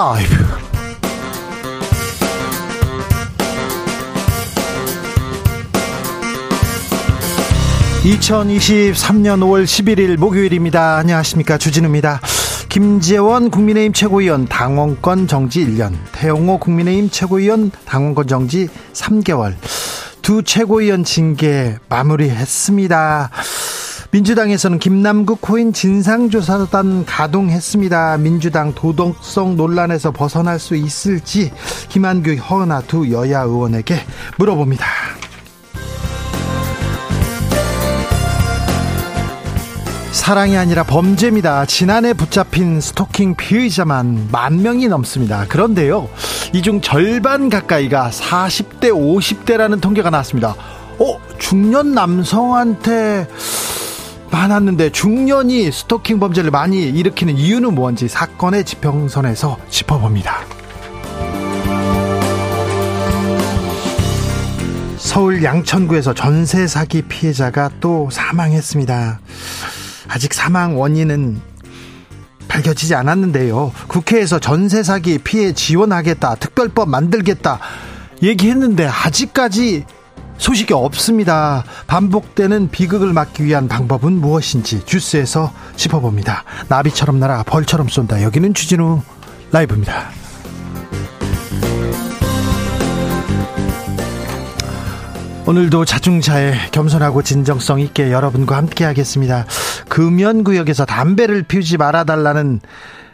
라이브. 2023년 5월 11일 목요일입니다. 안녕하십니까. 주진우입니다. 김재원 국민의힘 최고위원 당원권 정지 1년, 태용호 국민의힘 최고위원 당원권 정지 3개월, 두 최고위원 징계 마무리했습니다. 민주당에서는 김남국 코인 진상조사단 가동했습니다. 민주당 도덕성 논란에서 벗어날 수 있을지 김한규, 허은하 두 여야 의원에게 물어봅니다. 사랑이 아니라 범죄입니다. 지난해 붙잡힌 스토킹 피의자만 만 명이 넘습니다. 그런데요, 이 중 절반 가까이가 40대, 50대라는 통계가 나왔습니다. 어, 중년 남성한테 많았는데 중년이 스토킹 범죄를 많이 일으키는 이유는 뭔지 사건의 지평선에서 짚어봅니다. 서울 양천구에서 전세 사기 피해자가 또 사망했습니다. 아직 사망 원인은 밝혀지지 않았는데요. 국회에서 전세 사기 피해 지원하겠다, 특별법 만들겠다 얘기했는데 아직까지 소식이 없습니다. 반복되는 비극을 막기 위한 방법은 무엇인지 주스에서 짚어봅니다. 나비처럼 날아 벌처럼 쏜다. 여기는 주진우 라이브입니다. 오늘도 자중차에 겸손하고 진정성 있게 여러분과 함께 하겠습니다. 금연구역에서 담배를 피우지 말아달라는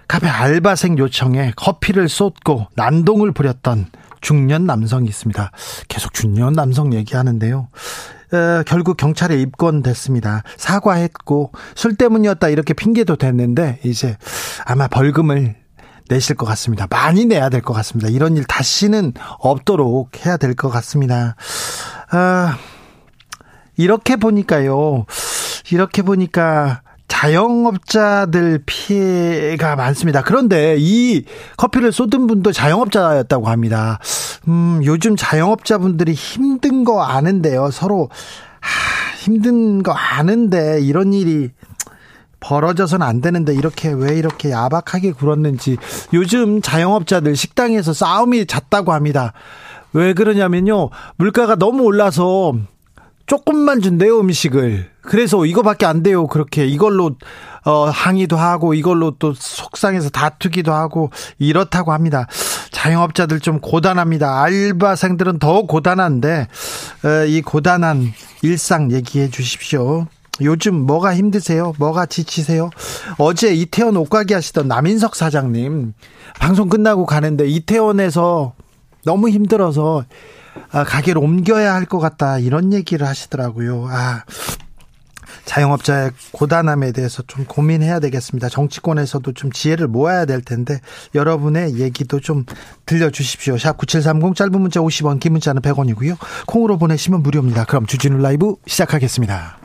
카페 알바생 요청에 커피를 쏟고 난동을 부렸던 중년 남성이 있습니다. 계속 중년 남성 얘기하는데요. 어, 결국 경찰에 입건됐습니다. 사과했고 술 때문이었다 이렇게 핑계도 됐는데 이제 아마 벌금을 내실 것 같습니다. 많이 내야 될 것 같습니다. 이런 일 다시는 없도록 해야 될 것 같습니다. 아, 이렇게 보니까요. 이렇게 보니까 자영업자들 피해가 많습니다. 그런데 이 커피를 쏟은 분도 자영업자였다고 합니다. 음, 요즘 자영업자분들이 힘든 거 아는데요. 서로 하, 힘든 거 아는데 이런 일이 벌어져서는 안 되는데 이렇게 왜 이렇게 야박하게 굴었는지 요즘 자영업자들 식당에서 싸움이 잦다고 합니다. 왜 그러냐면요. 물가가 너무 올라서 조금만 준대요, 음식을. 그래서 이거밖에 안 돼요. 그렇게 이걸로 어 항의도 하고 이걸로 또 속상해서 다투기도 하고 이렇다고 합니다. 자영업자들 좀 고단합니다. 알바생들은 더 고단한데 어, 이 고단한 일상 얘기해 주십시오. 요즘 뭐가 힘드세요? 뭐가 지치세요? 어제 이태원 옷가게 하시던 남인석 사장님 방송 끝나고 가는데 이태원에서 너무 힘들어서 아, 가게를 옮겨야 할 것 같다 이런 얘기를 하시더라고요. 아 자영업자의 고단함에 대해서 좀 고민해야 되겠습니다. 정치권에서도 좀 지혜를 모아야 될 텐데 여러분의 얘기도 좀 들려주십시오. 샵 9730 짧은 문자 50원 긴 문자는 100원이고요. 콩으로 보내시면 무료입니다. 그럼 주진우 라이브 시작하겠습니다.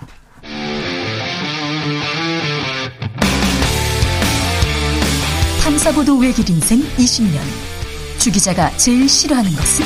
탐사보도 외길 인생 20년 주 기자가 제일 싫어하는 것은?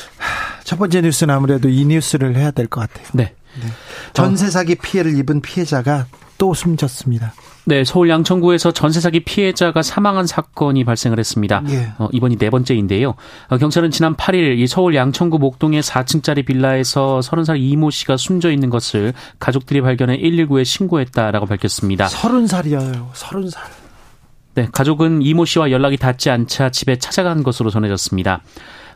첫 번째 뉴스는 아무래도 이 뉴스를 해야 될 것 같아요. 네. 네. 전세 사기 피해를 입은 피해자가 또 숨졌습니다. 네, 서울 양천구에서 전세 사기 피해자가 사망한 사건이 발생을 했습니다. 예. 어, 이번이 네 번째인데요. 어, 경찰은 지난 8일 이 서울 양천구 목동의 4층짜리 빌라에서 30살 이모 씨가 숨져 있는 것을 가족들이 발견해 119에 신고했다라고 밝혔습니다. 30살이에요. 30살. 네, 가족은 이모 씨와 연락이 닿지 않자 집에 찾아간 것으로 전해졌습니다.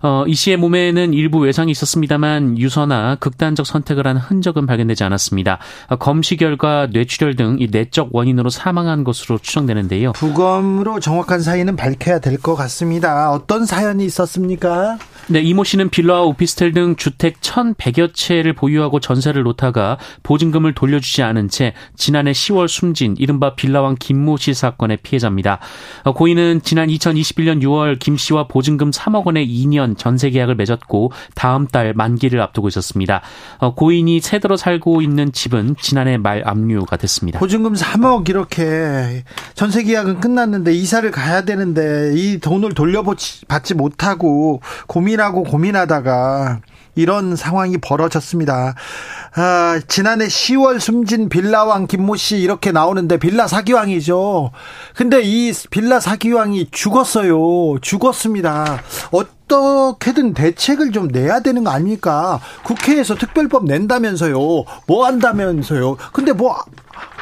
어, 이 씨의 몸에는 일부 외상이 있었습니다만 유서나 극단적 선택을 한 흔적은 발견되지 않았습니다. 어, 검시 결과 뇌출혈 등 이 내적 원인으로 사망한 것으로 추정되는데요. 부검으로 정확한 사인은 밝혀야 될 것 같습니다. 어떤 사연이 있었습니까? 네, 이모 씨는 빌라와 오피스텔 등 주택 1,100여 채를 보유하고 전세를 놓다가 보증금을 돌려주지 않은 채 지난해 10월 숨진 이른바 빌라왕 김모 씨 사건의 피해자입니다. 어, 고인은 지난 2021년 6월 김 씨와 보증금 3억 원의 2년 전세 계약을 맺었고 다음 달 만기를 앞두고 있었습니다. 어, 고인이 새들어 살고 있는 집은 지난해 말 압류가 됐습니다. 보증금 3억 이렇게 전세 계약은 끝났는데 이사를 가야 되는데 이 돈을 돌려받지 못하고 고민하고 고민하다가 이런 상황이 벌어졌습니다. 아, 지난해 10월 숨진 빌라왕 김모 씨 이렇게 나오는데 빌라 사기왕이죠. 근데 이 빌라 사기왕이 죽었어요. 죽었습니다. 어떻게든 대책을 좀 내야 되는 거 아닙니까? 국회에서 특별법 낸다면서요. 뭐 한다면서요. 근데 뭐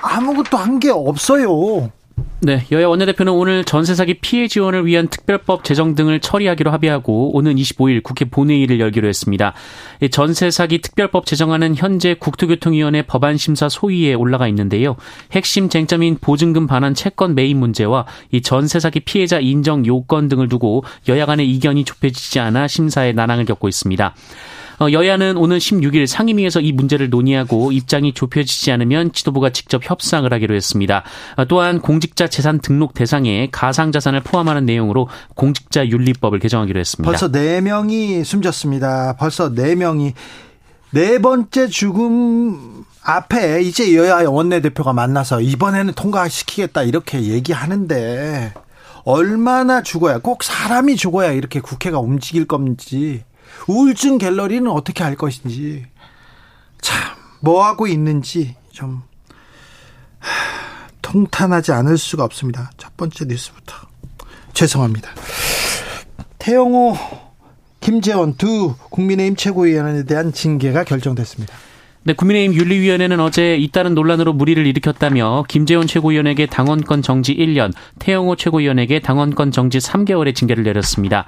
아무것도 한 게 없어요. 네, 여야 원내대표는 오늘 전세 사기 피해 지원을 위한 특별법 제정 등을 처리하기로 합의하고 오는 25일 국회 본회의를 열기로 했습니다. 전세 사기 특별법 제정안은 현재 국토교통위원회 법안 심사 소위에 올라가 있는데요. 핵심 쟁점인 보증금 반환 채권 매입 문제와 이 전세 사기 피해자 인정 요건 등을 두고 여야 간의 이견이 좁혀지지 않아 심사에 난항을 겪고 있습니다. 어, 여야는 오는 16일 상임위에서 이 문제를 논의하고 입장이 좁혀지지 않으면 지도부가 직접 협상을 하기로 했습니다. 어, 또한 공직자 재산 등록 대상에 가상 자산을 포함하는 내용으로 공직자 윤리법을 개정하기로 했습니다. 벌써 4명이 숨졌습니다. 벌써 4명이 네 번째 죽음 앞에 이제 여야 원내대표가 만나서 이번에는 통과시키겠다 이렇게 얘기하는데 얼마나 죽어야 꼭 사람이 죽어야 이렇게 국회가 움직일 건지 우울증 갤러리는 어떻게 할 것인지 참 뭐하고 있는지 좀 통탄하지 않을 수가 없습니다. 첫 번째 뉴스부터 죄송합니다. 태영호, 김재원 두 국민의힘 최고위원에 대한 징계가 결정됐습니다. 네, 국민의힘 윤리위원회는 어제 잇따른 논란으로 무리를 일으켰다며 김재원 최고위원에게 당원권 정지 1년, 태영호 최고위원에게 당원권 정지 3개월의 징계를 내렸습니다.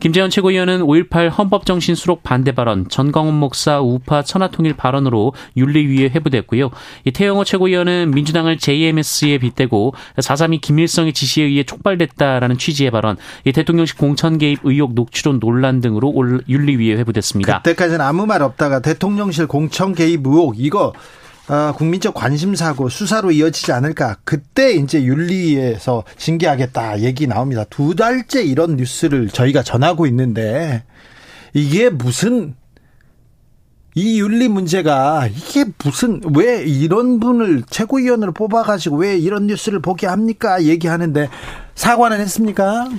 김재원 최고위원은 5.18 헌법정신 수록 반대 발언, 전광훈 목사 우파 천하통일 발언으로 윤리위에 회부됐고요. 이 태영호 최고위원은 민주당을 JMS에 빗대고 4.3이 김일성의 지시에 의해 촉발됐다라는 취지의 발언, 이 대통령실 공천 개입 의혹 녹취론 논란 등으로 윤리위에 회부됐습니다. 그때까지는 아무 말 없다가 대통령실 공천 개입 의혹 이거 어, 국민적 관심사고 수사로 이어지지 않을까. 그때 이제 윤리에서 징계하겠다 얘기 나옵니다. 두 달째 이런 뉴스를 저희가 전하고 있는데 이게 무슨 이 윤리 문제가 이게 무슨 왜 이런 분을 최고위원으로 뽑아가지고 왜 이런 뉴스를 보게 합니까? 얘기하는데 사과는 했습니까?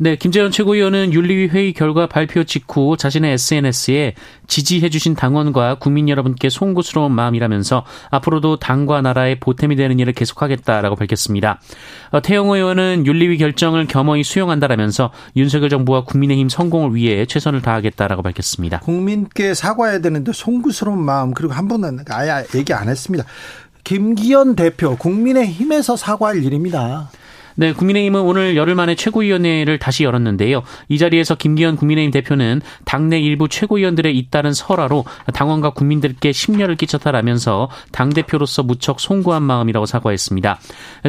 네, 김재현 최고위원은 윤리위 회의 결과 발표 직후 자신의 SNS에 지지해주신 당원과 국민 여러분께 송구스러운 마음이라면서 앞으로도 당과 나라의 보탬이 되는 일을 계속하겠다라고 밝혔습니다. 어, 태영호 의원은 윤리위 결정을 겸허히 수용한다라면서 윤석열 정부와 국민의힘 성공을 위해 최선을 다하겠다라고 밝혔습니다. 국민께 사과해야 되는데 송구스러운 마음 그리고 한 번은 아예 얘기 안 했습니다. 김기현 대표 국민의힘에서 사과할 일입니다. 네, 국민의힘은 오늘 열흘 만에 최고위원회를 다시 열었는데요. 이 자리에서 김기현 국민의힘 대표는 당내 일부 최고위원들의 잇따른 설화로 당원과 국민들께 심려를 끼쳤다라면서 당대표로서 무척 송구한 마음이라고 사과했습니다.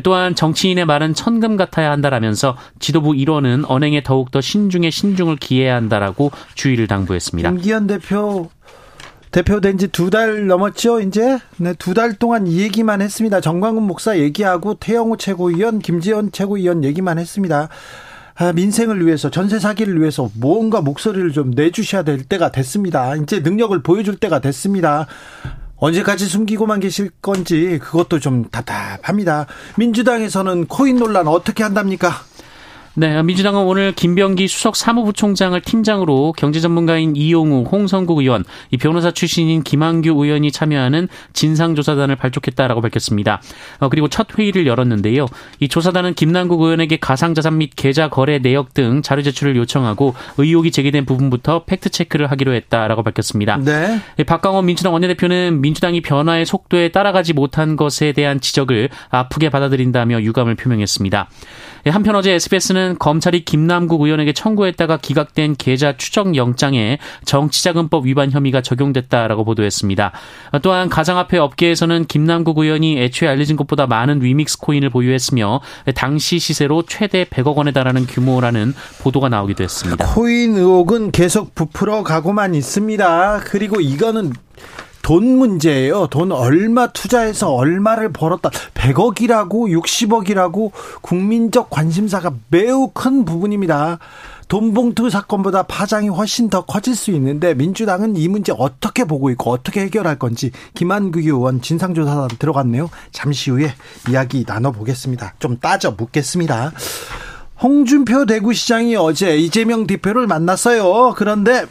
또한 정치인의 말은 천금 같아야 한다라면서 지도부 일원은 언행에 더욱더 신중에 신중을 기해야 한다라고 주의를 당부했습니다. 김기현 대표 대표된 지 두 달 넘었죠, 이제? 네, 두 달 동안 이 얘기만 했습니다. 정광훈 목사 얘기하고 태영호 최고위원, 김재원 최고위원 얘기만 했습니다. 아, 민생을 위해서, 전세 사기를 위해서 뭔가 목소리를 좀 내주셔야 될 때가 됐습니다. 이제 능력을 보여줄 때가 됐습니다. 언제까지 숨기고만 계실 건지 그것도 좀 답답합니다. 민주당에서는 코인 논란 어떻게 한답니까? 네, 민주당은 오늘 김병기 수석 사무부총장을 팀장으로 경제 전문가인 이용우, 홍성국 의원, 이 변호사 출신인 김한규 의원이 참여하는 진상조사단을 발족했다라고 밝혔습니다. 어, 그리고 첫 회의를 열었는데요. 이 조사단은 김남국 의원에게 가상자산 및 계좌 거래 내역 등 자료 제출을 요청하고 의혹이 제기된 부분부터 팩트 체크를 하기로 했다라고 밝혔습니다. 네. 박강원 민주당 원내대표는 민주당이 변화의 속도에 따라가지 못한 것에 대한 지적을 아프게 받아들인다며 유감을 표명했습니다. 한편 어제 SBS는 검찰은 검찰이 김남국 의원에게 청구했다가 기각된 계좌 추적 영장에 정치자금법 위반 혐의가 적용됐다라고 보도했습니다. 또한 가상화폐 업계에서는 김남국 의원이 애초에 알려진 것보다 많은 위믹스 코인을 보유했으며 당시 시세로 최대 100억 원에 달하는 규모라는 보도가 나오기도 했습니다. 코인 의혹은 계속 부풀어 가고만 있습니다. 그리고 이거는 돈 문제예요. 돈 얼마 투자해서 얼마를 벌었다. 100억이라고 60억이라고 국민적 관심사가 매우 큰 부분입니다. 돈봉투 사건보다 파장이 훨씬 더 커질 수 있는데 민주당은 이 문제 어떻게 보고 있고 어떻게 해결할 건지 김한국 의원 진상조사 들어갔네요. 잠시 후에 이야기 나눠보겠습니다. 좀 따져 묻겠습니다. 홍준표 대구시장이 어제 이재명 대표를 만났어요. 그런데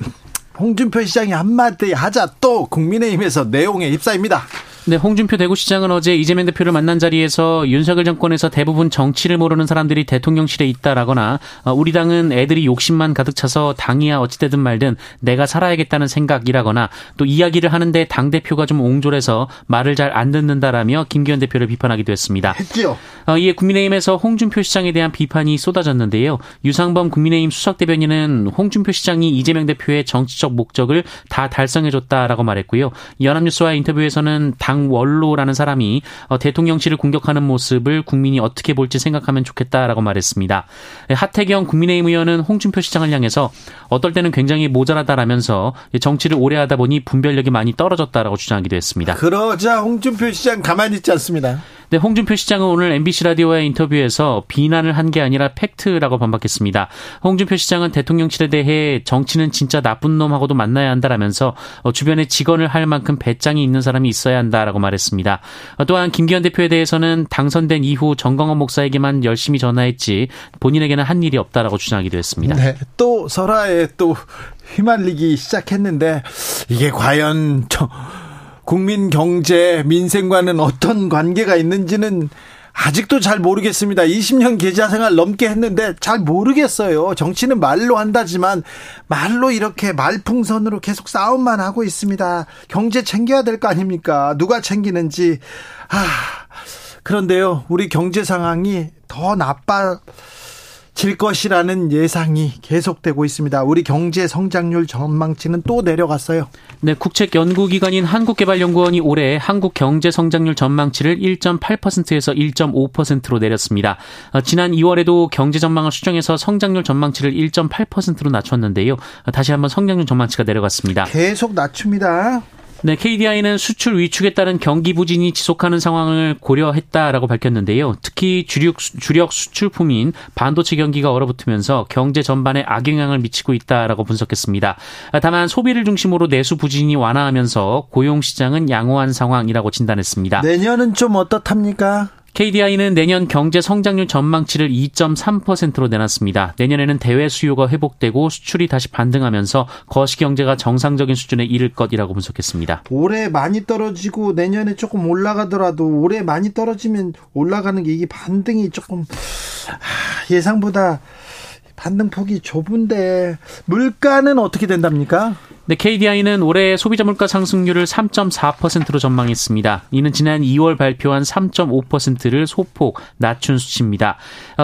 홍준표 시장이 한마디 하자 또 국민의힘에서 내용에 휩싸입니다. 네, 홍준표 대구시장은 어제 이재명 대표를 만난 자리에서 윤석열 정권에서 대부분 정치를 모르는 사람들이 대통령실에 있다라거나 어, 우리 당은 애들이 욕심만 가득 차서 당이야 어찌되든 말든 내가 살아야겠다는 생각이라거나 또 이야기를 하는데 당 대표가 좀 옹졸해서 말을 잘 안 듣는다라며 김기현 대표를 비판하기도 했습니다. 했죠. 어, 이에 국민의힘에서 홍준표 시장에 대한 비판이 쏟아졌는데요. 유상범 국민의힘 수석 대변인은 홍준표 시장이 이재명 대표의 정치적 목적을 다 달성해줬다라고 말했고요. 연합뉴스와 인터뷰에서는 당 장원로라는 사람이 어, 대통령실을 공격하는 모습을 국민이 어떻게 볼지 생각하면 좋겠다라고 말했습니다. 네, 하태경 국민의힘 의원은 홍준표 시장을 향해서 어떨 때는 굉장히 모자라다라면서 정치를 오래 하다 보니 분별력이 많이 떨어졌다라고 주장하기도 했습니다. 그러자 홍준표 시장 가만히 있지 않습니다. 네, 홍준표 시장은 오늘 MBC 라디오의 인터뷰에서 비난을 한 게 아니라 팩트라고 반박했습니다. 홍준표 시장은 대통령실에 대해 정치는 진짜 나쁜 놈하고도 만나야 한다라면서 어, 주변에 직원을 할 만큼 배짱이 있는 사람이 있어야 한다라고 말했습니다. 어, 또한 김기현 대표에 대해서는 당선된 이후 정광원 목사에게만 열심히 전화했지 본인에게는 한 일이 없다라고 주장하기도 했습니다. 네, 또 설화에 또 휘말리기 시작했는데 이게 과연 저 국민 경제, 민생과는 어떤 관계가 있는지는 아직도 잘 모르겠습니다. 20년 계좌 생활 넘게 했는데 잘 모르겠어요. 정치는 말로 한다지만 말로 이렇게 말풍선으로 계속 싸움만 하고 있습니다. 경제 챙겨야 될 거 아닙니까? 누가 챙기는지. 아, 그런데요. 우리 경제 상황이 더 나빠 질 것이라는 예상이 계속되고 있습니다. 우리 경제 성장률 전망치는 또 내려갔어요. 네, 국책 연구 기관인 한국개발연구원이 올해 한국 경제 성장률 전망치를 1.8%에서 1.5%로 내렸습니다. 어, 지난 2월에도 경제 전망을 수정해서 성장률 전망치를 1.8%로 낮췄는데요. 어, 다시 한번 성장률 전망치가 내려갔습니다. 계속 낮춥니다. 네, KDI는 수출 위축에 따른 경기 부진이 지속하는 상황을 고려했다라고 밝혔는데요. 특히 주력, 주력 수출품인 반도체 경기가 얼어붙으면서 경제 전반에 악영향을 미치고 있다라고 분석했습니다. 다만 소비를 중심으로 내수 부진이 완화하면서 고용 시장은 양호한 상황이라고 진단했습니다. 내년은 좀 어떻답니까? KDI는 내년 경제 성장률 전망치를 2.3%로 내놨습니다. 내년에는 대외 수요가 회복되고 수출이 다시 반등하면서 거시 경제가 정상적인 수준에 이를 것이라고 분석했습니다. 올해 많이 떨어지고 내년에 조금 올라가더라도 올해 많이 떨어지면 올라가는 게 이게 반등이 조금 예상보다 반등폭이 좁은데 물가는 어떻게 된답니까? 네, KDI는 올해 소비자 물가 상승률을 3.4%로 전망했습니다. 이는 지난 2월 발표한 3.5%를 소폭 낮춘 수치입니다.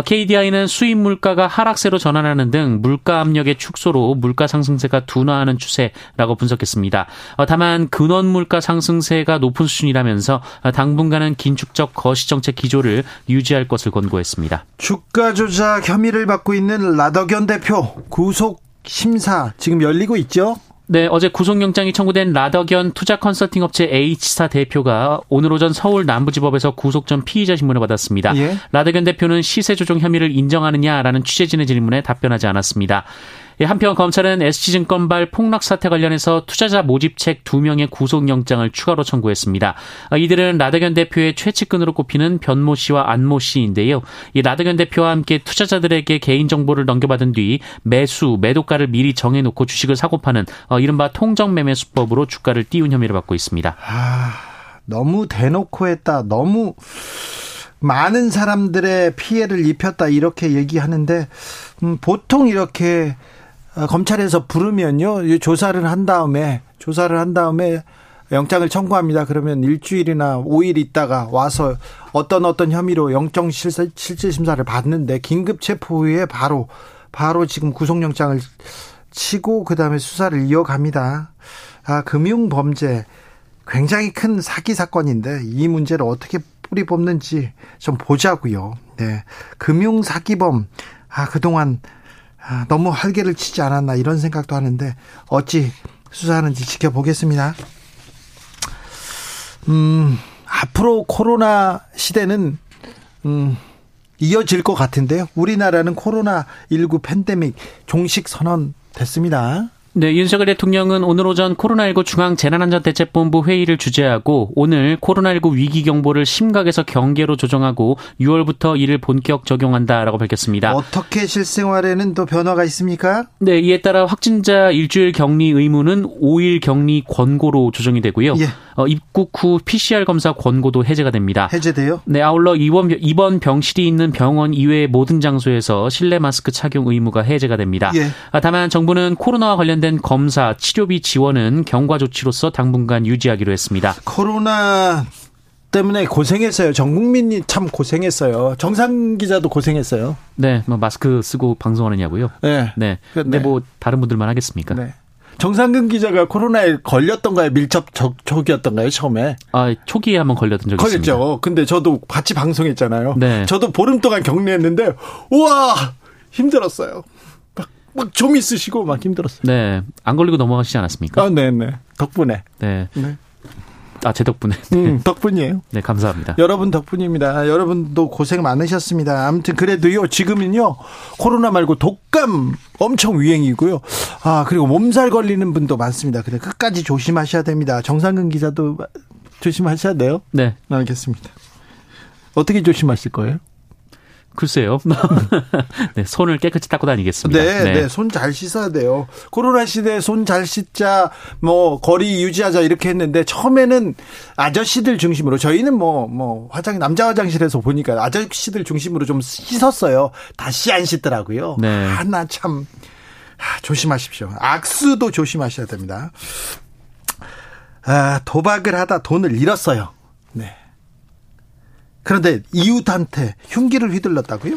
KDI는 어, 수입 물가가 하락세로 전환하는 등 물가 압력의 축소로 물가 상승세가 둔화하는 추세라고 분석했습니다. 어, 다만 근원 물가 상승세가 높은 수준이라면서 어, 당분간은 긴축적 거시 정책 기조를 유지할 것을 권고했습니다. 주가 조작 혐의를 받고 있는 라더견 대표 구속 심사 지금 열리고 있죠? 네, 어제 구속영장이 청구된 라덕연 투자 컨설팅 업체 H사 대표가 오늘 오전 서울 남부지법에서 구속 전 피의자 심문을 받았습니다. 예? 라덕연 대표는 시세 조정 혐의를 인정하느냐라는 취재진의 질문에 답변하지 않았습니다. 예, 한편 검찰은 SG증권발 폭락 사태 관련해서 투자자 모집책 2명의 구속영장을 추가로 청구했습니다. 아, 이들은 라덕연 대표의 최측근으로 꼽히는 변모 씨와 안모 씨인데요. 이 라덕연 대표와 함께 투자자들에게 개인정보를 넘겨받은 뒤 매수, 매도가를 미리 정해놓고 주식을 사고 파는 어, 이른바 통정매매 수법으로 주가를 띄운 혐의를 받고 있습니다. 아, 너무 대놓고 했다. 너무 많은 사람들의 피해를 입혔다. 이렇게 얘기하는데 음, 보통 이렇게 어, 검찰에서 부르면요 조사를 한 다음에 조사를 한 다음에 영장을 청구합니다. 그러면 일주일이나 5일 있다가 와서 어떤 어떤 혐의로 영장 실질 심사를 받는데 긴급 체포 후에 바로 바로 지금 구속영장을 치고 그다음에 수사를 이어갑니다. 아, 금융 범죄 굉장히 큰 사기 사건인데 이 문제를 어떻게 뿌리 뽑는지 좀 보자고요. 네. 금융 사기범 아, 그동안 아, 너무 활개를 치지 않았나 이런 생각도 하는데 어찌 수사하는지 지켜보겠습니다. 음, 앞으로 코로나 시대는 음, 이어질 것 같은데요. 우리나라는 코로나 19 팬데믹 종식 선언 됐습니다. 네, 윤석열 대통령은 오늘 오전 코로나19 중앙재난안전대책본부 회의를 주재하고 오늘 코로나19 위기 경보를 심각에서 경계로 조정하고 6월부터 이를 본격 적용한다라고 밝혔습니다. 어떻게 실생활에는 또 변화가 있습니까? 네, 이에 따라 확진자 일주일 격리 의무는 5일 격리 권고로 조정이 되고요. 예. 어, 입국 후 PCR 검사 권고도 해제가 됩니다. 해제돼요? 네, 아울러 입원, 입원 병실이 있는 병원 이외의 모든 장소에서 실내 마스크 착용 의무가 해제가 됩니다. 예. 아, 다만 정부는 코로나와 관련된 검사, 치료비 지원은 경과 조치로서 당분간 유지하기로 했습니다. 코로나 때문에 고생했어요. 전 국민이 참 고생했어요. 정상 기자도 고생했어요. 네, 뭐 마스크 쓰고 방송하느냐고요? 네. 네. 근데 네. 뭐 다른 분들만 하겠습니까? 네. 정상근 기자가 코로나에 걸렸던가요? 밀접 초기였던가요? 처음에? 아, 초기에 한번 걸렸던 적이 걸렸죠. 있습니다. 걸렸죠. 근데 저도 같이 방송했잖아요. 네. 저도 보름 동안 격리했는데 우와! 힘들었어요. 막, 막좀 있으시고 막 힘들었어요. 네. 안 걸리고 넘어가시지 않았습니까? 아, 네, 네. 덕분에. 네. 네. 아, 제 덕분에. 음, 덕분이에요. 네, 감사합니다. 여러분 덕분입니다. 여러분도 고생 많으셨습니다. 아무튼 그래도요, 지금은요, 코로나 말고 독감 엄청 유행이고요. 아, 그리고 몸살 걸리는 분도 많습니다. 그래, 끝까지 조심하셔야 됩니다. 정상근 기자도 조심하셔야 돼요. 네. 알겠습니다. 어떻게 조심하실 거예요? 글쎄요. 네, 손을 깨끗이 닦고 다니겠습니다. 네, 네. 네 손 잘 씻어야 돼요. 코로나 시대에 손 잘 씻자, 뭐, 거리 유지하자 이렇게 했는데 처음에는 아저씨들 중심으로 저희는 뭐, 뭐, 화장, 남자 화장실에서 보니까 아저씨들 중심으로 좀 씻었어요. 다시 안 씻더라고요. 네. 하나 참, 조심하십시오. 악수도 조심하셔야 됩니다. 아, 도박을 하다 돈을 잃었어요. 네. 그런데 이웃한테 흉기를 휘둘렀다고요?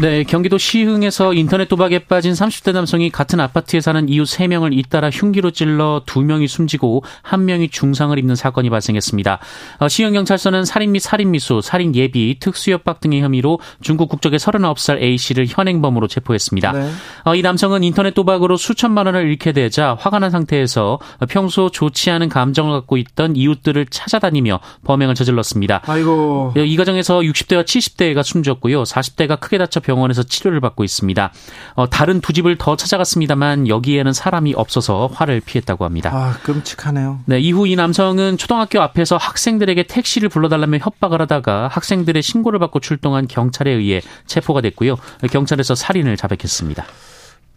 네, 경기도 시흥에서 인터넷 도박에 빠진 30대 남성이 같은 아파트에 사는 이웃 3명을 잇따라 흉기로 찔러 2명이 숨지고 1명이 중상을 입는 사건이 발생했습니다. 어, 시흥경찰서는 살인 및 살인미수, 살인 예비, 특수협박 등의 혐의로 중국 국적의 39살 A씨를 현행범으로 체포했습니다. 네. 어, 이 남성은 인터넷 도박으로 수천만 원을 잃게 되자 화가 난 상태에서 평소 좋지 않은 감정을 갖고 있던 이웃들을 찾아다니며 범행을 저질렀습니다. 아이고. 이 과정에서 60대와 70대가 숨졌고요. 40대가 크게 다쳐 병원에서 치료를 받고 있습니다. 어, 다른 두 집을 더 찾아갔습니다만 여기에는 사람이 없어서 화를 피했다고 합니다. 아, 끔찍하네요. 네, 이후 이 남성은 초등학교 앞에서 학생들에게 택시를 불러달라며 협박을 하다가 학생들의 신고를 받고 출동한 경찰에 의해 체포가 됐고요. 경찰에서 살인을 자백했습니다.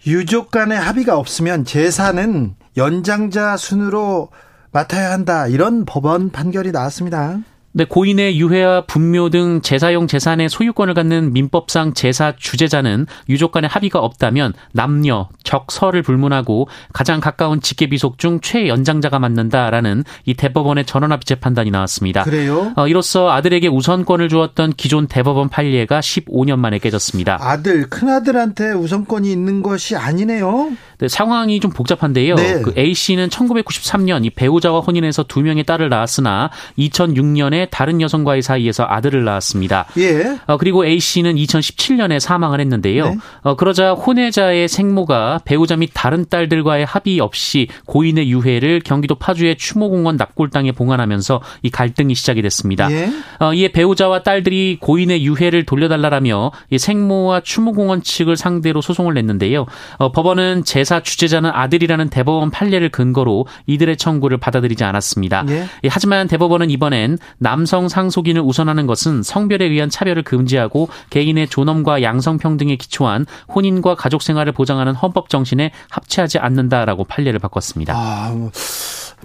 유족 간의 합의가 없으면 재산은 연장자 순으로 맡아야 한다. 이런 법원 판결이 나왔습니다. 네, 고인의 유해와 분묘 등 제사용 재산의 소유권을 갖는 민법상 제사 주재자는 유족 간의 합의가 없다면 남녀, 적설을 불문하고 가장 가까운 직계비속 중 최연장자가 맡는다라는 이 대법원의 전원합의체 판단이 나왔습니다. 그래요? 어, 이로써 아들에게 우선권을 주었던 기존 대법원 판례가 15년 만에 깨졌습니다. 아들, 큰아들한테 우선권이 있는 것이 아니네요. 네, 상황이 좀 복잡한데요. 네. 그 A 씨는 1993년 이 배우자와 혼인해서 두 명의 딸을 낳았으나 2006년에 다른 여성과의 사이에서 아들을 낳았습니다. 예. 어, 그리고 A 씨는 2017년에 사망을 했는데요. 네. 어, 그러자 혼외자의 생모가 배우자 및 다른 딸들과의 합의 없이 고인의 유해를 경기도 파주의 추모공원 납골당에 봉안하면서 이 갈등이 시작이 됐습니다. 예. 어, 이에 배우자와 딸들이 고인의 유해를 돌려달라라며 이 생모와 추모공원 측을 상대로 소송을 냈는데요. 어, 법원은 제 대사 주재자는 아들이라는 대법원 판례를 근거로 이들의 청구를 받아들이지 않았습니다. 예. 예. 하지만 대법원은 이번엔 남성 상속인을 우선하는 것은 성별에 의한 차별을 금지하고 개인의 존엄과 양성평 등에 기초한 혼인과 가족 생활을 보장하는 헌법 정신에 합치하지 않는다라고 판례를 바꿨습니다. 아,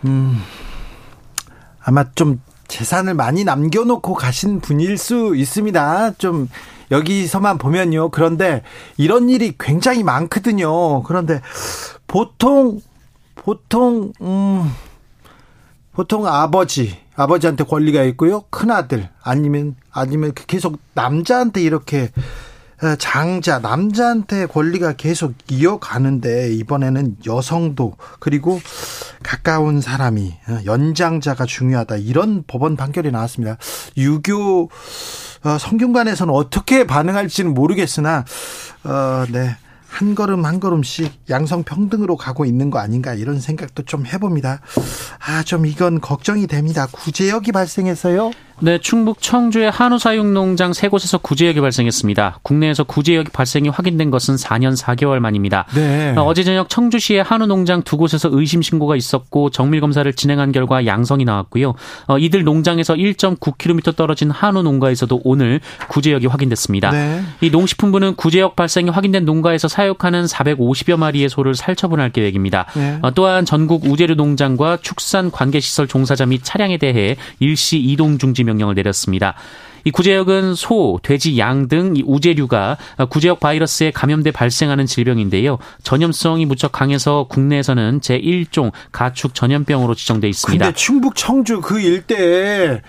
음, 아마 좀 재산을 많이 남겨놓고 가신 분일 수 있습니다. 좀 여기서만 보면요. 그런데 이런 일이 굉장히 많거든요. 그런데 보통 보통 음 보통 아버지, 아버지한테 권리가 있고요. 큰 아들 아니면 아니면 계속 남자한테 이렇게 어, 장자 남자한테 권리가 계속 이어가는데 이번에는 여성도 그리고 가까운 사람이 어, 연장자가 중요하다 이런 법원 판결이 나왔습니다. 유교 어, 성균관에서는 어떻게 반응할지는 모르겠으나 어, 네. 한 걸음 한 걸음씩 양성 평등으로 가고 있는 거 아닌가 이런 생각도 좀 해봅니다. 아, 좀 이건 걱정이 됩니다. 구제역이 발생해서요. 네, 충북 청주의 한우 사육 농장 세 곳에서 구제역이 발생했습니다. 국내에서 구제역 발생이 확인된 것은 4년 4개월 만입니다. 네. 어, 어제 저녁 청주시의 한우 농장 두 곳에서 의심 신고가 있었고 정밀 검사를 진행한 결과 양성이 나왔고요. 어, 이들 농장에서 1.9km 떨어진 한우 농가에서도 오늘 구제역이 확인됐습니다. 네. 이 농식품부는 구제역 발생이 확인된 농가에서 사 육하는 450여 마리의 소를 살처분할 계획입니다. 네. 어, 또한 전국 우제류 농장과 축산 관계시설 종사자 및 차량에 대해 일시 이동 중지 명령을 내렸습니다. 이 구제역은 소, 돼지, 양 등 우제류가 구제역 바이러스에 감염돼 발생하는 질병인데요. 전염성이 무척 강해서 국내에서는 제1종 가축 전염병으로 지정돼 있습니다. 근데 충북 청주 그 일대에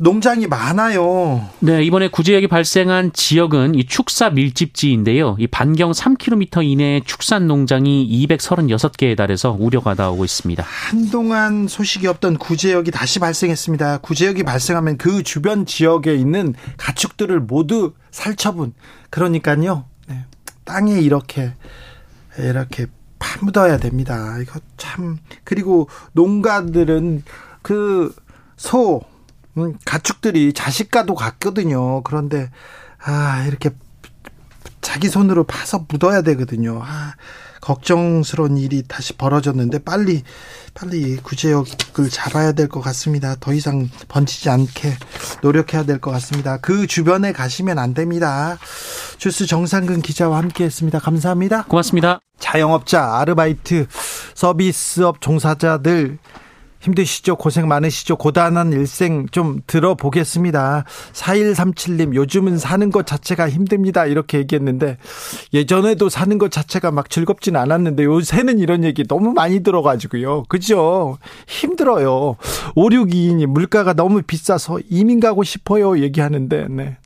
농장이 많아요. 네, 이번에 구제역이 발생한 지역은 이 축사 밀집지인데요. 이 반경 3km 이내의 축산 농장이 236개에 달해서 우려가 나오고 있습니다. 한동안 소식이 없던 구제역이 다시 발생했습니다. 구제역이 발생하면 그 주변 지역에 있는 가축들을 모두 살처분. 그러니까요. 네, 땅에 이렇게 이렇게 파묻어야 됩니다. 이거 참 그리고 농가들은 그 소 음, 가축들이 자식과도 같거든요. 그런데 아 이렇게 자기 손으로 파서 묻어야 되거든요. 아, 걱정스러운 일이 다시 벌어졌는데 빨리 빨리 구제역을 잡아야 될 것 같습니다. 더 이상 번지지 않게 노력해야 될 것 같습니다. 그 주변에 가시면 안 됩니다. 주스 정상근 기자와 함께했습니다. 감사합니다. 고맙습니다. 자영업자, 아르바이트, 서비스업 종사자들 힘드시죠? 고생 많으시죠? 고단한 일생 좀 들어보겠습니다. 4137님, 요즘은 사는 것 자체가 힘듭니다. 이렇게 얘기했는데, 예전에도 사는 것 자체가 막 즐겁진 않았는데, 요새는 이런 얘기 너무 많이 들어가지고요. 그죠? 힘들어요. 5622님, 물가가 너무 비싸서 이민 가고 싶어요. 얘기하는데, 네. 네.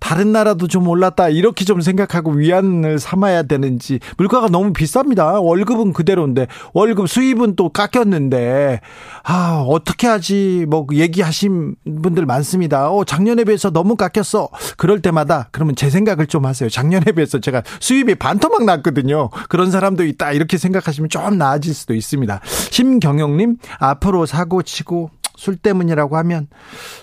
다른 나라도 좀 올랐다 이렇게 좀 생각하고 위안을 삼아야 되는지 물가가 너무 비쌉니다. 월급은 그대로인데 월급 수입은 또 깎였는데 아 어떻게 하지 뭐 얘기하신 분들 많습니다. 어 작년에 비해서 너무 깎였어. 그럴 때마다 그러면 제 생각을 좀 하세요. 작년에 비해서 제가 수입이 반토막 났거든요. 그런 사람도 있다 이렇게 생각하시면 좀 나아질 수도 있습니다. 심경영님 앞으로 사고 치고 술 때문이라고 하면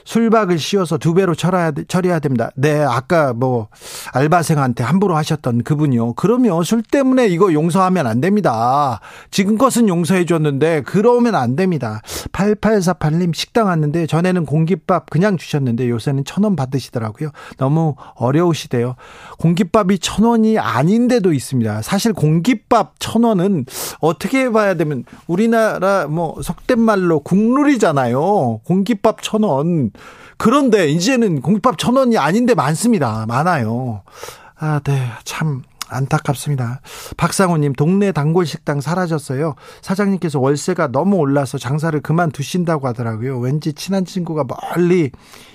술박을 씌워서 두 배로 처리해야, 처리해야 됩니다. 네, 아까 뭐 알바생한테 함부로 하셨던 그분이요. 그러면 술 때문에 이거 용서하면 안 됩니다. 지금 것은 용서해 줬는데 그러면 안 됩니다. 8848님 식당 왔는데 전에는 공깃밥 그냥 주셨는데 요새는 천 원 받으시더라고요. 너무 어려우시대요. 공깃밥이 천 원이 아닌데도 있습니다. 사실 공깃밥 천 원은 어떻게 봐야 되면 우리나라 뭐 속된 말로 국룰이잖아요. 공깃밥 천 원. 그런데 이제는 공깃밥 천 원이 아닌데 많습니다. 많아요. 아, 네. 참 안타깝습니다. 박상호님, 동네 단골 식당 사라졌어요. 사장님께서 월세가 너무 올라서 장사를 그만두신다고 하더라고요. 왠지 친한 친구가 멀리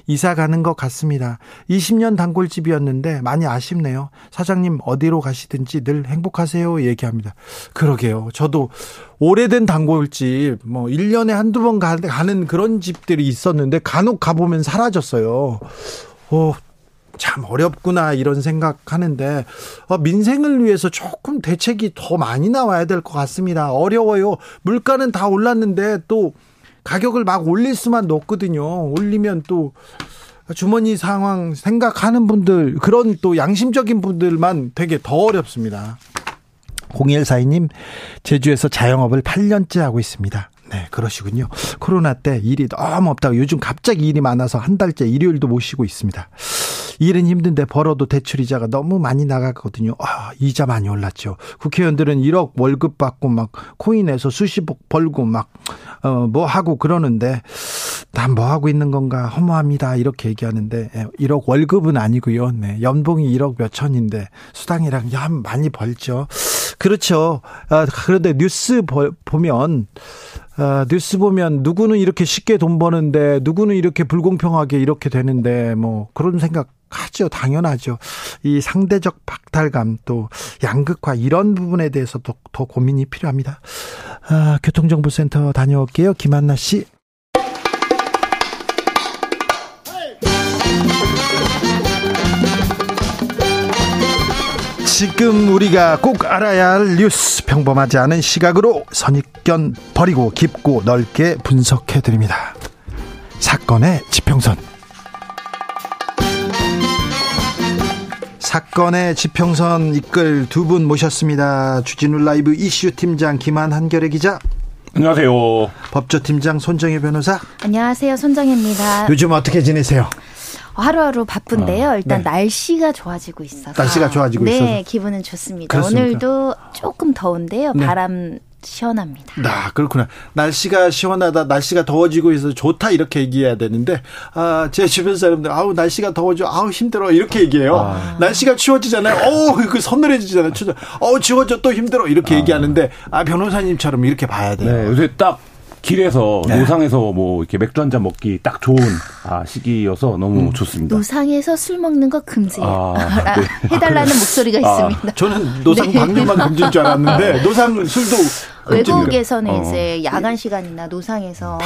이사 가는 것 같습니다. 20년 단골집이었는데 많이 아쉽네요. 사장님 어디로 가시든지 늘 행복하세요. 얘기합니다. 그러게요. 저도 오래된 단골집, 뭐, 1년에 한두 번 가는 그런 집들이 있었는데 간혹 가보면 사라졌어요. 어, 참 어렵구나 이런 생각하는데 어, 민생을 위해서 조금 대책이 더 많이 나와야 될 것 같습니다. 어려워요. 물가는 다 올랐는데 또 가격을 막 올릴 수만 없거든요. 올리면 또 주머니 상황 생각하는 분들 그런 또 양심적인 분들만 되게 더 어렵습니다. 0142님 제주에서 자영업을 8년째 하고 있습니다. 네, 그러시군요. 코로나 때 일이 너무 없다고 요즘 갑자기 일이 많아서 한 달째 일요일도 못 쉬고 있습니다. 일은 힘든데 벌어도 대출 이자가 너무 많이 나가거든요. 아, 이자 많이 올랐죠. 국회의원들은 1억 월급 받고 막 코인에서 수십억 벌고 막, 어, 뭐 하고 그러는데, 난 뭐 하고 있는 건가 허무합니다. 이렇게 얘기하는데, 1억 예, 월급은 아니고요. 네. 연봉이 1억 몇 천인데, 수당이랑 야, 많이 벌죠. 그렇죠. 아, 그런데 뉴스 보면, 어, 뉴스 보면 누구는 이렇게 쉽게 돈 버는데 누구는 이렇게 불공평하게 이렇게 되는데 뭐 그런 생각 하죠. 당연하죠. 이 상대적 박탈감 또 양극화 이런 부분에 대해서도 더 고민이 필요합니다. 아, 교통정보센터 다녀올게요. 김한나 씨. 지금 우리가 꼭 알아야 할 뉴스 평범하지 않은 시각으로 선입견 버리고 깊고 넓게 분석해 드립니다. 사건의 지평선. 사건의 지평선 이끌 두 분 모셨습니다. 주진우 라이브 이슈 팀장 김한 한결의 기자. 안녕하세요. 법조팀장 손정혜 변호사. 안녕하세요. 손정혜입니다. 요즘 어떻게 지내세요? 하루하루 바쁜데요. 아, 일단 네. 날씨가 좋아지고 있어서. 날씨가 좋아지고 네, 있어서. 기분은 좋습니다. 그렇습니까? 오늘도 조금 더운데요. 네. 바람 시원합니다. 아, 그렇구나. 날씨가 시원하다, 날씨가 더워지고 있어서 좋다, 이렇게 얘기해야 되는데, 아, 제 주변 사람들, 아우, 날씨가 더워져, 아우, 힘들어, 이렇게 얘기해요. 날씨가 추워지잖아요. 어우, 그 서늘해지잖아요. 추워. 어우, 추워져, 또 힘들어, 이렇게 얘기하는데, 아, 변호사님처럼 이렇게 봐야 돼요. 네, 요새 딱 길에서 네. 노상에서 뭐 이렇게 맥주 한 잔 먹기 딱 좋은 아, 시기여서 너무 좋습니다. 노상에서 술 먹는 거 금지예요. 아, 네. 해달라는 목소리가 아, 있습니다. 저는 노상 네. 방류만 금지인 줄 알았는데, 노상 술도 외국에서는 어. 이제 야간 시간이나 노상에서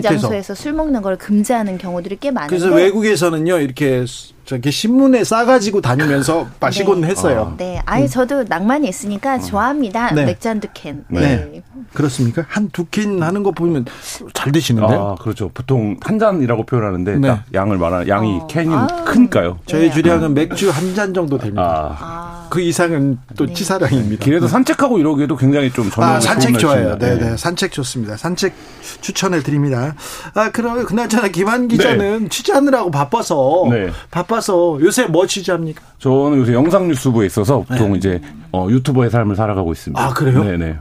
공공. 장소에서 술 먹는 걸 금지하는 경우들이 꽤 많은데 그래서 외국에서는요, 이렇게, 저기 신문에 싸가지고 다니면서 마시곤 네. 했어요. 네, 아예 저도 낭만이 있으니까 좋아합니다. 네. 맥주 한 두 캔. 네. 네. 그렇습니까? 한 두 캔 하는 거 보면 잘 드시는데? 아, 그렇죠. 보통 한 잔이라고 표현하는데 네. 딱 양을 말하는 양이 어. 캔이 아. 크니까요. 저희 네. 주량은 맥주 한 잔 정도 됩니다. 아, 아, 그 이상은 또 네. 치사량입니다. 길에서 산책하고 이러기에도 굉장히 좀 저녁에 아, 산책 좋은 좋아요. 네, 네. 산책 좋습니다. 산책 추천해 드립니다. 아, 그럼 그나저나 김한 기자는 취재하느라고 바빠서 네. 바빠서 요새 뭐 취재합니까? 저는 요새 영상 뉴스부에 있어서 보통 네. 이제 어, 유튜버의 삶을 살아가고 있습니다. 아, 그래요? 네네.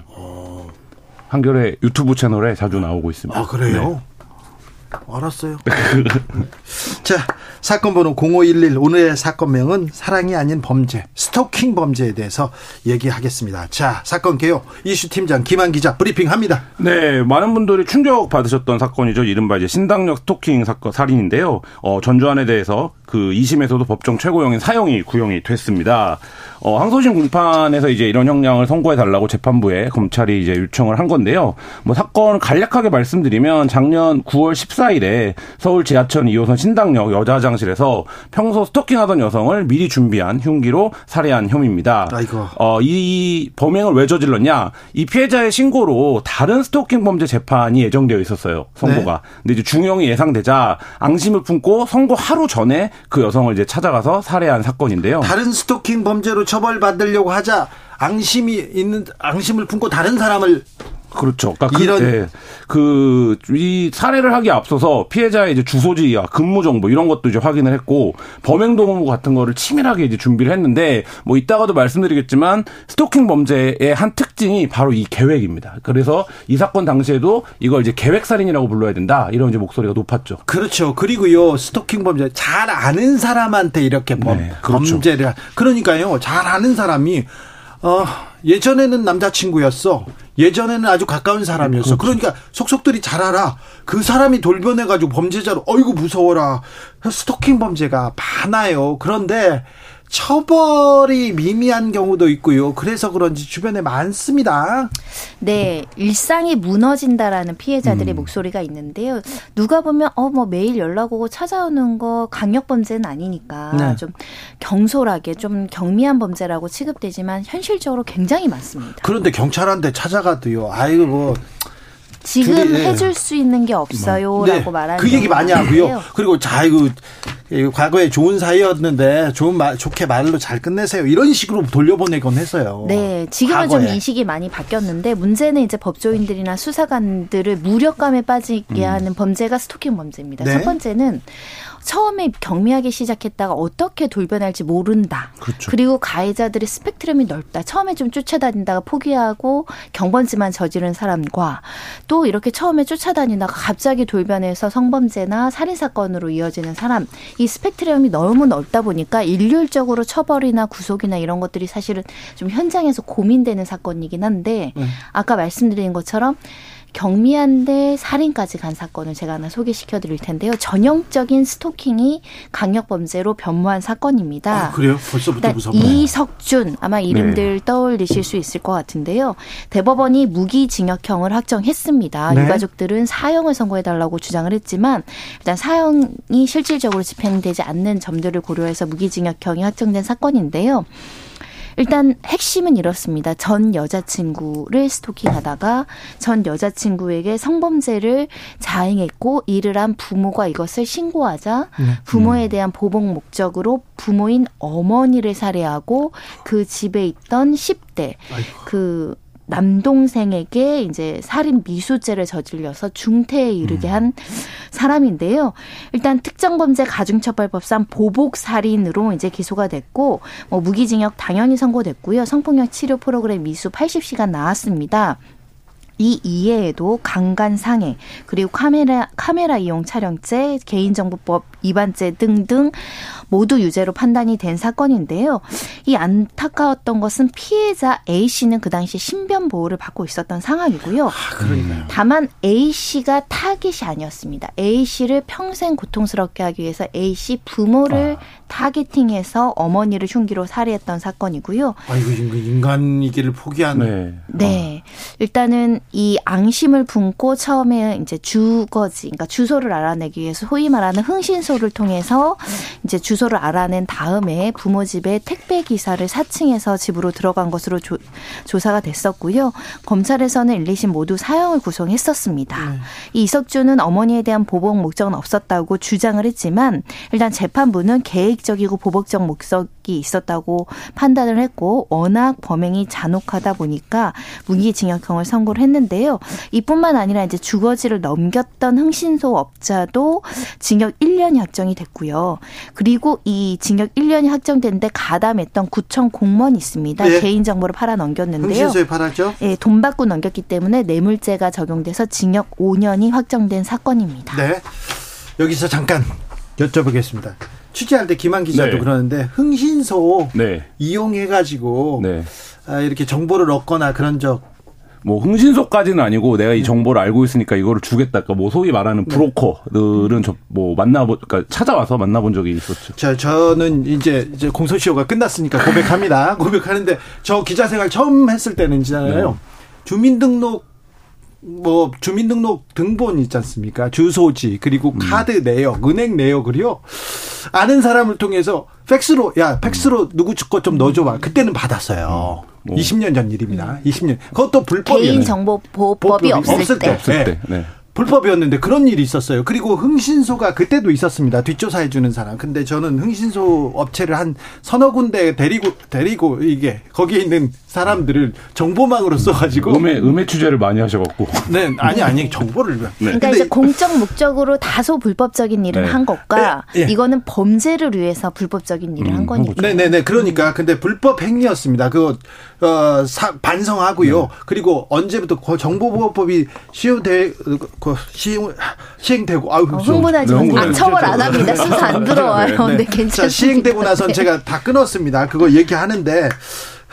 한겨레 유튜브 채널에 자주 나오고 있습니다. 아, 그래요? 네. 알았어요. 자, 사건 번호 0511 오늘의 사건명은 사랑이 아닌 범죄, 스토킹 범죄에 대해서 얘기하겠습니다. 자, 사건 개요 이슈 팀장 김한 기자 브리핑합니다. 네, 많은 분들이 충격 받으셨던 사건이죠. 이른바 이제 신당역 스토킹 사건 살인인데요. 어, 전주안에 대해서 그 2심에서도 법정 최고형인 사형이 구형이 됐습니다. 어, 항소심 공판에서 이제 이런 형량을 선고해 달라고 재판부에 검찰이 이제 요청을 한 건데요. 뭐 사건을 간략하게 말씀드리면 작년 9월 14일에 서울 지하철 2호선 신당역 여자 화장실에서 평소 스토킹하던 여성을 미리 준비한 흉기로 살해한 혐의입니다. 아이고. 어, 이 범행을 왜 저질렀냐? 이 피해자의 신고로 다른 스토킹 범죄 재판이 예정되어 있었어요. 선고가. 근데 이제 중형이 예상되자 앙심을 품고 선고 하루 전에 그 여성을 이제 찾아가서 살해한 사건인데요. 다른 스토킹 범죄로 처벌받으려고 하자 앙심이 있는 앙심을 품고 다른 사람을 그렇죠. 그러니까 그, 이런- 예. 그, 이 사례를 하기에 앞서서 피해자의 이제 주소지와 근무 정보 이런 것도 이제 확인을 했고 범행 도구 같은 거를 치밀하게 이제 준비를 했는데 뭐 이따가도 말씀드리겠지만 스토킹 범죄의 한 특징이 바로 이 계획입니다. 그래서 이 사건 당시에도 이걸 이제 계획 살인이라고 불러야 된다. 이런 이제 목소리가 높았죠. 그렇죠. 그리고요 스토킹 범죄 잘 아는 사람한테 이렇게 범, 네, 그렇죠. 범죄를 하- 그러니까요 잘 아는 사람이 어 예전에는 남자친구였어. 예전에는 아주 가까운 사람이었어. 그러니까 속속들이 잘 알아. 그 사람이 돌변해가지고 범죄자로, 어이구, 무서워라. 스토킹 범죄가 많아요. 그런데 처벌이 미미한 경우도 있고요. 그래서 그런지 주변에 많습니다. 네, 일상이 무너진다라는 피해자들의 음. 목소리가 있는데요. 누가 보면 어 뭐 매일 연락 오고 찾아오는 거 강력 범죄는 아니니까 네. 좀 경솔하게 좀 경미한 범죄라고 취급되지만 현실적으로 굉장히 많습니다. 그런데 경찰한테 찾아가도요. 아이고, 뭐. 지금 둘이, 예. 해줄 수 있는 게 없어요라고 네, 말하는 그 얘기 많이. 하고요. 그리고 자 이거 이 과거에 좋은 사이였는데 좋은 말 좋게 말로 잘 끝내세요. 이런 식으로 돌려보내곤 했어요. 네, 지금은 좀 과거에. 인식이 많이 바뀌었는데 문제는 이제 법조인들이나 수사관들을 무력감에 빠지게 하는 범죄가 스토킹 범죄입니다. 음. 네. 첫 번째는 처음에 경미하게 시작했다가 어떻게 돌변할지 모른다. 그렇죠. 리고 가해자들의 스펙트럼이 넓다. 처음에 좀 쫓아다니다가 포기하고 경범죄만 저지른 사람과 또 이렇게 처음에 쫓아다니다가 갑자기 돌변해서 성범죄나 살인 사건으로 이어지는 사람 이 스펙트럼이 너무 넓다 보니까 일률적으로 처벌이나 구속이나 이런 것들이 사실은 좀 현장에서 고민되는 사건이긴 한데 네. 아까 말씀드린 것처럼 경미한데 살인까지 간 사건을 제가 하나 소개시켜 드릴 텐데요. 전형적인 스토킹이 강력 범죄로 변모한 사건입니다. 아, 그래요? 벌써부터 일단 무섭네요. 이석준 아마 이름들 떠올리실 수 있을 것 같은데요. 대법원이 무기징역형을 확정했습니다. 네. 유가족들은 사형을 선고해 달라고 주장을 했지만 일단 사형이 실질적으로 집행되지 않는 점들을 고려해서 무기징역형이 확정된 사건인데요. 일단 핵심은 이렇습니다. 전 여자친구를 스토킹하다가 전 여자친구에게 성범죄를 자행했고 이를 한 부모가 이것을 신고하자 부모에 대한 보복 목적으로 부모인 어머니를 살해하고 그 집에 있던 10대 그 남동생에게 이제 살인 미수죄를 저질러서 중태에 이르게 한 사람인데요. 일단 특정범죄 가중처벌법상 보복 살인으로 이제 기소가 됐고 뭐 무기징역 당연히 선고됐고요. 성폭력 치료 프로그램 미수 80시간 나왔습니다. 이 이외에도 강간 상해 그리고 카메라 카메라 이용 촬영죄 개인정보법 위반죄 등등 모두 유죄로 판단이 된 사건인데요. 이 안타까웠던 것은 피해자 A 씨는 그 당시 신변 보호를 받고 있었던 상황이고요. 다만 A 씨가 타깃이 아니었습니다. A 씨를 평생 고통스럽게 하기 위해서 A 씨 부모를 타겟팅해서 어머니를 흉기로 살해했던 사건이고요. 아이고 이거 인간이기를 포기한 네. 네. 일단은 이 앙심을 품고 처음에 이제 주거지, 그러니까 주소를 알아내기 위해서 소위 말하는 흥신소를 통해서 이제 주소 를 알아낸 다음에 부모 집에 택배 기사를 사칭해서 집으로 들어간 것으로 조, 조사가 됐었고요. 검찰에서는 1, 2심 모두 사형을 구성했었습니다. 이 이석주는 어머니에 대한 보복 목적은 없었다고 주장을 했지만 일단 재판부는 계획적이고 보복적 목적 이 있었다고 판단을 했고 워낙 범행이 잔혹하다 보니까 무기징역형을 선고를 했는데요. 이뿐만 아니라 이제 주거지를 넘겼던 흥신소 업자도 징역 1년이 확정이 됐고요. 그리고 이 징역 1년이 확정됐는데 가담했던 구청 공무원이 있습니다. 예. 개인 정보를 팔아 넘겼는데요. 흥신소에 팔았죠? 예, 돈 받고 넘겼기 때문에 뇌물죄가 적용돼서 징역 5년이 확정된 사건입니다. 네. 여기서 잠깐 여쭤보겠습니다. 취재할 때 김한 기자도 네. 그러는데 흥신소 네. 이용해가지고 네. 아, 이렇게 정보를 얻거나 그런 적 뭐 흥신소까지는 아니고 내가 이 정보를 알고 있으니까 이거를 주겠다. 그러니까 뭐 소위 말하는 브로커들은 저뭐 만나보 그러니까 찾아와서 만나본 적이 있었죠. 자, 저는 이제 이제 공소시효가 끝났으니까 고백합니다. 고백하는데 저 기자 생활 처음 했을 때는 있잖아요. 네. 주민등록 뭐 주민등록 등본 있지 않습니까? 주소지 그리고 음. 카드 내역, 은행 내역을요. 아는 사람을 통해서 팩스로 야 팩스로 누구 것좀 넣어줘봐. 그때는 받았어요. 뭐. 20년 전 일입니다. 20년. 그것도 불법이에요. 개인정보보호법이 없을, 없을 때. 때. 네. 때. 네. 불법이었는데 그런 일이 있었어요. 그리고 흥신소가 그때도 있었습니다. 뒷조사해 주는 사람. 근데 저는 흥신소 업체를 한 서너 군데 데리고 데리고 이게 거기에 있는 사람들을 정보망으로 써가지고 음해 음해 취재를 많이 하셔갖고. 네 아니 아니 정보를 네. 그러니까 이제 공적 목적으로 다소 불법적인 일을 네. 한 것과 네, 예. 이거는 범죄를 위해서 불법적인 일을 음, 한 거니까. 네 네 네 그러니까 근데 불법 행위였습니다. 그거 어, 사- 반성하고요. 네. 그리고 언제부터 그 정보보호법이 시효돼 그 시행 시행되고 아유 어, 흥분하지 네, 마세요. 아, 처벌 안 합니다. 순서 안 들어와요. 네. 네, 자, 괜찮습니다. 시행되고 나선 네. 제가 다 끊었습니다. 그거 얘기하는데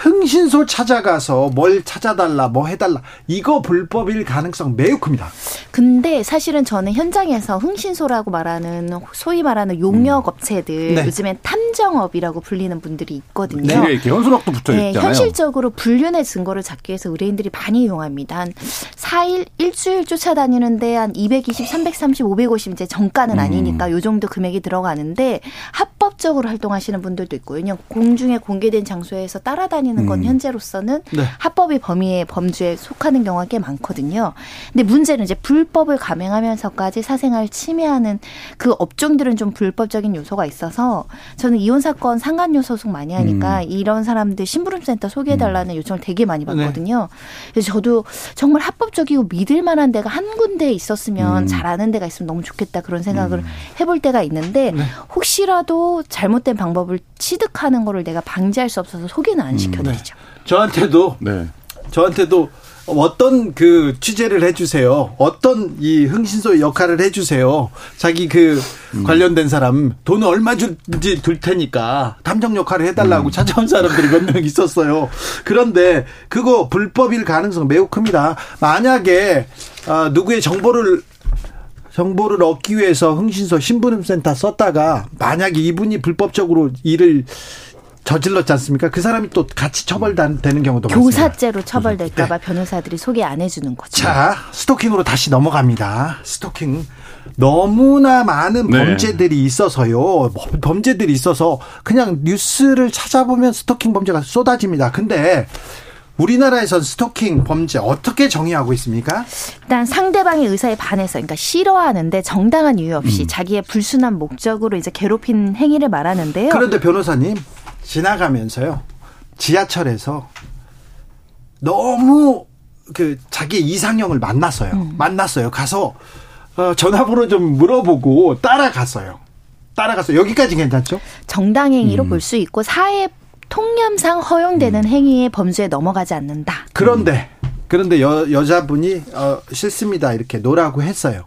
흥신소 찾아가서 뭘 찾아달라, 뭐 해달라. 이거 불법일 가능성 매우 큽니다. 근데 사실은 저는 현장에서 흥신소라고 말하는 소위 말하는 용역 업체들 네. 요즘엔 탐정업이라고 불리는 분들이 있거든요. 뒤에 이렇게 현수막도 붙어 네, 있잖아요. 현실적으로 불륜의 증거를 잡기 위해서 의뢰인들이 많이 이용합니다. 한 4일, 일주일 쫓아다니는데 한 220, 330, 550 이제 정가는 음. 아니니까 요 정도 금액이 들어가는데 합법적으로 활동하시는 분들도 있고요. 그냥 공중에 공개된 장소에서 따라다니는 건 음. 현재로서는 네. 합법의 범위에 범주에 속하는 경우가 꽤 많거든요. 근데 문제는 이제 불법을 감행하면서까지 사생활 침해하는 그 업종들은 좀 불법적인 요소가 있어서 저는 이혼 사건 상간녀 소송 많이 하니까 이런 사람들 심부름센터 소개해달라는 요청을 되게 많이 받거든요. 그래서 저도 정말 합법적이고 믿을 만한 데가 한 군데 있었으면 잘 아는 데가 있으면 너무 좋겠다 그런 생각을 해볼 때가 있는데 혹시라도 잘못된 방법을 취득하는 거를 내가 방지할 수 없어서 소개는 안 시켜 드리죠. 저한테도, 네. 저한테도 어떤 그 취재를 해주세요. 어떤 이 흥신소 역할을 해주세요. 자기 그 관련된 사람 돈을 얼마 줄지 줄 테니까 탐정 역할을 해달라고 찾아온 사람들이 몇 명 있었어요. 그런데 그거 불법일 가능성 매우 큽니다. 만약에 아, 누구의 정보를 정보를 얻기 위해서 흥신소 신분센터 썼다가 만약에 이분이 불법적으로 일을 저질렀지 않습니까? 그 사람이 또 같이 처벌되는 경우도 많습니다. 교사죄로 처벌될까봐 네. 변호사들이 소개 안 해주는 거죠. 자, 스토킹으로 다시 넘어갑니다. 스토킹. 너무나 많은 네. 범죄들이 있어서요. 범죄들이 있어서 그냥 뉴스를 찾아보면 스토킹 범죄가 쏟아집니다. 근데 우리나라에선 스토킹 범죄 어떻게 정의하고 있습니까? 일단 상대방의 의사에 반해서 그러니까 싫어하는데 정당한 이유 없이 음. 자기의 불순한 목적으로 이제 괴롭힌 행위를 말하는데요. 그런데 변호사님 지나가면서요. 지하철에서 너무 그 자기 이상형을 만났어요. 음. 만났어요. 가서 어, 전화번호 좀 물어보고 따라갔어요. 따라갔어요. 여기까지 괜찮죠? 정당행위로 음. 볼수 있고 사회 통념상 허용되는 음. 행위의 범죄에 넘어가지 않는다. 그런데 그런데 여, 여자분이 어, 싫습니다 이렇게 no라고 했어요.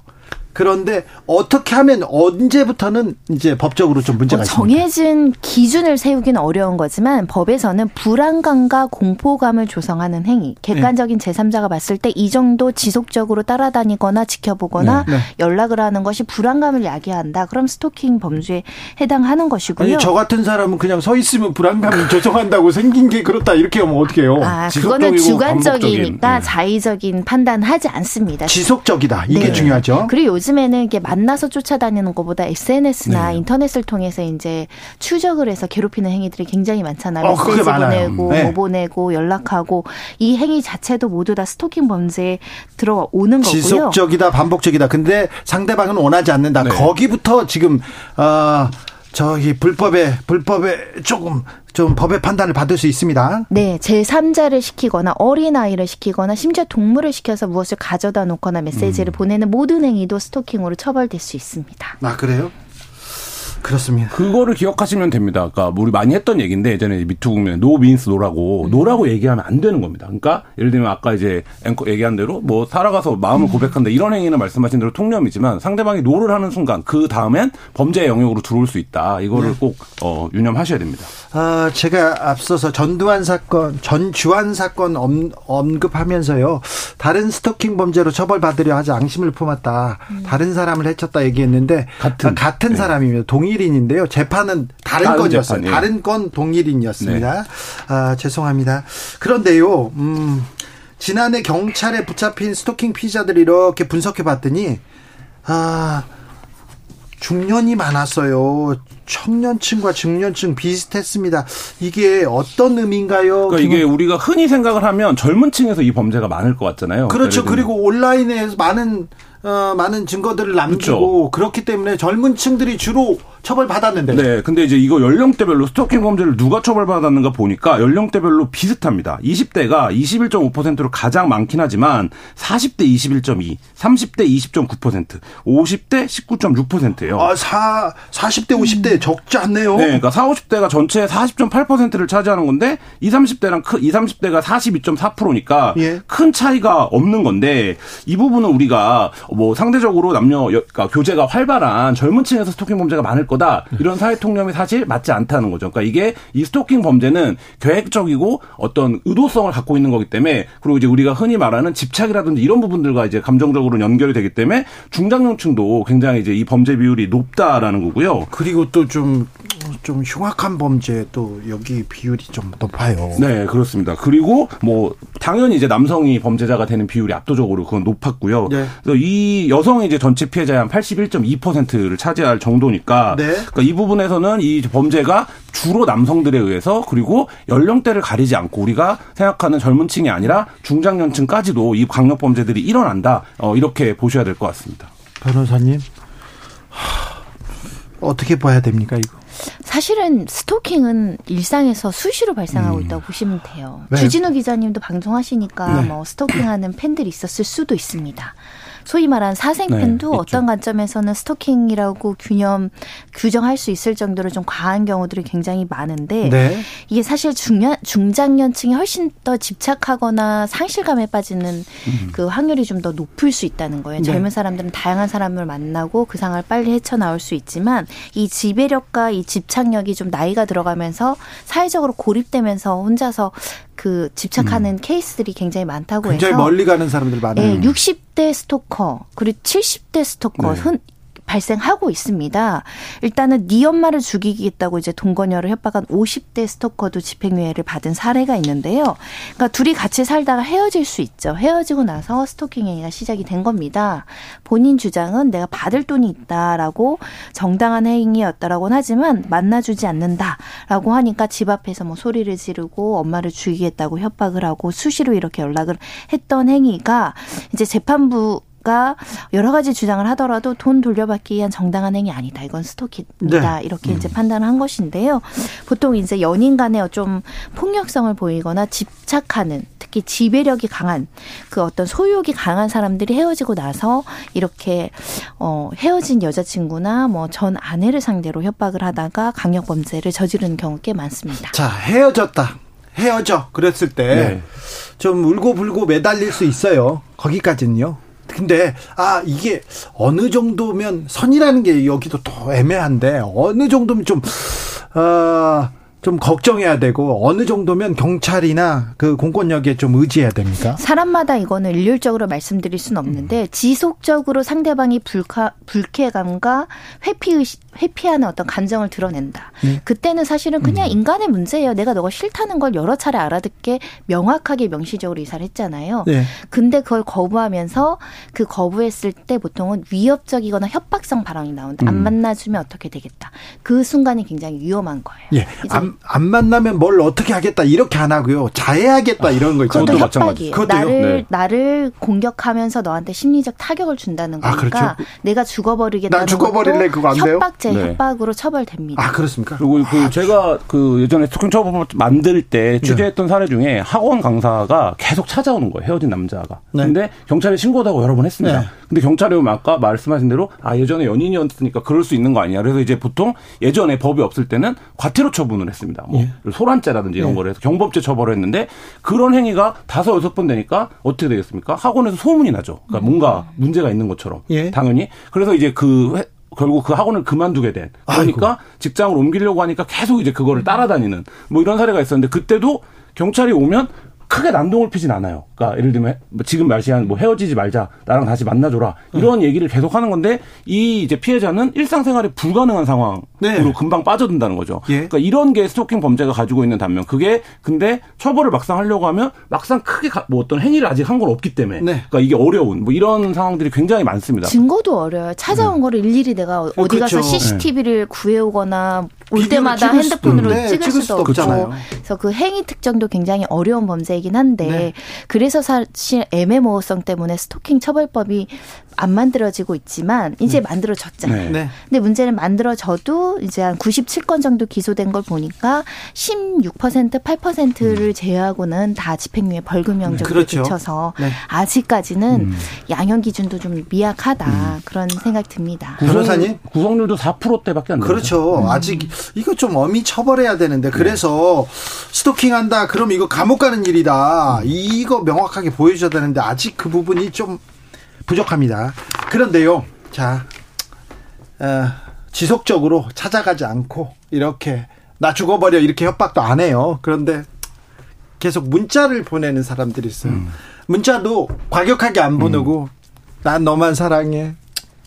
그런데 어떻게 하면 언제부터는 이제 법적으로 좀 문제가 뭐 정해진 있습니까? 기준을 세우기는 어려운 거지만 법에서는 불안감과 공포감을 조성하는 행위, 객관적인 네. 제3자가 봤을 때 이 정도 지속적으로 따라다니거나 지켜보거나 네. 네. 연락을 하는 것이 불안감을 야기한다. 그럼 스토킹 범죄에 해당하는 것이고요. 아니, 저 같은 사람은 그냥 서 있으면 불안감을 조성한다고 생긴 게 그렇다 이렇게 하면 어떻게 해요? 아, 그거는 주관적이니까 네. 자의적인 판단하지 않습니다. 지속적이다. 이게 네. 중요하죠. 그리고 요즘에는 이게 만나서 쫓아다니는 것보다 SNS나 네. 인터넷을 통해서 이제 추적을 해서 괴롭히는 행위들이 굉장히 많잖아요. 어, 메시지 보내고 네. 뭐 보내고 연락하고 이 행위 자체도 모두 다 스토킹 범죄에 들어오는 거고요. 지속적이다, 반복적이다. 근데 상대방은 원하지 않는다. 네. 거기부터 지금 어 저기 불법에 불법에 조금 좀 법의 판단을 받을 수 있습니다. 네, 제3자를 시키거나 어린아이를 시키거나 심지어 동물을 시켜서 무엇을 가져다 놓거나 메시지를 음. 보내는 모든 행위도 스토킹으로 처벌될 수 있습니다. 아, 그래요? 그렇습니다. 그거를 기억하시면 됩니다. 그러니까 우리 많이 했던 얘기인데 예전에 미투 국면 no means no라고 음. no라고 얘기하면 안 되는 겁니다. 그러니까 예를 들면 아까 이제 앵커 얘기한 대로 뭐 살아가서 마음을 음. 고백한다 이런 행위는 말씀하신 대로 통념이지만 상대방이 no를 하는 순간 그 다음엔 범죄 영역으로 들어올 수 있다. 이거를 네. 꼭 어, 유념하셔야 됩니다. 아, 제가 앞서서 전두환 사건, 전주환 사건 엄, 언급하면서요. 다른 스토킹 범죄로 처벌받으려 하지 앙심을 품었다. 음. 다른 사람을 해쳤다 얘기했는데 같은, 아, 같은 네. 사람이며 동 일인인데요. 재판은 다른, 다른 건이었어요. 재판, 예. 다른 건 동일인이었습니다. 네. 아, 죄송합니다. 그런데요. 음, 지난해 경찰에 붙잡힌 스토킹 피자들 이렇게 분석해 봤더니 아 중년이 많았어요. 청년층과 중년층 비슷했습니다. 이게 어떤 의미인가요? 그러니까 이게 우리가 흔히 생각을 하면 젊은 층에서 이 범죄가 많을 것 같잖아요. 그렇죠. 그리고 온라인에서 많은 어, 많은 증거들을 남기고 그렇죠. 그렇기 때문에 젊은 층들이 주로 처벌받았는데. 네. 근데 이제 이거 연령대별로 스토킹 범죄를 누가 처벌받았는가 보니까 연령대별로 비슷합니다. 20대가 21.5%로 가장 많긴 하지만 40대 21.2, 30대 20.9%, 50대 19.6%예요. 아, 4 40대 50대 음. 적지 않네요. 네. 그러니까 4, 50대가 전체의 40.8%를 차지하는 건데 20, 30대랑 크, 20, 30대가 42.4%니까 예. 큰 차이가 없는 건데 이 부분은 우리가 뭐 상대적으로 남녀 그러니까 교제가 활발한 젊은 층에서 스토킹 범죄가 많을 거다 이런 사회 통념이 사실 맞지 않다는 거죠. 그러니까 이게 이 스토킹 범죄는 계획적이고 어떤 의도성을 갖고 있는 거기 때문에 그리고 이제 우리가 흔히 말하는 집착이라든지 이런 부분들과 이제 감정적으로 연결이 되기 때문에 중장년층도 굉장히 이제 이 범죄 비율이 높다라는 거고요. 그리고 또 좀좀 흉악한 범죄 또 여기 비율이 좀 높아요. 네, 그렇습니다. 그리고 뭐 당연히 이제 남성이 범죄자가 되는 비율이 압도적으로 그건 높았고요. 네. 그래서 이 여성이 이제 전체 피해자의 한 81.2%를 차지할 정도니까 네. 그러니까 이 부분에서는 이 범죄가 주로 남성들에 의해서 그리고 연령대를 가리지 않고 우리가 생각하는 젊은 층이 아니라 중장년층까지도 이 강력 범죄들이 일어난다. 어, 이렇게 보셔야 될 것 같습니다. 변호사님. 하, 어떻게 봐야 됩니까, 이거? 사실은 스토킹은 일상에서 수시로 발생하고 음. 있다고 보시면 돼요. 네. 주진우 기자님도 방송하시니까 네. 뭐 스토킹하는 팬들이 있었을 수도 있습니다. 소위 말한 사생팬도 네, 어떤 관점에서는 스토킹이라고 균형 규정할 수 있을 정도로 좀 과한 경우들이 굉장히 많은데 네. 이게 사실 중년 중장년층이 훨씬 더 집착하거나 상실감에 빠지는 음. 그 확률이 좀 더 높을 수 있다는 거예요. 네. 젊은 사람들은 다양한 사람을 만나고 그 상을 빨리 헤쳐나올 수 있지만 이 지배력과 이 집착력이 좀 나이가 들어가면서 사회적으로 고립되면서 혼자서 그 집착하는 케이스들이 굉장히 많다고 굉장히 해서 멀리 가는 사람들 많아요. 예, 60대 스토커 그리고 70대 스토커 네. 흔 발생하고 있습니다. 일단은 네 엄마를 죽이겠다고 이제 동거녀를 협박한 50대 스토커도 집행유예를 받은 사례가 있는데요. 그러니까 둘이 같이 살다가 헤어질 수 있죠. 헤어지고 나서 스토킹 행위가 시작이 된 겁니다. 본인 주장은 내가 받을 돈이 있다라고 정당한 행위였다라고는 하지만 만나주지 않는다라고 하니까 집 앞에서 뭐 소리를 지르고 엄마를 죽이겠다고 협박을 하고 수시로 이렇게 연락을 했던 행위가 이제 재판부 가 여러 가지 주장을 하더라도 돈 돌려받기 위한 정당한 행위 아니다. 이건 스토킹이다. 네. 이렇게 이제 판단을 한 것인데요. 보통 이제 연인 간에 좀 폭력성을 보이거나 집착하는 특히 지배력이 강한 그 어떤 소유욕이 강한 사람들이 헤어지고 나서 이렇게 어 헤어진 여자친구나 뭐 전 아내를 상대로 협박을 하다가 강력 범죄를 저지르는 경우 꽤 많습니다. 자, 헤어졌다. 헤어져. 그랬을 때좀 네. 울고 불고 매달릴 수 있어요. 거기까지는요. 근데 아 이게 어느 정도면 선이라는 게 여기도 더 애매한데 어느 정도면 좀 어, 좀 걱정해야 되고 어느 정도면 경찰이나 그 공권력에 좀 의지해야 됩니까? 사람마다 이거는 일률적으로 말씀드릴 수는 없는데 지속적으로 상대방이 불쾌, 불쾌감과 회피 회피하는 어떤 감정을 드러낸다. 네. 그때는 사실은 그냥 인간의 문제예요. 내가 너가 싫다는 걸 여러 차례 알아듣게 명확하게 명시적으로 이사를 했잖아요. 네. 근데 그걸 거부하면서 그 거부했을 때 보통은 위협적이거나 협박성 발언이 나온다. 안 만나주면 어떻게 되겠다. 그 순간이 굉장히 위험한 거예요. 예. 안, 안 만나면 뭘 어떻게 하겠다 이렇게 안 하고요. 자해하겠다 이런 거 있잖아요. 그것도. 그것도요? 나를 네. 나를 공격하면서 너한테 심리적 타격을 준다는 아, 거니까 그렇죠. 내가 죽어버리겠다는 난 죽어버릴래, 그거 안 돼요? 협박죄 네. 협박으로 처벌됩니다. 아 그렇습니까? 그리고 그 제가 그 예전에 처벌 만들 때 취재했던 사례 중에 학원 강사가 계속 찾아오는 거예요. 헤어진 남자가. 네. 근데 경찰에 신고도 하고 여러 번 했습니다. 네. 근데 경찰에 오면 아까 말씀하신 대로 아 예전에 연인이었으니까 그럴 수 있는 거 아니야. 그래서 이제 보통 예전에 법이 없을 때는 과태료 처분을 했습니다. 뭐 소란죄라든지 이런 예. 거를 해서 경범죄 처벌을 했는데 그런 행위가 다섯 여섯 번 되니까 어떻게 되겠습니까? 학원에서 소문이 나죠. 그러니까 뭔가 문제가 있는 것처럼 예. 당연히. 그래서 이제 그 회- 결국 그 학원을 그만두게 된. 그러니까 직장을 옮기려고 하니까 계속 이제 그거를 따라다니는 뭐 이런 사례가 있었는데 그때도 경찰이 오면 크게 난동을 피진 않아요. 그러니까 예를 들면 뭐 지금 말시한 뭐 헤어지지 말자, 나랑 다시 만나줘라 이런 얘기를 계속 하는 건데 이 이제 피해자는 일상생활이 불가능한 상황으로 네. 금방 빠져든다는 거죠. 예. 그러니까 이런 게 스토킹 범죄가 가지고 있는 단면. 그게 근데 처벌을 막상 하려고 하면 막상 크게 가- 뭐 어떤 행위를 아직 한 건 없기 때문에. 네. 그러니까 이게 어려운 뭐 이런 상황들이 굉장히 많습니다. 증거도 어려워요. 찾아온 거를 일일이 내가 어디 그렇죠. 가서 CCTV를 구해오거나 올 때마다 핸드폰으로 네, 찍을, 찍을 수도. 없고. 그래서 그 행위 특정도 굉장히 어려운 범죄이긴 한데 네. 그래서 사실 애매모호성 때문에 스토킹 처벌법이 안 만들어지고 있지만 이제 만들어졌잖아요. 네. 근데 문제는 만들어져도 이제 한 97건 정도 기소된 걸 보니까 16% 8%를 제외하고는 다 집행유예 벌금 형정에 그렇죠. 그쳐서 네. 아직까지는 양형 기준도 좀 미약하다 그런 생각 듭니다. 변호사님? 구성률도 4%대밖에 안 돼요. 그렇죠. 아직 이거 좀 엄히 처벌해야 되는데 그래서 스토킹한다. 그럼 이거 감옥 가는 일이다. 이거 명확하게 보여줘야 되는데 아직 그 부분이 좀 부족합니다. 그런데요. 자, 어, 지속적으로 찾아가지 않고 이렇게 나 죽어버려 이렇게 협박도 안 해요. 그런데 계속 문자를 보내는 사람들이 있어요. 문자도 과격하게 안 보내고 난 너만 사랑해.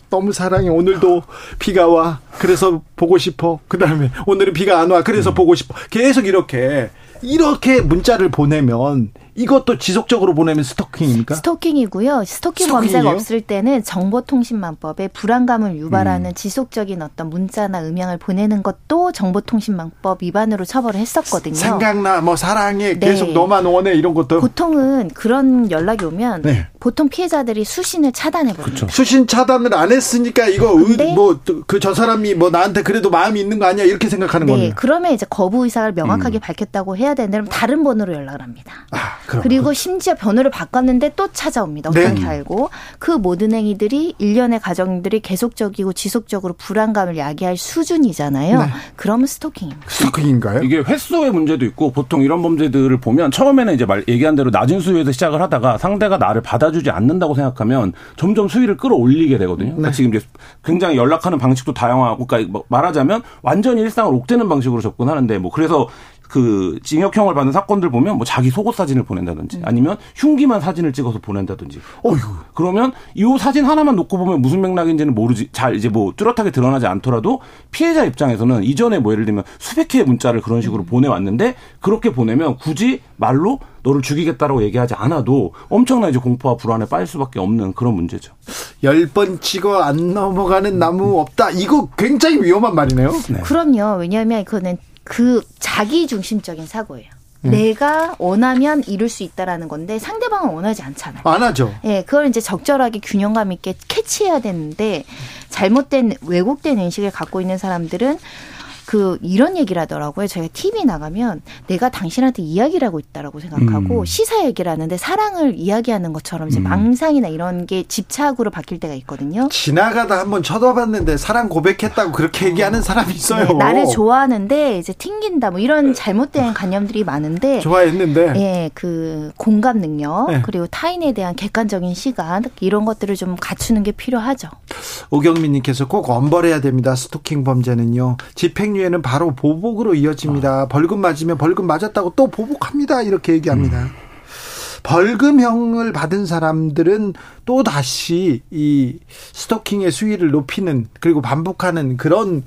너무 사랑해. 오늘도 비가 와. 그래서 보고 싶어. 그 다음에 오늘은 비가 안 와. 그래서 보고 싶어. 계속 이렇게 이렇게 문자를 보내면 이것도 지속적으로 보내면 스토킹입니까? 스토킹이고요. 스토킹? 범죄가 없을 때는 정보통신망법에 불안감을 음. 유발하는 지속적인 어떤 문자나 음향을 보내는 것도 정보통신망법 위반으로 처벌을 했었거든요. 생각나 뭐 사랑해 네. 계속 너만 원해 이런 것도 보통은 그런 연락이 오면 네. 보통 피해자들이 수신을 차단해 버립니다. 수신 차단을 안 했으니까 이거 근데- 뭐그 저 사람이 뭐 나한테 그래도 마음이 있는 거 아니야 이렇게 생각하는 네, 거네요. 그러면 이제 거부 의사를 명확하게 밝혔다고 해야 되는데 그럼 다른 번호로 연락을 합니다. 아, 그리고 심지어 번호를 바꿨는데 또 찾아옵니다. 어떻게 네. 알고 그 모든 행위들이 일련의 과정들이 계속적이고 지속적으로 불안감을 야기할 수준이잖아요. 네. 그러면 스토킹입니다. 스토킹인가요? 이게 횟수의 문제도 있고 보통 이런 범죄들을 보면 처음에는 이제 말 얘기한 대로 낮은 수위에서 시작을 하다가 상대가 나를 받아주지 않는다고 생각하면 점점 수위를 끌어올리게 되거든요. 그러니까 지금 이제 굉장히 연락하는 방식도 다양하고 그러니까 뭐 말하자면 완전히 일상을 옥죄는 방식으로 접근하는데 뭐 그래서 그 징역형을 받는 사건들 보면 뭐 자기 속옷 사진을 보낸다든지 아니면 흉기만 사진을 찍어서 보낸다든지. 어휴. 그러면 이 사진 하나만 놓고 보면 무슨 맥락인지는 모르지 잘 이제 뭐 뚜렷하게 드러나지 않더라도 피해자 입장에서는 이전에 뭐 예를 들면 수백 개의 문자를 그런 식으로 보내왔는데 그렇게 보내면 굳이 말로 너를 죽이겠다라고 얘기하지 않아도 엄청난 이제 공포와 불안에 빠질 수밖에 없는 그런 문제죠. 열 번 찍어 안 넘어가는 나무 없다. 이거 굉장히 위험한 말이네요. 네. 그럼요. 왜냐하면 그거는 그 자기 중심적인 사고예요. 음. 내가 원하면 이룰 수 있다라는 건데 상대방은 원하지 않잖아요. 안 하죠. 예, 네, 그걸 이제 적절하게 균형감 있게 캐치해야 되는데 잘못된 왜곡된 인식을 갖고 있는 사람들은 그 이런 얘기를 하더라고요. 저희가 TV 나가면 내가 당신한테 이야기를 하고 있다라고 생각하고 음. 시사 얘기를 하는데 사랑을 이야기하는 것처럼 이제 음. 망상이나 이런 게 집착으로 바뀔 때가 있거든요. 지나가다 한번 쳐다봤는데 사랑 고백했다고 그렇게 어. 얘기하는 사람이 있어요. 네, 나를 좋아하는데 이제 튕긴다 뭐 이런 잘못된 관념들이 많은데 좋아했는데 예, 그 공감 능력 네. 그리고 타인에 대한 객관적인 시간 이런 것들을 좀 갖추는 게 필요하죠. 오경민 님께서 꼭 엄벌해야 됩니다. 스토킹 범죄는요. 집행 집행유예는 바로 보복으로 이어집니다. 아. 벌금 맞으면 벌금 맞았다고 또 보복합니다. 이렇게 얘기합니다. 음. 벌금형을 받은 사람들은 또 다시 이 스토킹의 수위를 높이는 그리고 반복하는 그런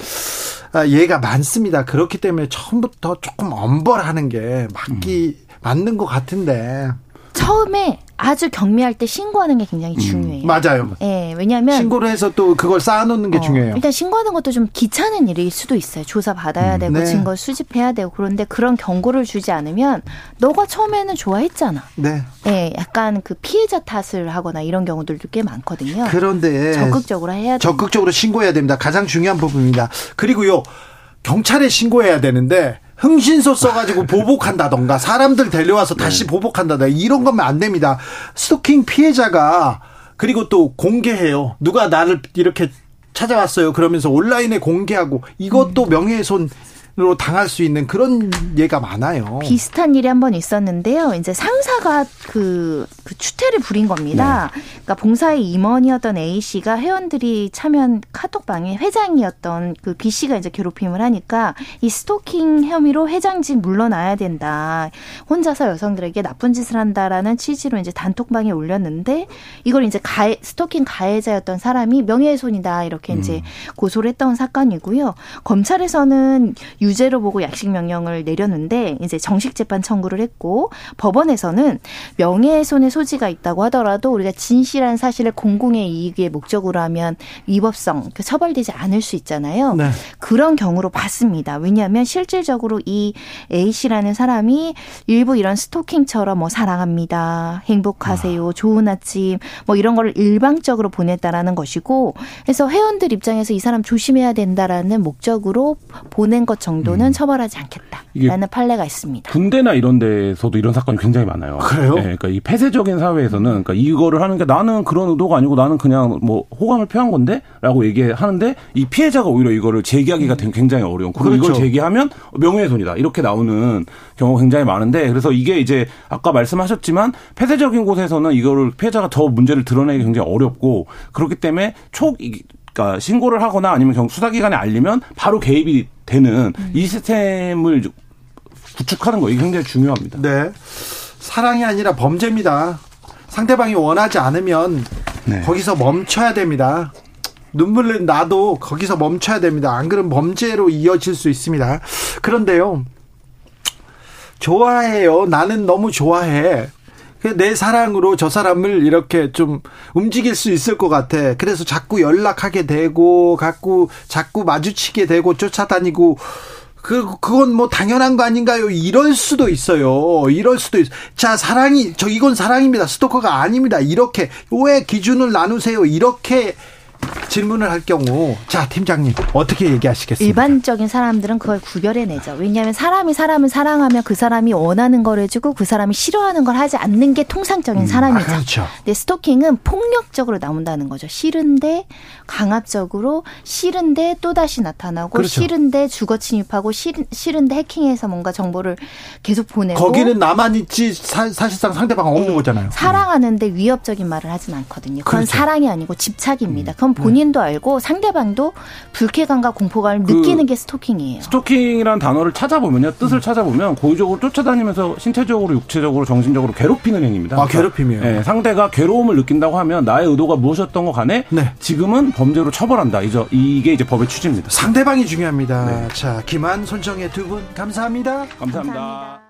아, 예가 많습니다. 그렇기 때문에 처음부터 조금 엄벌하는 게 맞기 음. 맞는 것 같은데 처음에 아주 경미할 때 신고하는 게 굉장히 음, 중요해요. 음, 맞아요. 예, 왜냐하면 신고를 해서 또 그걸 쌓아놓는 게 어, 중요해요. 일단 신고하는 것도 좀 귀찮은 일일 수도 있어요. 조사 받아야 음, 되고 네. 증거 수집해야 되고 그런데 그런 경고를 주지 않으면 너가 처음에는 좋아했잖아. 네. 예, 약간 그 피해자 탓을 하거나 이런 경우들도 꽤 많거든요. 그런데 적극적으로 해야 적극적으로 신고해야 됩니다. 가장 중요한 부분입니다. 그리고요 경찰에 신고해야 되는데. 흥신소 써가지고 보복한다던가 사람들 데려와서 다시 네. 보복한다던가 이런 거면 안 됩니다. 스토킹 피해자가 그리고 또 공개해요. 누가 나를 이렇게 찾아왔어요. 그러면서 온라인에 공개하고 이것도 음. 명예훼손 으 로 당할 수 있는 그런 예가 많아요. 비슷한 일이 한 번 있었는데요. 이제 상사가 그, 그 추태를 부린 겁니다. 네. 그러니까 봉사의 임원이었던 A 씨가 회원들이 참여한 카톡방에 회장이었던 그 B 씨가 이제 괴롭힘을 하니까 이 스토킹 혐의로 회장직 물러나야 된다. 혼자서 여성들에게 나쁜 짓을 한다라는 취지로 이제 단톡방에 올렸는데 이걸 이제 가해, 스토킹 가해자였던 사람이 명예훼손이다 이렇게 이제 음. 고소를 했던 사건이고요. 검찰에서는 유 죄로 보고 약식 명령을 내렸는데 이제 정식 재판 청구를 했고 법원에서는 명예훼손의 소지가 있다고 하더라도 우리가 진실한 사실을 공공의 이익의 목적으로 하면 위법성 그 처벌되지 않을 수 있잖아요. 네. 그런 경우로 봤습니다. 왜냐하면 실질적으로 이 A 씨라는 사람이 일부 이런 스토킹처럼 뭐 사랑합니다, 행복하세요, 아. 좋은 아침 뭐 이런 거를 일방적으로 보냈다라는 것이고 그래서 회원들 입장에서 이 사람 조심해야 된다라는 목적으로 보낸 것 정도 는 음. 처벌하지 않겠다라는 판례가 있습니다. 군대나 이런 데서도 이런 사건이 굉장히 많아요. 그래요? 네, 그러니까 이 폐쇄적인 사회에서는 그러니까 이거를 하는 게 나는 그런 의도가 아니고 나는 그냥 뭐 호감을 표한 건데라고 얘기하는데 이 피해자가 오히려 이거를 제기하기가 음. 굉장히 어려운. 그리고 그렇죠. 이걸 제기하면 명예훼손이다 이렇게 나오는 경우가 굉장히 많은데 그래서 이게 이제 아까 말씀하셨지만 폐쇄적인 곳에서는 이거를 피해자가 더 문제를 드러내기 굉장히 어렵고 그렇기 때문에 초 그러니까 신고를 하거나 아니면 경 수사기관에 알리면 바로 개입이 되는 음. 이 시스템을 구축하는 거 이게 굉장히 중요합니다. 네. 사랑이 아니라 범죄입니다. 상대방이 원하지 않으면 네. 거기서 멈춰야 됩니다. 눈물을 나도 거기서 멈춰야 됩니다. 안 그러면 범죄로 이어질 수 있습니다. 그런데요. 좋아해요. 나는 너무 좋아해. 내 사랑으로 저 사람을 이렇게 좀 움직일 수 있을 것 같아. 그래서 자꾸 연락하게 되고, 자꾸, 자꾸 마주치게 되고, 쫓아다니고, 그, 그건 뭐 당연한 거 아닌가요? 이럴 수도 있어요. 이럴 수도 있어. 자, 사랑이, 저, 이건 사랑입니다. 스토커가 아닙니다. 이렇게, 왜 기준을 나누세요? 이렇게 질문을 할 경우 자 팀장님 어떻게 얘기하시겠습니까? 일반적인 사람들은 그걸 구별해내죠. 왜냐하면 사람이 사람을 사랑하면 그 사람이 원하는 걸 해주고 그 사람이 싫어하는 걸 하지 않는 게 통상적인 음, 사람이죠. 아, 그렇죠. 근데 스토킹은 폭력적으로 나온다는 거죠. 싫은데 강압적으로 싫은데 또 다시 나타나고 그렇죠. 싫은데 주거 침입하고 싫, 싫은데 해킹해서 뭔가 정보를 계속 보내고 거기는 나만 있지 사, 실상 상대방 없는 네, 거잖아요. 사랑하는데 위협적인 말을 하진 않거든요. 그건 그렇죠. 사랑이 아니고 집착입니다. 음. 스토 킹은 본인도 알고 상대방도 불쾌감과 공포감을 그 느끼는 게 스토킹이에요. 스토킹이라는 단어를 찾아보면요. 뜻을 찾아보면 고의적으로 쫓아다니면서 신체적으로, 육체적으로, 정신적으로 괴롭히는 행위입니다. 아, 괴롭힘이요? 네, 상대가 괴로움을 느낀다고 하면 나의 의도가 무엇이었던 것 간에 네. 지금은 범죄로 처벌한다. 이제 이게 이제 법의 취지입니다. 상대방이 중요합니다. 네. 자, 김한, 손정혜 두분 감사합니다. 감사합니다.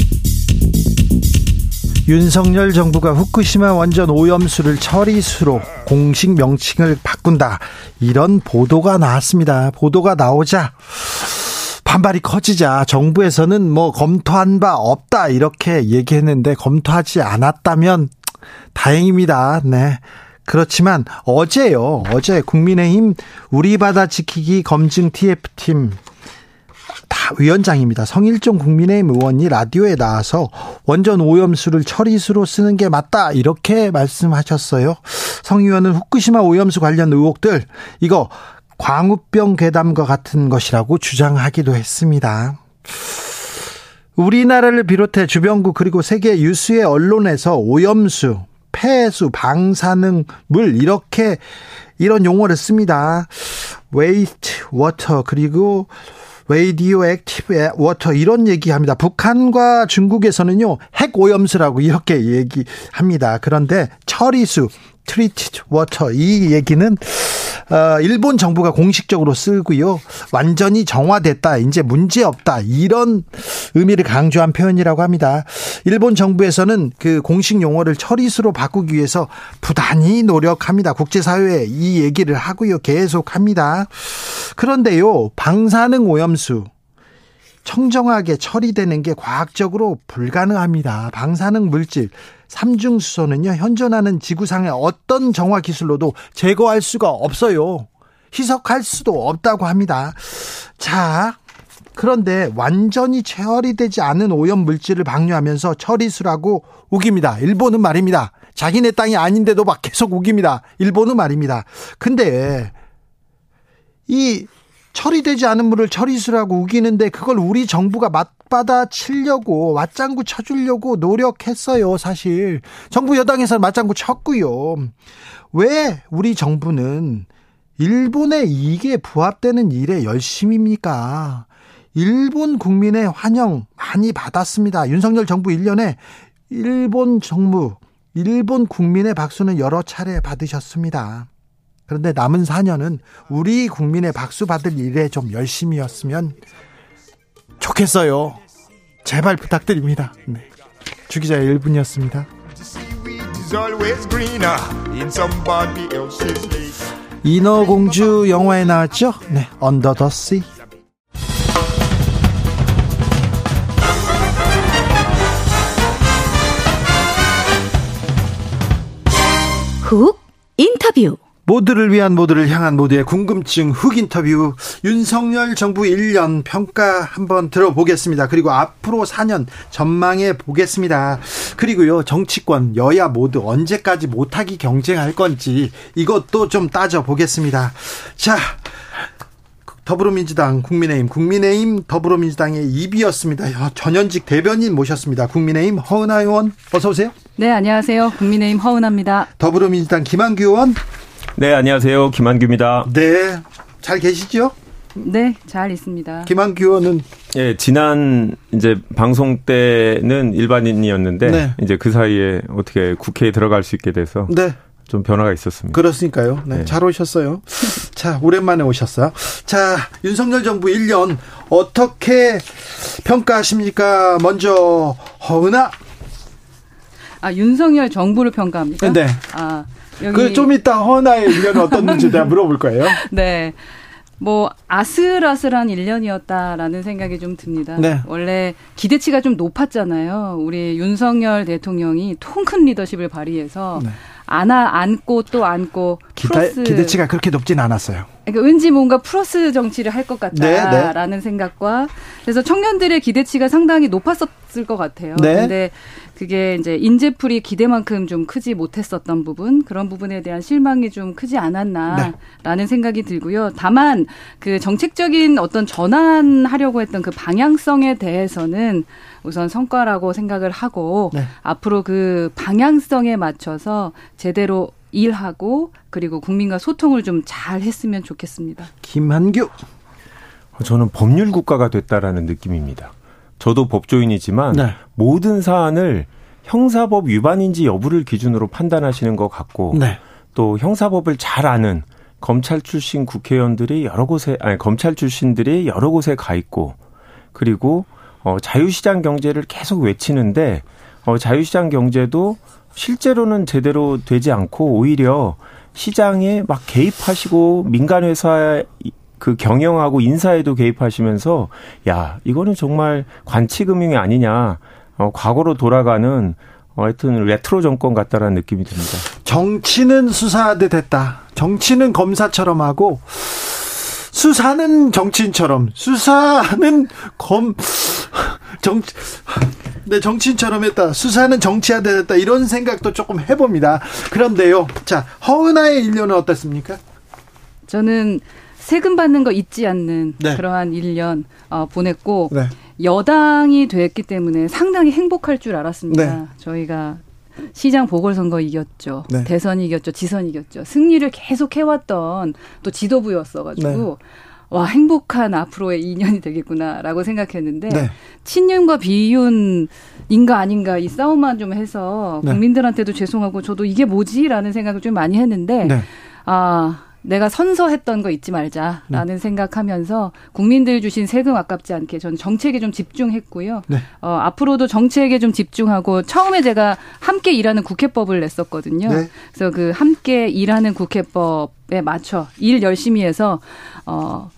윤석열 정부가 후쿠시마 원전 오염수를 처리수로 공식 명칭을 바꾼다. 이런 보도가 나왔습니다. 보도가 나오자 반발이 커지자 정부에서는 뭐 검토한 바 없다 이렇게 얘기했는데 검토하지 않았다면 다행입니다. 네. 그렇지만 어제요. 어제 국민의힘 우리 바다 지키기 검증 TF팀 다 위원장입니다. 성일종 국민의힘 의원이 라디오에 나와서 원전 오염수를 처리수로 쓰는 게 맞다 이렇게 말씀하셨어요. 성 의원은 후쿠시마 오염수 관련 의혹들 이거 광우병 괴담과 같은 것이라고 주장하기도 했습니다. 우리나라를 비롯해 주변국 그리고 세계 유수의 언론에서 오염수, 폐수, 방사능 물 이렇게 이런 용어를 씁니다. 웨이트 워터 그리고 radioactive water 이런 얘기합니다. 북한과 중국에서는요 핵 오염수라고 이렇게 얘기합니다. 그런데 처리수 treated water 이 얘기는 어, 일본 정부가 공식적으로 쓰고요. 완전히 정화됐다. 이제 문제 없다. 이런 의미를 강조한 표현이라고 합니다. 일본 정부에서는 그 공식 용어를 처리수로 바꾸기 위해서 부단히 노력합니다. 국제사회에 이 얘기를 하고요. 계속 합니다. 그런데요. 방사능 오염수 청정하게 처리되는 게 과학적으로 불가능합니다. 방사능 물질 삼중수소는요, 현존하는 지구상의 어떤 정화 기술로도 제거할 수가 없어요. 희석할 수도 없다고 합니다. 자, 그런데 완전히 처리 되지 않은 오염 물질을 방류하면서 처리수라고 우깁니다. 일본은 말입니다. 자기네 땅이 아닌데도 막 계속 우깁니다. 일본은 말입니다. 근데 이 처리되지 않은 물을 처리수라고 우기는데 그걸 우리 정부가 맞받아 치려고 맞장구 쳐주려고 노력했어요 사실. 정부 여당에서 맞장구 쳤고요. 왜 우리 정부는 일본의 이익에 부합되는 일에 열심입니까? 일본 국민의 환영 많이 받았습니다. 윤석열 정부 1년에 일본 정부 일본 국민의 박수는 여러 차례 받으셨습니다 그런데 남은 4년은 우리 국민의 박수 받을 일에 좀 열심히였으면 좋겠어요. 제발 부탁드립니다. 네. 주기자의 1분이었습니다. 인어공주 영화에 나왔죠? 네, 언더 더 씨. 훅 인터뷰 모두를 위한 모두를 향한 모두의 궁금증 흑 인터뷰 윤석열 정부 1년 평가 한번 들어보겠습니다. 그리고 앞으로 4년 전망해 보겠습니다. 그리고요 정치권 여야 모두 언제까지 못하기 경쟁할 건지 이것도 좀 따져 보겠습니다. 자 더불어민주당, 국민의힘, 국민의힘, 더불어민주당의 입이었습니다. 전현직 대변인 모셨습니다. 국민의힘 허은하 의원 어서 오세요. 네, 안녕하세요. 국민의힘 허은하입니다. 더불어민주당 김한규 의원. 네, 안녕하세요. 김한규입니다. 네, 잘 계시죠? 네, 잘 있습니다. 김한규 의원은 예, 지난 이제 방송 때는 일반인이었는데 네. 이제 그 사이에 어떻게 국회에 들어갈 수 있게 돼서 네. 좀 변화가 있었습니다. 그렇으니까요. 네, 네. 잘 오셨어요. 자, 오랜만에 오셨어요. 자, 윤석열 정부 1년 어떻게 평가하십니까? 먼저 허은아. 아, 윤석열 정부를 평가합니까? 네. 아, 그 좀 이따 허은아의 1년은 어떻는지 내가 물어볼 거예요. 네. 뭐 아슬아슬한 1년이었다라는 생각이 좀 듭니다. 네. 원래 기대치가 좀 높았잖아요. 우리 윤석열 대통령이 통 큰 리더십을 발휘해서 네. 안아 안고 또 안고 기대, 기대치가 그렇게 높진 않았어요. 그러니까 왠지 뭔가 플러스 정치를 할것 네, 같다라는 생각과 그래서 청년들의 기대치가 상당히 높았었을 것 같아요. 네. 근데 그게 이제 인재풀이 기대만큼 좀 크지 못했었던 부분 그런 부분에 대한 실망이 좀 크지 않았나라는 생각이 들고요. 다만 그 정책적인 어떤 전환하려고 했던 그 방향성에 대해서는 우선 성과라고 생각을 하고 네. 앞으로 그 방향성에 맞춰서 제대로 일하고 그리고 국민과 소통을 좀 잘 했으면 좋겠습니다. 김한규. 저는 법률 국가가 됐다라는 느낌입니다. 저도 법조인이지만 네. 모든 사안을 형사법 위반인지 여부를 기준으로 판단하시는 것 같고 네. 또 형사법을 잘 아는 검찰 출신 국회의원들이 여러 곳에 아니 검찰 출신들이 여러 곳에 가 있고 그리고 어 자유시장 경제를 계속 외치는데 어 자유시장 경제도 실제로는 제대로 되지 않고 오히려 시장에 막 개입하시고 민간 회사 그 경영하고 인사에도 개입하시면서 야 이거는 정말 관치금융이 아니냐 어 과거로 돌아가는 어, 하여튼 레트로 정권 같다라는 느낌이 듭니다. 정치는 수사하듯 됐다. 정치는 검사처럼 하고 수사는 정치인처럼 수사는 검 정, 네, 정치인처럼 했다. 수사는 정치하듯 했다. 이런 생각도 조금 해봅니다. 그런데요. 자, 허은아의 1년은 어떻습니까? 저는 세금 받는 거 잊지 않는 네. 그러한 1년 어, 보냈고 네. 여당이 됐기 때문에 상당히 행복할 줄 알았습니다. 네. 저희가 시장 보궐선거 이겼죠. 네. 대선 이겼죠. 지선 이겼죠. 승리를 계속 해왔던 또 지도부였어가지고 네. 와 행복한 앞으로의 2년이 되겠구나라고 생각했는데 네. 친윤과 비윤인가 아닌가 이 싸움만 좀 해서 네. 국민들한테도 죄송하고 저도 이게 뭐지라는 생각을 좀 많이 했는데 네. 아, 내가 선서했던 거 잊지 말자라는 생각하면서 국민들 주신 세금 아깝지 않게 전 정책에 좀 집중했고요. 네. 어, 앞으로도 정책에 좀 집중하고 처음에 제가 함께 일하는 국회법을 냈었거든요. 네. 그래서 그 함께 일하는 국회법에 맞춰 일 열심히 해서 어,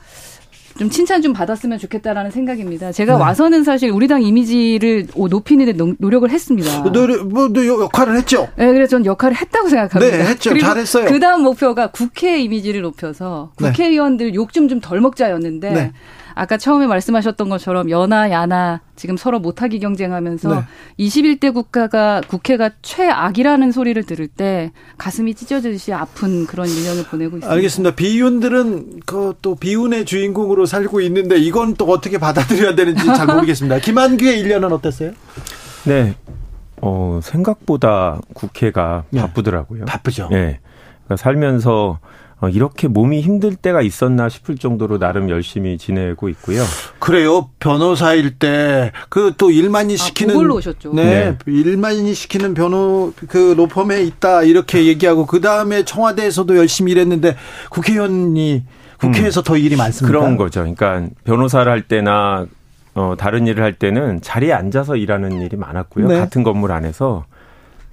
좀 칭찬 좀 받았으면 좋겠다라는 생각입니다. 제가 네. 와서는 사실 우리 당 이미지를 높이는 데 노- 노력을 했습니다. 노래, 뭐, 너 역할을 했죠? 네, 그래서 전 역할을 했다고 생각합니다. 네, 했죠. 그리고 잘했어요. 그 다음 목표가 국회 이미지를 높여서 네. 국회의원들 욕 좀 좀 덜 먹자였는데 네. 아까 처음에 말씀하셨던 것처럼 여나 야나 지금 서로 못하기 경쟁하면서 네. 21대 국가가 국회가 최악이라는 소리를 들을 때 가슴이 찢어지듯이 아픈 그런 1년을 보내고 있습니다. 알겠습니다. 비윤들은 그 또 비운의 주인공으로 살고 있는데 이건 또 어떻게 받아들여야 되는지 잘 모르겠습니다. 김한규의 1년은 어땠어요? 네. 어, 생각보다 국회가 네. 바쁘더라고요. 바쁘죠. 예. 그러니까 살면서 어, 이렇게 몸이 힘들 때가 있었나 싶을 정도로 나름 열심히 지내고 있고요. 그래요. 변호사일 때 그 또 일만이 시키는 보궐로 오셨죠. 네, 일만이 시키는 변호 그 로펌에 있다 이렇게 얘기하고 그 다음에 청와대에서도 열심히 일했는데 국회의원이 국회에서 더 일이 많습니다. 그런 거죠. 그러니까 변호사를 할 때나 어, 다른 일을 할 때는 자리에 앉아서 일하는 일이 많았고요. 네. 같은 건물 안에서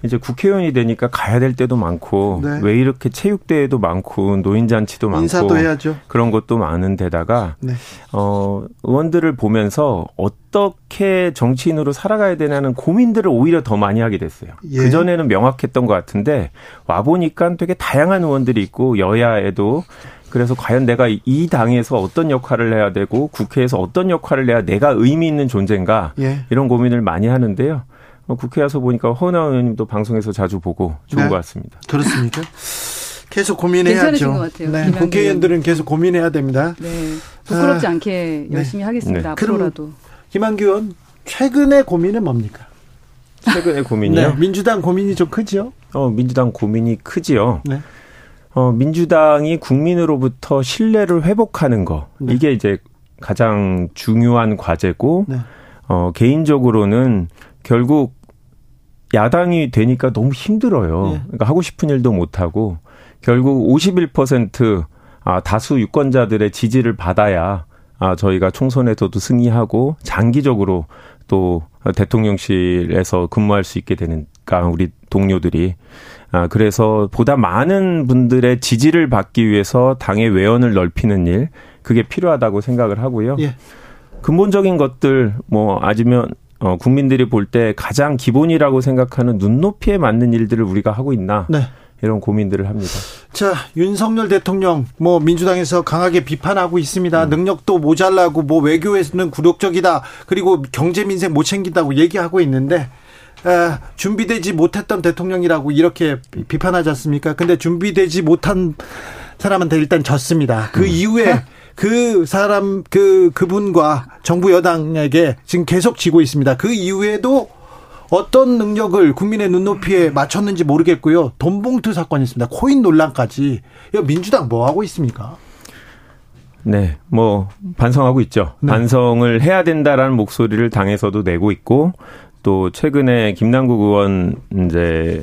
이제 국회의원이 되니까 가야 될 때도 많고 네. 왜 이렇게 체육대회도 많고 노인잔치도 많고 인사도 해야죠. 그런 것도 많은 데다가 네. 어, 의원들을 보면서 어떻게 정치인으로 살아가야 되냐는 고민들을 오히려 더 많이 하게 됐어요. 예. 그 전에는 명확했던 것 같은데, 와 보니까 되게 다양한 의원들이 있고, 여야에도. 그래서 과연 내가 이 당에서 어떤 역할을 해야 되고, 국회에서 어떤 역할을 해야 내가 의미 있는 존재인가, 예. 이런 고민을 많이 하는데요. 어, 국회 와서 보니까 허은하 의원님도 방송에서 자주 보고 좋은 네. 것 같습니다. 그렇습니까? 계속 고민해야죠. 괜찮으신 것 같아요. 네, 국회의원들은 계속 고민해야 됩니다. 네. 부끄럽지 아, 않게 열심히 하겠습니다. 네. 앞으로라도. 김한규 의원 최근의 고민은 뭡니까? 최근의 고민이요. 네, 민주당 고민이 좀 크죠? 어, 민주당 고민이 크지요. 네. 어, 민주당이 국민으로부터 신뢰를 회복하는 거. 네. 이게 이제 가장 중요한 과제고, 네. 어, 개인적으로는 결국 야당이 되니까 너무 힘들어요. 네. 그러니까 하고 싶은 일도 못 하고, 결국 51% 아, 다수 유권자들의 지지를 받아야 아, 저희가 총선에서도 승리하고 장기적으로 또 대통령실에서 근무할 수 있게 되는 않을까 우리 동료들이. 아, 그래서 보다 많은 분들의 지지를 받기 위해서 당의 외연을 넓히는 일, 그게 필요하다고 생각을 하고요. 예. 근본적인 것들, 뭐, 아니면, 어, 국민들이 볼 때 가장 기본이라고 생각하는 눈높이에 맞는 일들을 우리가 하고 있나. 네. 이런 고민들을 합니다. 자, 윤석열 대통령 뭐 민주당에서 강하게 비판하고 있습니다. 음. 능력도 모자라고 뭐 외교에서는 굴욕적이다. 그리고 경제 민생 못 챙긴다고 얘기하고 있는데 에, 준비되지 못했던 대통령이라고 이렇게 비- 비판하지 않습니까? 근데 준비되지 못한 사람한테 일단 졌습니다. 그 이후에 그 사람 그 그분과 정부 여당에게 지금 계속 지고 있습니다. 그 이후에도 어떤 능력을 국민의 눈높이에 맞췄는지 모르겠고요. 돈봉투 사건이 있습니다. 코인 논란까지. 민주당 뭐 하고 있습니까? 네, 뭐 반성하고 있죠. 네. 반성을 해야 된다라는 목소리를 당에서도 내고 있고 또 최근에 김남국 의원 이제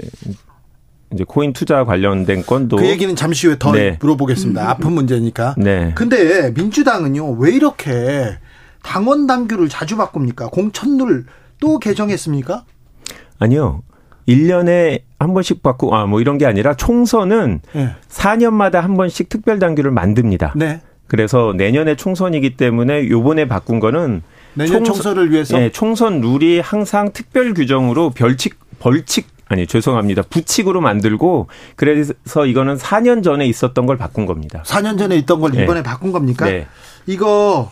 이제 코인 투자 관련된 건도 그 얘기는 잠시 후에 더 네. 물어보겠습니다. 아픈 문제니까. 네. 근데 민주당은요, 왜 이렇게 당원 당규를 자주 바꿉니까? 공천룰 또 개정했습니까? 아니요. 1년에 한 번씩 바꾸고 아뭐 이런 게 아니라 총선은 네. 4년마다 한 번씩 특별 당규를 만듭니다. 네. 그래서 내년에 총선이기 때문에 요번에 바꾼 거는 내년 총선- 총선을 위해서 예, 총선 룰이 항상 특별 규정으로 별칙 벌칙 아니 죄송합니다. 부칙으로 만들고 그래서 이거는 4년 전에 있었던 걸 바꾼 겁니다. 4년 전에 있던 걸 네. 이번에 바꾼 겁니까? 네. 이거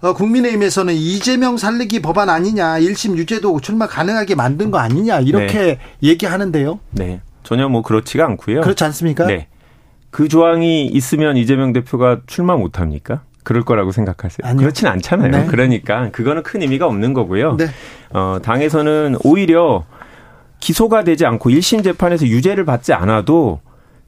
어, 국민의힘에서는 이재명 살리기 법안 아니냐, 1심 유죄도 출마 가능하게 만든 거 아니냐 이렇게 얘기하는데요. 네. 전혀 뭐 그렇지가 않고요. 그렇지 않습니까? 네. 그 조항이 있으면 이재명 대표가 출마 못 합니까? 그럴 거라고 생각하세요? 아니요. 그렇진 않잖아요. 네. 그러니까 그거는 큰 의미가 없는 거고요. 네. 어, 당에서는 오히려 기소가 되지 않고 1심 재판에서 유죄를 받지 않아도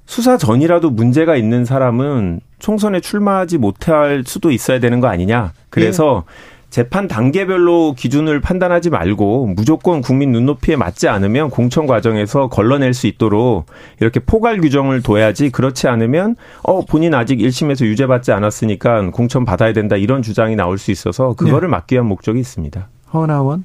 수사 전이라도 문제가 있는 사람은 총선에 출마하지 못할 수도 있어야 되는 거 아니냐. 그래서 재판 단계별로 기준을 판단하지 말고 무조건 국민 눈높이에 맞지 않으면 공천 과정에서 걸러낼 수 있도록 이렇게 포괄 규정을 둬야지 그렇지 않으면 어 본인 아직 1심에서 유죄받지 않았으니까 공천 받아야 된다 이런 주장이 나올 수 있어서 그거를 막기 위한 목적이 있습니다. 허나원.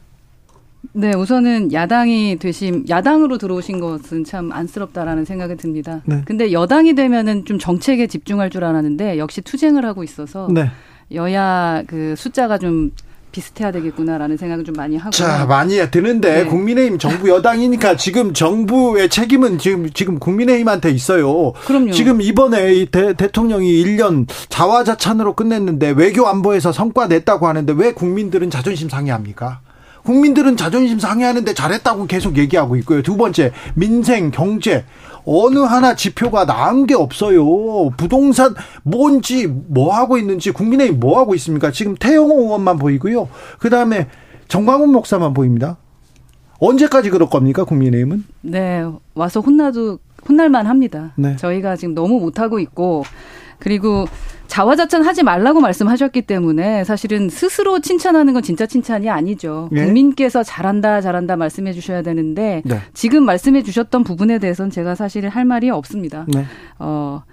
네, 우선은 야당이 되신 야당으로 들어오신 것은 참 안쓰럽다라는 생각이 듭니다. 네. 근데 여당이 되면은 좀 정책에 집중할 줄 알았는데 역시 투쟁을 하고 있어서 네. 여야 그 숫자가 좀 비슷해야 되겠구나라는 생각을 좀 많이 하고. 자, 많이 드는데 네. 국민의힘 정부 여당이니까 지금 정부의 책임은 지금 지금 국민의힘한테 있어요. 그럼요. 지금 이번에 이 대, 대통령이 1년 자화자찬으로 끝냈는데 외교 안보에서 성과 냈다고 하는데 왜 국민들은 자존심 상해합니까? 국민들은 자존심 상해하는데 잘했다고 계속 얘기하고 있고요. 두 번째, 민생, 경제. 어느 하나 지표가 나은 게 없어요. 부동산 뭔지 뭐 하고 있는지 국민의힘 뭐 하고 있습니까? 지금 태영호 의원만 보이고요. 그 다음에 정광훈 목사만 보입니다. 언제까지 그럴 겁니까 국민의힘은? 네, 와서 혼나도 혼날만 합니다. 네. 저희가 지금 너무 못하고 있고 그리고 자화자찬 하지 말라고 말씀하셨기 때문에 사실은 스스로 칭찬하는 건 진짜 칭찬이 아니죠. 예. 국민께서 잘한다 잘한다 말씀해 주셔야 되는데 네. 지금 말씀해 주셨던 부분에 대해서는 제가 사실 할 말이 없습니다. 네. 어,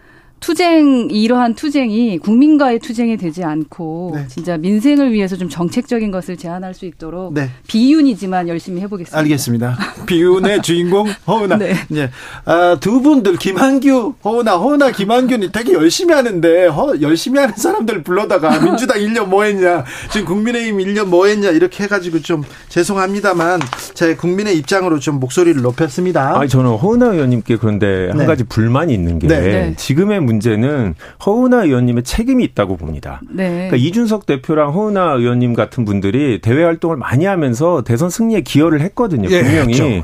투쟁 이러한 투쟁이 국민과의 투쟁이 되지 않고 네. 진짜 민생을 위해서 좀 정책적인 것을 제안할 수 있도록 네. 비윤이지만 열심히 해보겠습니다. 알겠습니다. 비운의 주인공 허은아. 네. 예. 아, 두 분들 김한규, 허은아, 허은아, 김한규는 되게 열심히 하는데 허, 열심히 하는 사람들 불러다가 민주당 1년 뭐 했냐, 지금 국민의힘 1년 뭐 했냐 이렇게 해가지고 좀 죄송합니다만 제 국민의 입장으로 좀 목소리를 높였습니다. 아니 저는 허은하 의원님께 그런데 네. 한 가지 불만이 있는 게 네. 네. 지금의 문제는 허은하 의원님의 책임이 있다고 봅니다. 네. 그러니까 이준석 대표랑 허은하 의원님 같은 분들이 대외 활동을 많이 하면서 대선 승리에 기여를 했거든요. 예, 분명히 그렇죠. 예.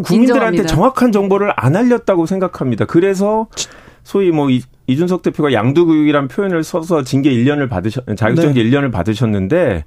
국민들한테 인정합니다. 정확한 정보를 안 알렸다고 생각합니다. 그래서 소위 뭐 이, 이준석 대표가 양두구육이란 표현을 써서 징계 1년을 받으셨 자격정지 네. 1년을 받으셨는데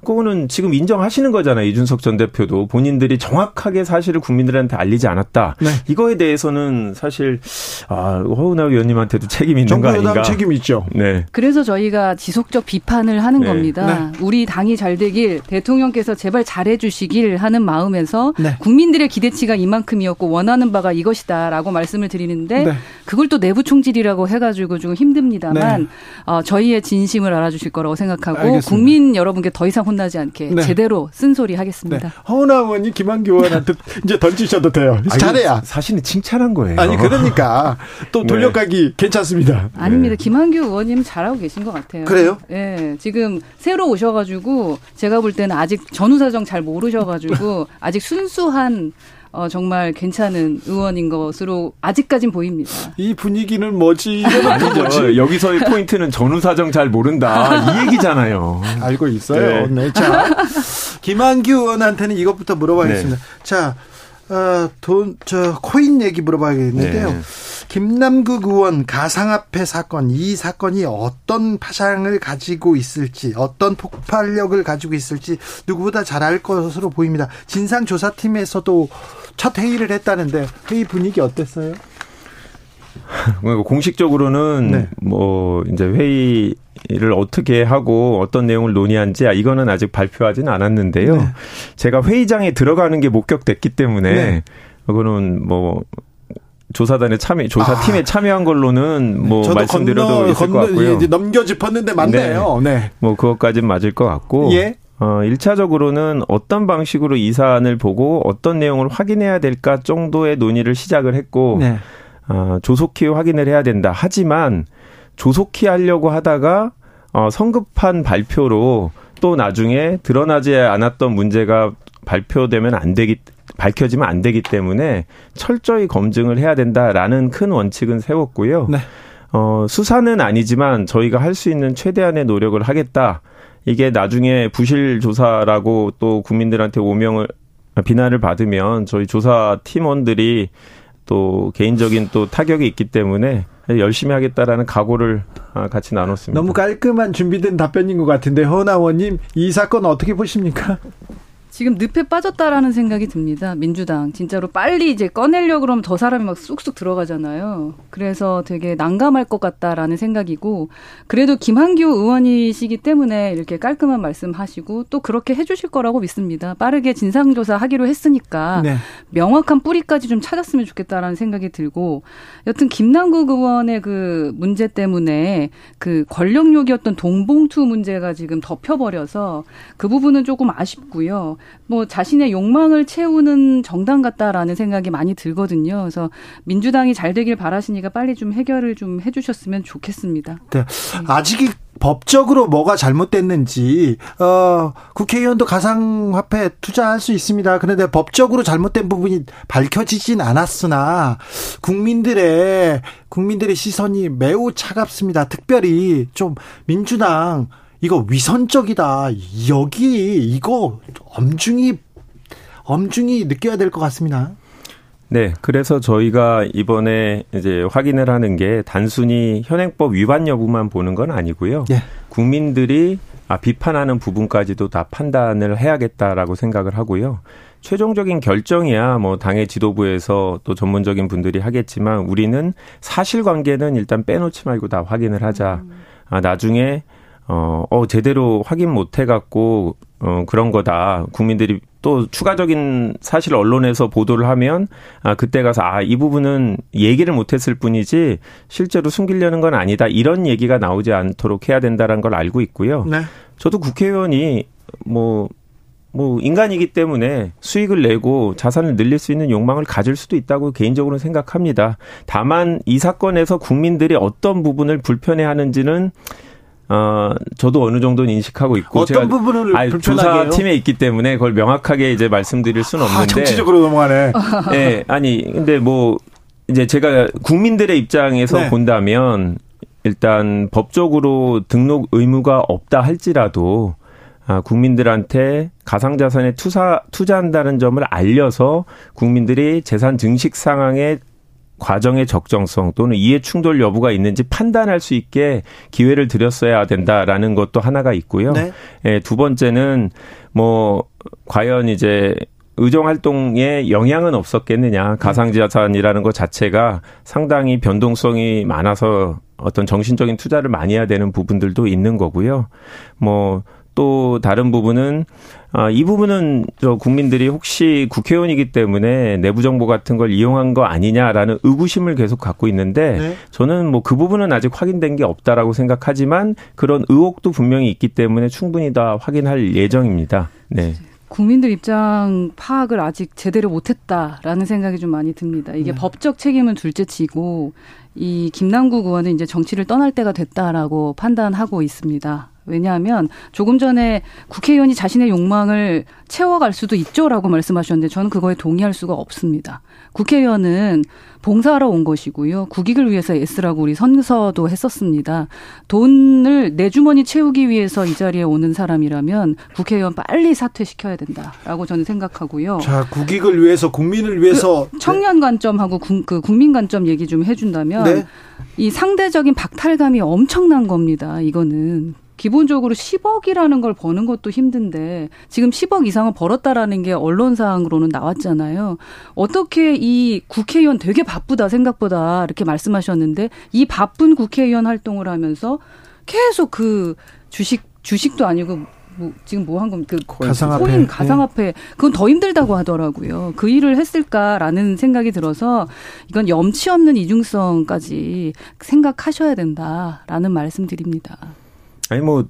그거는 지금 인정하시는 거잖아요. 이준석 전 대표도 본인들이 정확하게 사실을 국민들한테 알리지 않았다. 네. 이거에 대해서는 사실 아, 허은하 의원님한테도 책임이 있는 정부 거 아닌가? 책임 있죠. 네. 그래서 저희가 지속적 비판을 하는 네. 겁니다. 우리 당이 잘 되길 대통령께서 제발 잘해 주시길 하는 마음에서 네. 국민들의 기대치가 이만큼이었고 원하는 바가 이것이다라고 말씀을 드리는데 네. 그걸 또 내부 총질이라고 해 가지고 좀 힘듭니다만 네. 어, 저희의 진심을 알아주실 거라고 생각하고 알겠습니다. 국민 여러분께 더 이상 혼나지 않게 네. 제대로 쓴소리 하겠습니다. 허은하 의원이 김한규 의원한테 이제 던지셔도 돼요. 잘해야. 사실은 칭찬한 거예요. 아니 그러니까 또 돌려가기 괜찮습니다. 아닙니다. 김한규 의원님 잘하고 계신 것 같아요. 그래요? 예, 지금 새로 오셔가지고 제가 볼 때는 아직 전후 사정 잘 모르셔가지고 아직 순수한 어, 정말 괜찮은 의원인 것으로 아직까진 보입니다. 이 분위기는 뭐지? 아니죠. 여기서의 포인트는 전후 사정 잘 모른다. 이 얘기잖아요. 알고 있어요. 네. 자, 김한규 의원한테는 이것부터 물어봐야겠습니다. 자, 어, 돈, 저, 코인 얘기 물어봐야겠는데요. 네. 김남국 의원 가상화폐 사건, 이 사건이 어떤 파장을 가지고 있을지, 어떤 폭발력을 가지고 있을지 누구보다 잘 알 것으로 보입니다. 진상조사팀에서도 첫 회의를 했다는데 회의 분위기 어땠어요? 뭐 공식적으로는 네. 뭐 이제 회의를 어떻게 하고 어떤 내용을 논의한지 아, 이거는 아직 발표하지는 않았는데요. 네. 제가 회의장에 들어가는 게 목격됐기 때문에 네. 그거는 뭐 조사단에 참여 조사팀에 아. 참여한 걸로는 뭐 저도 말씀드려도 건너, 있을 것 건너, 같고요. 이제 넘겨 짚었는데 맞네요. 네. 뭐 그것까진 맞을 것 같고. 예. 어, 1차적으로는 어떤 방식으로 이 사안을 보고 어떤 내용을 확인해야 될까 정도의 논의를 시작을 했고 네. 어, 조속히 확인을 해야 된다. 하지만 조속히 하려고 하다가 어, 성급한 발표로 또 나중에 드러나지 않았던 문제가 발표되면 안 되기 밝혀지면 안 되기 때문에 철저히 검증을 해야 된다라는 큰 원칙은 세웠고요. 네. 어, 수사는 아니지만 저희가 할 수 있는 최대한의 노력을 하겠다. 이게 나중에 부실 조사라고 또 국민들한테 오명을 비난을 받으면 저희 조사 팀원들이 또 개인적인 또 타격이 있기 때문에 열심히 하겠다라는 각오를 아, 같이 나눴습니다. 너무 깔끔한 준비된 답변인 것 같은데 허나 의원님 이 사건 어떻게 보십니까? 지금 늪에 빠졌다라는 생각이 듭니다. 민주당 진짜로 빨리 이제 꺼내려 그러면 더 사람이 막 쑥쑥 들어가잖아요. 그래서 되게 난감할 것 같다라는 생각이고 그래도 김한규 의원이시기 때문에 이렇게 깔끔한 말씀하시고 또 그렇게 해주실 거라고 믿습니다. 빠르게 진상조사 하기로 했으니까 네. 명확한 뿌리까지 좀 찾았으면 좋겠다라는 생각이 들고 여튼 김남국 의원의 그 문제 때문에 그 권력욕이었던 동봉투 문제가 지금 덮여버려서 그 부분은 조금 아쉽고요. 뭐 자신의 욕망을 채우는 정당 같다라는 생각이 많이 들거든요. 그래서 민주당이 잘 되길 바라시니까 빨리 좀 해결을 좀 해주셨으면 좋겠습니다. 네. 아직 법적으로 뭐가 잘못됐는지 어, 국회의원도 가상화폐 투자할 수 있습니다. 그런데 법적으로 잘못된 부분이 밝혀지진 않았으나 국민들의 국민들의 시선이 매우 차갑습니다. 특별히 좀 민주당 이거 위선적이다. 여기 이거 엄중히 엄중히 느껴야 될 것 같습니다. 네, 그래서 저희가 이번에 이제 확인을 하는 게 단순히 현행법 위반 여부만 보는 건 아니고요. 예. 국민들이 아, 비판하는 부분까지도 다 판단을 해야겠다라고 생각을 하고요. 최종적인 결정이야 뭐 당의 지도부에서 또 전문적인 분들이 하겠지만 우리는 사실관계는 일단 빼놓지 말고 다 확인을 하자. 아, 나중에 어, 어, 제대로 확인 못 해갖고, 어, 그런 거다. 국민들이 또 추가적인 사실 언론에서 보도를 하면, 아, 그때 가서, 아, 이 부분은 얘기를 못 했을 뿐이지, 실제로 숨기려는 건 아니다. 이런 얘기가 나오지 않도록 해야 된다는 걸 알고 있고요. 네. 저도 국회의원이 뭐, 뭐, 인간이기 때문에 수익을 내고 자산을 늘릴 수 있는 욕망을 가질 수도 있다고 개인적으로는 생각합니다. 다만 이 사건에서 국민들이 어떤 부분을 불편해 하는지는 어, 저도 어느 정도는 인식하고 있고. 어떤 부분을 아니, 해요? 조사 팀에 있기 때문에 그걸 명확하게 이제 말씀드릴 수는 아, 없는데. 정치적으로 넘어가네. 예, 아니, 근데 뭐, 이제 제가 국민들의 입장에서 네. 본다면, 일단 법적으로 등록 의무가 없다 할지라도, 아, 국민들한테 가상자산에 투자, 투자한다는 점을 알려서 국민들이 재산 증식 상황에 과정의 적정성 또는 이해 충돌 여부가 있는지 판단할 수 있게 기회를 드렸어야 된다라는 것도 하나가 있고요. 네. 예, 두 번째는 뭐 과연 이제 의정 활동에 영향은 없었겠느냐. 가상 자산이라는 것 자체가 상당히 변동성이 많아서 어떤 정신적인 투자를 많이 해야 되는 부분들도 있는 거고요. 뭐 또 다른 부분은 아, 이 부분은 저 국민들이 혹시 국회의원이기 때문에 내부 정보 같은 걸 이용한 거 아니냐라는 의구심을 계속 갖고 있는데 네. 저는 뭐 그 부분은 아직 확인된 게 없다라고 생각하지만 그런 의혹도 분명히 있기 때문에 충분히 다 확인할 예정입니다. 네. 국민들 입장 파악을 아직 제대로 못했다라는 생각이 좀 많이 듭니다. 이게 법적 책임은 둘째치고 이 김남국 의원은 이제 정치를 떠날 때가 됐다라고 판단하고 있습니다. 왜냐하면 조금 전에 국회의원이 자신의 욕망을 채워갈 수도 있죠라고 말씀하셨는데 저는 그거에 동의할 수가 없습니다. 국회의원은 봉사하러 온 것이고요. 국익을 위해서 애쓰라고 우리 선서도 했었습니다. 돈을 내 주머니 채우기 위해서 이 자리에 오는 사람이라면 국회의원 빨리 사퇴시켜야 된다라고 저는 생각하고요. 자, 국익을 위해서 국민을 위해서 그 청년 관점하고 국, 그 국민 관점 얘기 좀 해준다면 네. 이 상대적인 박탈감이 엄청난 겁니다. 이거는. 기본적으로 10억이라는 걸 버는 것도 힘든데 지금 10억 이상을 벌었다라는 게 언론상으로는 나왔잖아요. 어떻게 이 국회의원 되게 바쁘다 생각보다 이렇게 말씀하셨는데 이 바쁜 국회의원 활동을 하면서 계속 그 주식 주식도 아니고 뭐 지금 뭐한 겁니까? 그 가상화폐. 코인 가상화폐 그건 더 힘들다고 하더라고요. 그 일을 했을까라는 생각이 들어서 이건 염치 없는 이중성까지 생각하셔야 된다라는 말씀드립니다. 아니 뭐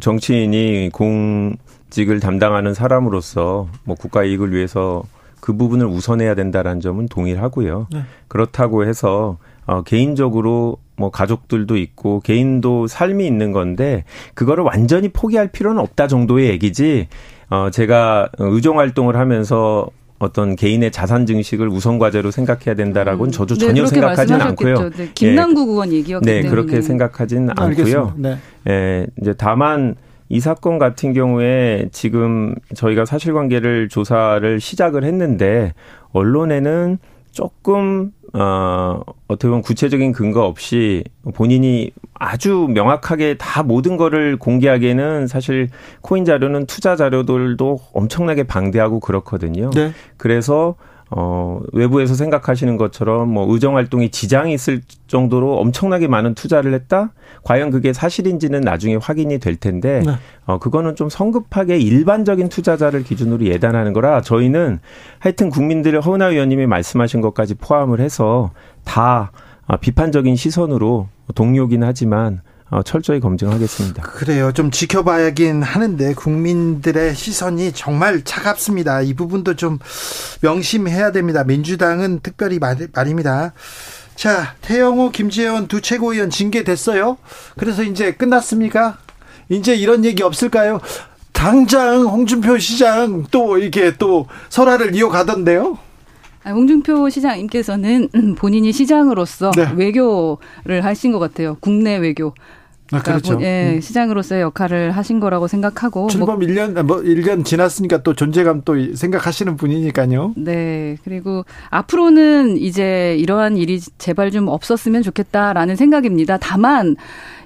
정치인이 공직을 담당하는 사람으로서 뭐 국가 이익을 위해서 그 부분을 우선해야 된다라는 점은 동의하고요. 네. 그렇다고 해서 어, 개인적으로 뭐 가족들도 있고 개인도 삶이 있는 건데 그거를 완전히 포기할 필요는 없다 정도의 얘기지. 어, 제가 의정 활동을 하면서 어떤 개인의 자산 증식을 우선 과제로 생각해야 된다라고는 저도 네, 전혀 말씀하셨겠죠. 않고요. 네, 김남국 의원 얘기였기 네, 때문에. 그렇게 생각하지는 않고요. 알겠습니다. 네. 예, 이제 다만 이 사건 같은 경우에 지금 저희가 사실관계를 조사를 시작을 했는데 언론에는 조금 어 어떻게 보면 구체적인 근거 없이 본인이 아주 명확하게 다 모든 거를 공개하기에는 사실 코인 자료는 투자 자료들도 엄청나게 방대하고 그렇거든요. 네. 그래서 어, 외부에서 생각하시는 것처럼 뭐 의정 활동에 지장이 있을 정도로 엄청나게 많은 투자를 했다? 과연 그게 사실인지는 나중에 확인이 될 텐데, 네. 어, 그거는 좀 성급하게 일반적인 투자자를 기준으로 예단하는 거라 저희는 하여튼 국민들의 허은하 의원님이 말씀하신 것까지 포함을 해서 다 아, 비판적인 시선으로 동료긴 하지만 어, 철저히 검증하겠습니다. 그래요. 좀 지켜봐야긴 하는데 국민들의 시선이 정말 차갑습니다. 이 부분도 좀 명심해야 됩니다. 민주당은 특별히 말, 말입니다. 자, 태영호, 김재원 두 최고위원 징계됐어요. 그래서 이제 끝났습니까? 이제 이런 얘기 없을까요? 당장 홍준표 시장 또 이게 또 설화를 이어가던데요. 아, 홍준표 시장님께서는 본인이 시장으로서 네. 외교를 하신 것 같아요. 국내 외교. 아, 그렇죠. 예, 시장으로서의 역할을 하신 거라고 생각하고. 뭐 출범 1년, 뭐 1년 지났으니까 또 존재감 또 생각하시는 분이니까요. 네. 그리고 앞으로는 이제 이러한 일이 제발 좀 없었으면 좋겠다라는 생각입니다. 다만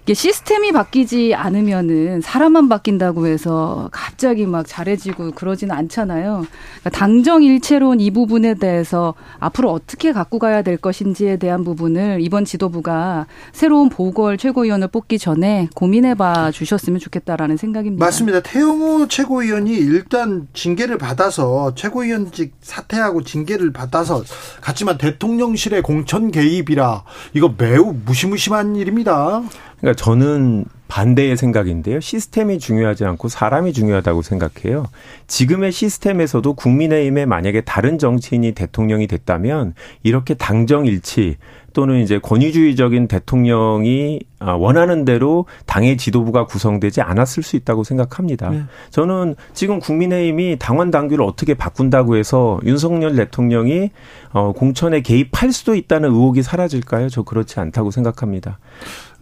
이게 시스템이 바뀌지 않으면은 사람만 바뀐다고 해서 갑자기 막 잘해지고 그러지는 않잖아요. 그러니까 당정 일체론 이 부분에 대해서 앞으로 어떻게 갖고 가야 될 것인지에 대한 부분을 이번 지도부가 새로운 보궐 최고위원을 뽑기 전에 고민해 봐 주셨으면 좋겠다라는 생각입니다. 맞습니다. 태영호 최고위원이 일단 징계를 받아서 최고위원직 사퇴하고 징계를 받아서 갔지만 대통령실의 공천 개입이라 이거 매우 무시무시한 일입니다. 그러니까 저는 반대의 생각인데요. 시스템이 중요하지 않고 사람이 중요하다고 생각해요. 지금의 시스템에서도 국민의힘에 만약에 다른 정치인이 대통령이 됐다면 이렇게 당정일치 또는 이제 권위주의적인 대통령이 아, 원하는 대로 당의 지도부가 구성되지 않았을 수 있다고 생각합니다. 네. 저는 지금 국민의힘이 당원 당규를 어떻게 바꾼다고 해서 윤석열 대통령이 어, 공천에 개입할 수도 있다는 의혹이 사라질까요? 저 그렇지 않다고 생각합니다.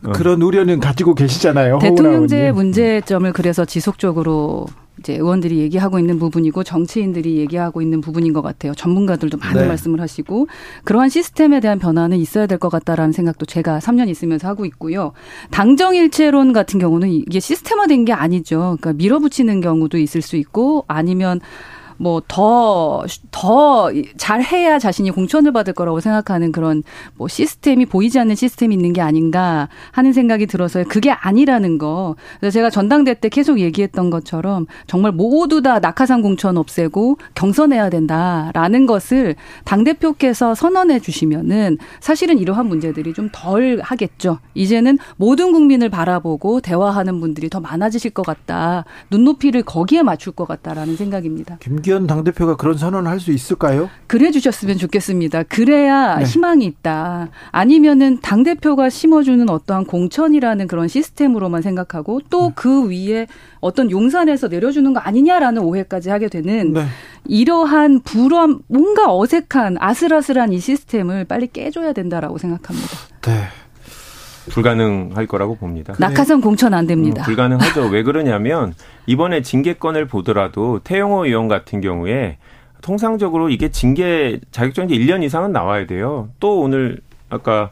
어. 그런 우려는 가지고 계시잖아요. 대통령제. 문제점을 그래서 지속적으로 이제 의원들이 얘기하고 있는 부분이고 정치인들이 얘기하고 있는 부분인 것 같아요. 전문가들도 많은 네. 말씀을 하시고 그러한 시스템에 대한 변화는 있어야 될 것 같다라는 생각도 제가 3년 있으면서 하고 있고요. 당정일체론 같은 경우는 이게 시스템화된 게 아니죠. 그러니까 밀어붙이는 경우도 있을 수 있고 아니면 뭐 더 더 잘해야 자신이 공천을 받을 거라고 생각하는 그런 뭐 시스템이 보이지 않는 시스템이 있는 게 아닌가 하는 생각이 들어서요. 그게 아니라는 거. 그래서 제가 전당대 때 계속 얘기했던 것처럼 정말 모두 다 낙하산 공천 없애고 경선해야 된다라는 것을 당 대표께서 선언해 주시면은 사실은 이러한 문제들이 좀 덜 하겠죠. 이제는 모든 국민을 바라보고 대화하는 분들이 더 많아지실 것 같다. 눈높이를 거기에 맞출 것 같다라는 생각입니다. 김 기현 당대표가 그런 선언을 할 수 있을까요? 그래 주셨으면 좋겠습니다. 그래야 네. 희망이 있다. 아니면은 당 대표가 심어주는 어떠한 공천이라는 그런 시스템으로만 생각하고 또그 위에 어떤 용산에서 내려주는 거 아니냐라는 오해까지 하게 되는 네. 이러한 불안 뭔가 어색한 아슬아슬한 이 시스템을 빨리 깨줘야 된다라고 생각합니다. 네. 불가능할 거라고 봅니다. 낙하산 공천 안 됩니다. 음, 불가능하죠. 왜 그러냐면 이번에 징계권을 보더라도 태영호 의원 같은 경우에 통상적으로 이게 징계 자격정지 1년 이상은 나와야 돼요. 또 오늘 아까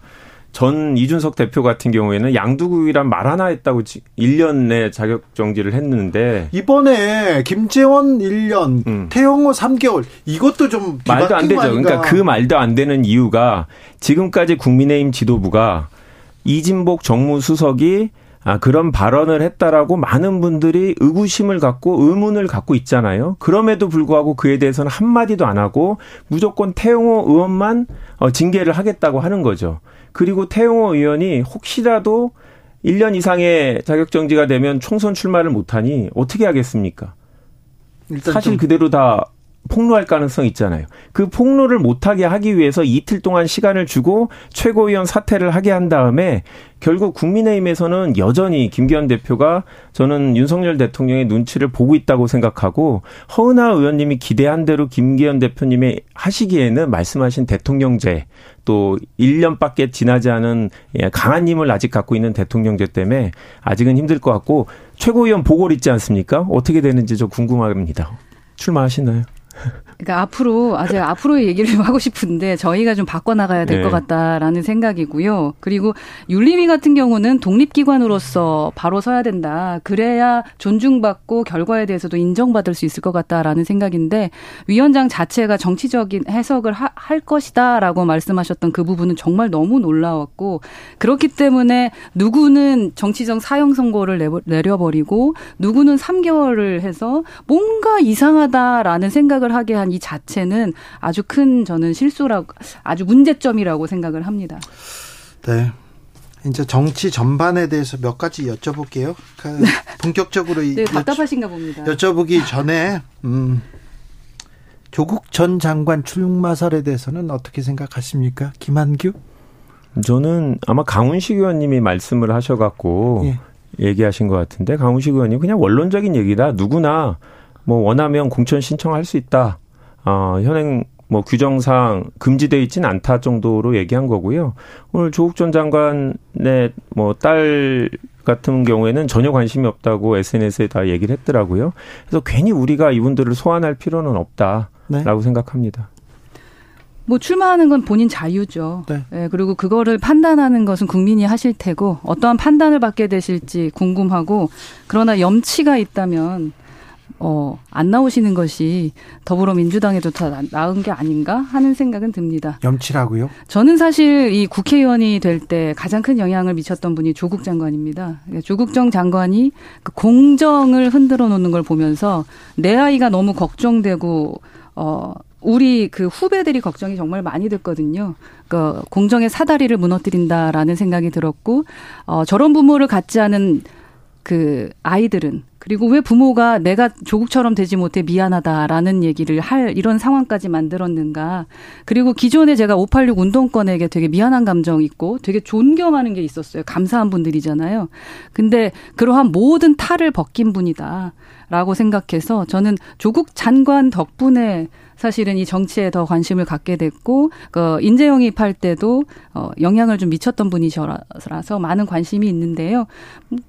전 이준석 대표 같은 경우에는 양두구이란 말 하나 했다고 1년 내 자격 정지를 했는데 이번에 김재원 1년, 음. 태영호 3개월 이것도 좀 말도 안 되죠. 거 아닌가. 그러니까 그 말도 안 되는 이유가 지금까지 국민의힘 지도부가 이진복 정무수석이 아, 그런 발언을 했다라고 많은 분들이 의구심을 갖고 의문을 갖고 있잖아요. 그럼에도 불구하고 그에 대해서는 한마디도 안 하고 무조건 태용호 의원만 어, 징계를 하겠다고 하는 거죠. 그리고 태용호 의원이 혹시라도 1년 이상의 자격정지가 되면 총선 출마를 못하니 어떻게 하겠습니까? 사실 좀 그대로 다 폭로할 가능성이 있잖아요. 그 폭로를 못하게 하기 위해서 이틀 동안 시간을 주고 최고위원 사퇴를 하게 한 다음에 결국 국민의힘에서는 여전히 김기현 대표가 저는 윤석열 대통령의 눈치를 보고 있다고 생각하고 허은하 의원님이 기대한 대로 김기현 대표님이 하시기에는 말씀하신 대통령제 또 1년밖에 지나지 않은 예, 강한 힘을 아직 갖고 있는 대통령제 때문에 아직은 힘들 것 같고 최고위원 보궐 있지 않습니까? 어떻게 되는지 저 궁금합니다. 출마하시나요? 그러니까 앞으로 아직 앞으로의 얘기를 좀 하고 싶은데 저희가 좀 바꿔 나가야 될것 네. 같다라는 생각이고요. 그리고 윤리위 같은 경우는 독립기관으로서 바로 서야 된다. 그래야 존중받고 결과에 대해서도 인정받을 수 있을 것 같다라는 생각인데 위원장 자체가 정치적인 해석을 하- 할 것이다라고 말씀하셨던 그 부분은 정말 너무 놀라웠고 그렇기 때문에 누구는 정치적 사형 선고를 내버- 내려버리고 누구는 3개월을 해서 뭔가 이상하다라는 생각을 하게 한 이 자체는 아주 큰 저는 실수라고 아주 문제점이라고 생각을 합니다. 네. 이제 정치 전반에 대해서 몇 가지 여쭤볼게요. 그 본격적으로 이- 네, 답답하신가 봅니다. 여쭤보기 전에 음, 조국 전 장관 출마설에 대해서는 어떻게 생각하십니까? 김한규? 저는 아마 강훈식 의원님이 말씀을 하셔갖고 예. 얘기하신 것 같은데 강훈식 의원님 그냥 원론적인 얘기다. 누구나 뭐 원하면 공천 신청할 수 있다. 어, 현행 뭐 규정상 금지되어 있지는 않다 정도로 얘기한 거고요. 오늘 조국 전 장관의 뭐 딸 같은 경우에는 전혀 관심이 없다고 SNS에 다 얘기를 했더라고요. 그래서 괜히 우리가 이분들을 소환할 필요는 없다라고 네. 생각합니다. 뭐 출마하는 건 본인 자유죠. 네. 예, 그리고 그거를 판단하는 것은 국민이 하실 테고 어떠한 판단을 받게 되실지 궁금하고 그러나 염치가 있다면 어, 안 나오시는 것이 더불어민주당에도 더 나- 나은 게 아닌가 하는 생각은 듭니다. 염치라고요? 저는 사실 이 국회의원이 될 때 가장 큰 영향을 미쳤던 분이 조국 장관입니다. 조국 정 장관이 그 공정을 흔들어 놓는 걸 보면서 내 아이가 너무 걱정되고 어 우리 그 후배들이 걱정이 정말 많이 됐거든요. 그 공정의 사다리를 무너뜨린다라는 생각이 들었고 어 저런 부모를 갖지 않은 그 아이들은 그리고 왜 부모가 내가 조국처럼 되지 못해 미안하다라는 얘기를 할 이런 상황까지 만들었는가. 그리고 기존에 제가 586 운동권에게 되게 미안한 감정 있고 되게 존경하는 게 있었어요. 감사한 분들이잖아요. 근데 그러한 모든 탈을 벗긴 분이다. 라고 생각해서 저는 조국 장관 덕분에 사실은 이 정치에 더 관심을 갖게 됐고 그 인재 영입할 때도 어 영향을 좀 미쳤던 분이셔서 많은 관심이 있는데요.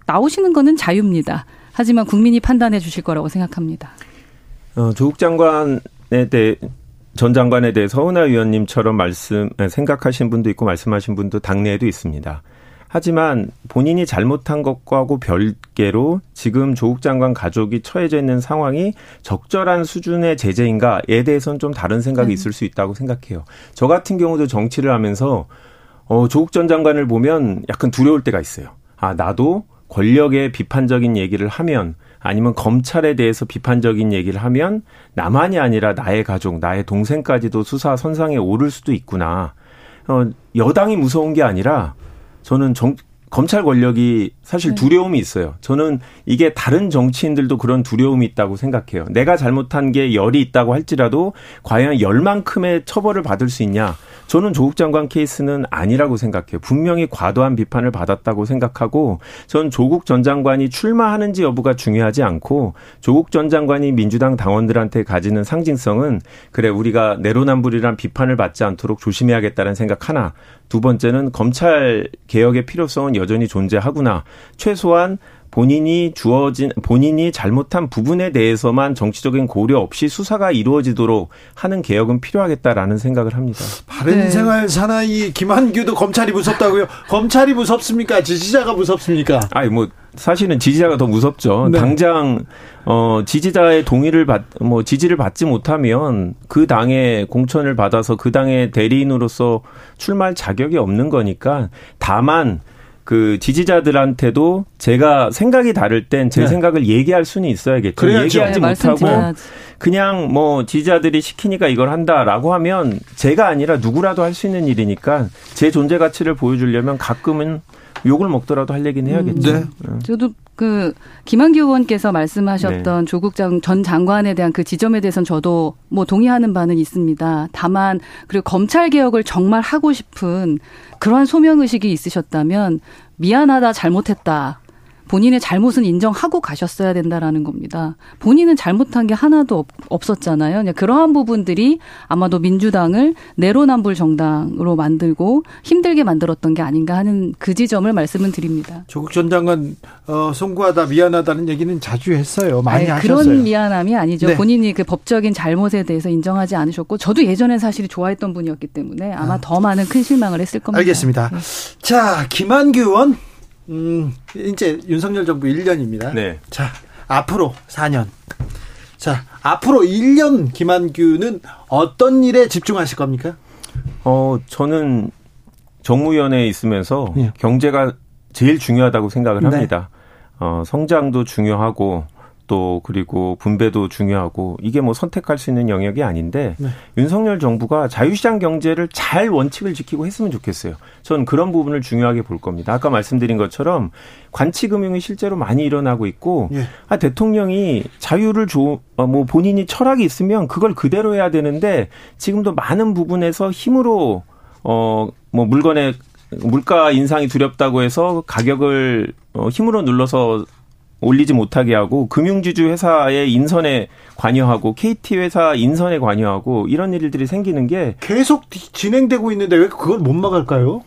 나오시는 거는 자유입니다. 하지만 국민이 판단해 주실 거라고 생각합니다. 어, 조국 장관에 대해 전 장관에 대해 서은하 의원님처럼 말씀 생각하신 분도 있고 말씀하신 분도 당내에도 있습니다. 하지만 본인이 잘못한 것과고 별개로 지금 조국 장관 가족이 처해져 있는 상황이 적절한 수준의 제재인가에 대해서는 좀 다른 생각이 음. 있을 수 있다고 생각해요. 저 같은 경우도 정치를 하면서 어, 조국 전 장관을 보면 약간 두려울 때가 있어요. 아, 나도 권력에 비판적인 얘기를 하면 아니면 검찰에 대해서 비판적인 얘기를 하면 나만이 아니라 나의 가족, 나의 동생까지도 수사 선상에 오를 수도 있구나. 어, 여당이 무서운 게 아니라 저는 정, 검찰 권력이 사실 두려움이 있어요. 저는 이게 다른 정치인들도 그런 두려움이 있다고 생각해요. 내가 잘못한 게 열이 있다고 할지라도 과연 열만큼의 처벌을 받을 수 있냐? 저는 조국 장관 케이스는 아니라고 생각해요. 분명히 과도한 비판을 받았다고 생각하고 전 조국 전 장관이 출마하는지 여부가 중요하지 않고 조국 전 장관이 민주당 당원들한테 가지는 상징성은 그래 우리가 내로남불이란 비판을 받지 않도록 조심해야겠다는 생각 하나. 두 번째는 검찰 개혁의 필요성은 여전히 존재하구나. 최소한 본인이 주어진 본인이 잘못한 부분에 대해서만 정치적인 고려 없이 수사가 이루어지도록 하는 개혁은 필요하겠다라는 생각을 합니다. 바른 네. 생활 사나이 김한규도 검찰이 무섭다고요? 검찰이 무섭습니까? 지지자가 무섭습니까? 아니 뭐 사실은 지지자가 더 무섭죠. 네. 당장 어 지지자의 동의를 받 뭐 지지를 받지 못하면 그 당의 공천을 받아서 그 당의 대리인으로서 출마할 자격이 없는 거니까 다만 그 지지자들한테도 제가 생각이 다를 땐제 네. 생각을 얘기할 수는 있어야겠죠. 그래야죠. 얘기하지 네, 못하고. 그냥 뭐 지지자들이 시키니까 이걸 한다라고 하면 제가 아니라 누구라도 할 수 있는 일이니까 제 존재 가치를 보여주려면 가끔은 욕을 먹더라도 할 얘기는 해야겠죠. 네. 저도 그 김한규 의원께서 말씀하셨던 네. 조국 장, 전 장관에 대한 그 지점에 대해서는 저도 뭐 동의하는 바는 있습니다. 다만 그리고 검찰 개혁을 정말 하고 싶은 그러한 소명 의식이 있으셨다면 미안하다 잘못했다. 본인의 잘못은 인정하고 가셨어야 된다라는 겁니다. 본인은 잘못한 게 하나도 없, 없었잖아요. 그냥 그러한 부분들이 아마도 민주당을 내로남불 정당으로 만들고 힘들게 만들었던 게 아닌가 하는 그 지점을 말씀을 드립니다. 조국 전 장관 어, 송구하다 미안하다는 얘기는 자주 했어요. 많이 아니, 하셨어요. 그런 미안함이 아니죠. 네. 본인이 그 법적인 잘못에 대해서 인정하지 않으셨고 저도 예전엔 사실 좋아했던 분이었기 때문에 아마 더 많은 큰 실망을 했을 겁니다. 알겠습니다. 자, 김한규 의원. 음, 이제 윤석열 정부 1년입니다. 네. 자, 앞으로 4년. 자, 앞으로 1년 김한규는 어떤 일에 집중하실 겁니까? 어, 저는 정무위원회에 있으면서 예. 경제가 제일 중요하다고 생각을 네. 합니다. 어, 성장도 중요하고 또 그리고 분배도 중요하고 이게 뭐 선택할 수 있는 영역이 아닌데 네. 윤석열 정부가 자유시장 경제를 잘 원칙을 지키고 했으면 좋겠어요. 전 그런 부분을 중요하게 볼 겁니다. 아까 말씀드린 것처럼 관치 금융이 실제로 많이 일어나고 있고 예. 아, 대통령이 자유를 줘, 어, 뭐 본인이 철학이 있으면 그걸 그대로 해야 되는데 지금도 많은 부분에서 힘으로 어, 뭐 물건의 물가 인상이 두렵다고 해서 가격을 어, 힘으로 눌러서 올리지 못하게 하고 금융지주 회사의 인선에 관여하고 KT 회사 인선에 관여하고 이런 일들이 생기는 게 계속 디- 진행되고 있는데 왜 그걸 못 막을까요?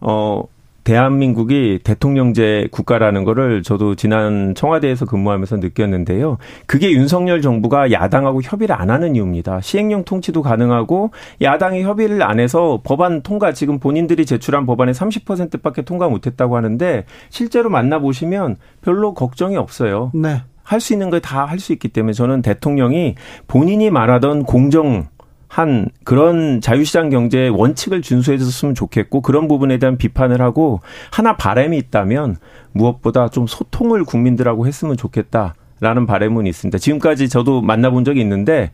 어, 대한민국이 대통령제 국가라는 거를 저도 지난 청와대에서 근무하면서 느꼈는데요. 그게 윤석열 정부가 야당하고 협의를 안 하는 이유입니다. 시행령 통치도 가능하고 야당이 협의를 안 해서 법안 통과 지금 본인들이 제출한 법안의 30%밖에 통과 못 했다고 하는데 실제로 만나 보시면 별로 걱정이 없어요. 네. 할 수 있는 걸 다 할 수 있기 때문에 저는 대통령이 본인이 말하던 공정 한 그런 자유시장 경제의 원칙을 준수해 줬으면 좋겠고 그런 부분에 대한 비판을 하고 하나 바람이 있다면 무엇보다 좀 소통을 국민들하고 했으면 좋겠다 라는 바람은 있습니다. 지금까지 저도 만나본 적이 있는데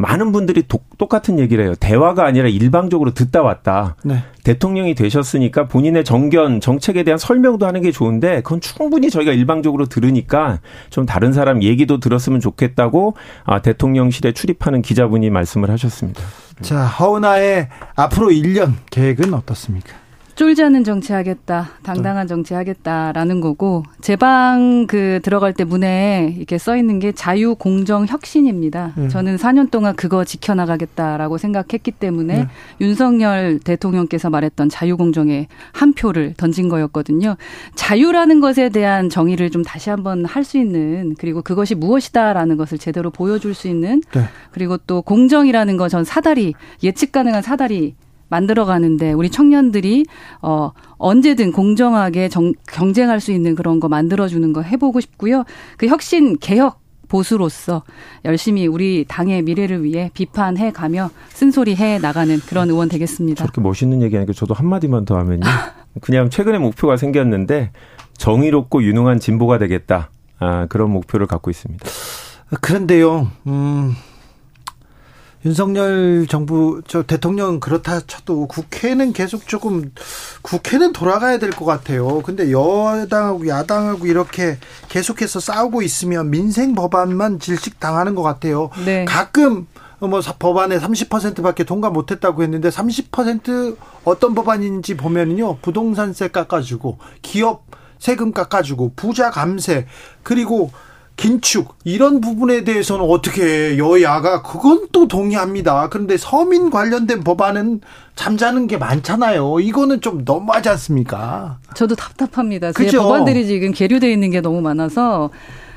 많은 분들이 독- 똑같은 얘기를 해요. 대화가 아니라 일방적으로 듣다 왔다. 네. 대통령이 되셨으니까 본인의 정견, 정책에 대한 설명도 하는 게 좋은데 그건 충분히 저희가 일방적으로 들으니까 좀 다른 사람 얘기도 들었으면 좋겠다고 아, 대통령실에 출입하는 기자분이 말씀을 하셨습니다. 자, 허은아의 앞으로 1년 계획은 어떻습니까? 쫄지 않는 정치하겠다, 당당한 정치하겠다라는 거고 제 방 그 들어갈 때 문에 이렇게 써 있는 게 자유 공정 혁신입니다. 음. 저는 4년 동안 그거 지켜나가겠다라고 생각했기 때문에 네. 윤석열 대통령께서 말했던 자유 공정에 한 표를 던진 거였거든요. 자유라는 것에 대한 정의를 좀 다시 한번 할 수 있는 그리고 그것이 무엇이다라는 것을 제대로 보여줄 수 있는 네. 그리고 또 공정이라는 거 전 사다리 예측 가능한 사다리 만들어가는데 우리 청년들이 어 언제든 공정하게 정, 경쟁할 수 있는 그런 거 만들어주는 거 해보고 싶고요. 그 혁신 개혁 보수로서 열심히 우리 당의 미래를 위해 비판해 가며 쓴소리 해 나가는 그런 의원 되겠습니다. 저렇게 멋있는 얘기 하니까 저도 한마디만 더 하면요. 그냥 최근에 목표가 생겼는데 정의롭고 유능한 진보가 되겠다. 아, 그런 목표를 갖고 있습니다. 그런데요, 음, 윤석열 정부, 저 대통령 그렇다 쳐도 국회는 계속 조금, 국회는 돌아가야 될 것 같아요. 근데 여당하고 야당하고 이렇게 계속해서 싸우고 있으면 민생 법안만 질식 당하는 것 같아요. 네. 가끔, 뭐 법안에 30%밖에 통과 못했다고 했는데 30% 어떤 법안인지 보면요 부동산세 깎아주고 기업 세금 깎아주고 부자 감세 그리고 긴축 이런 부분에 대해서는 어떻게 여야가 그건 또 동의합니다. 그런데 서민 관련된 법안은 잠자는 게 많잖아요. 이거는 좀 너무하지 않습니까? 저도 답답합니다. 제? 법안들이 지금 계류되어 있는 게 너무 많아서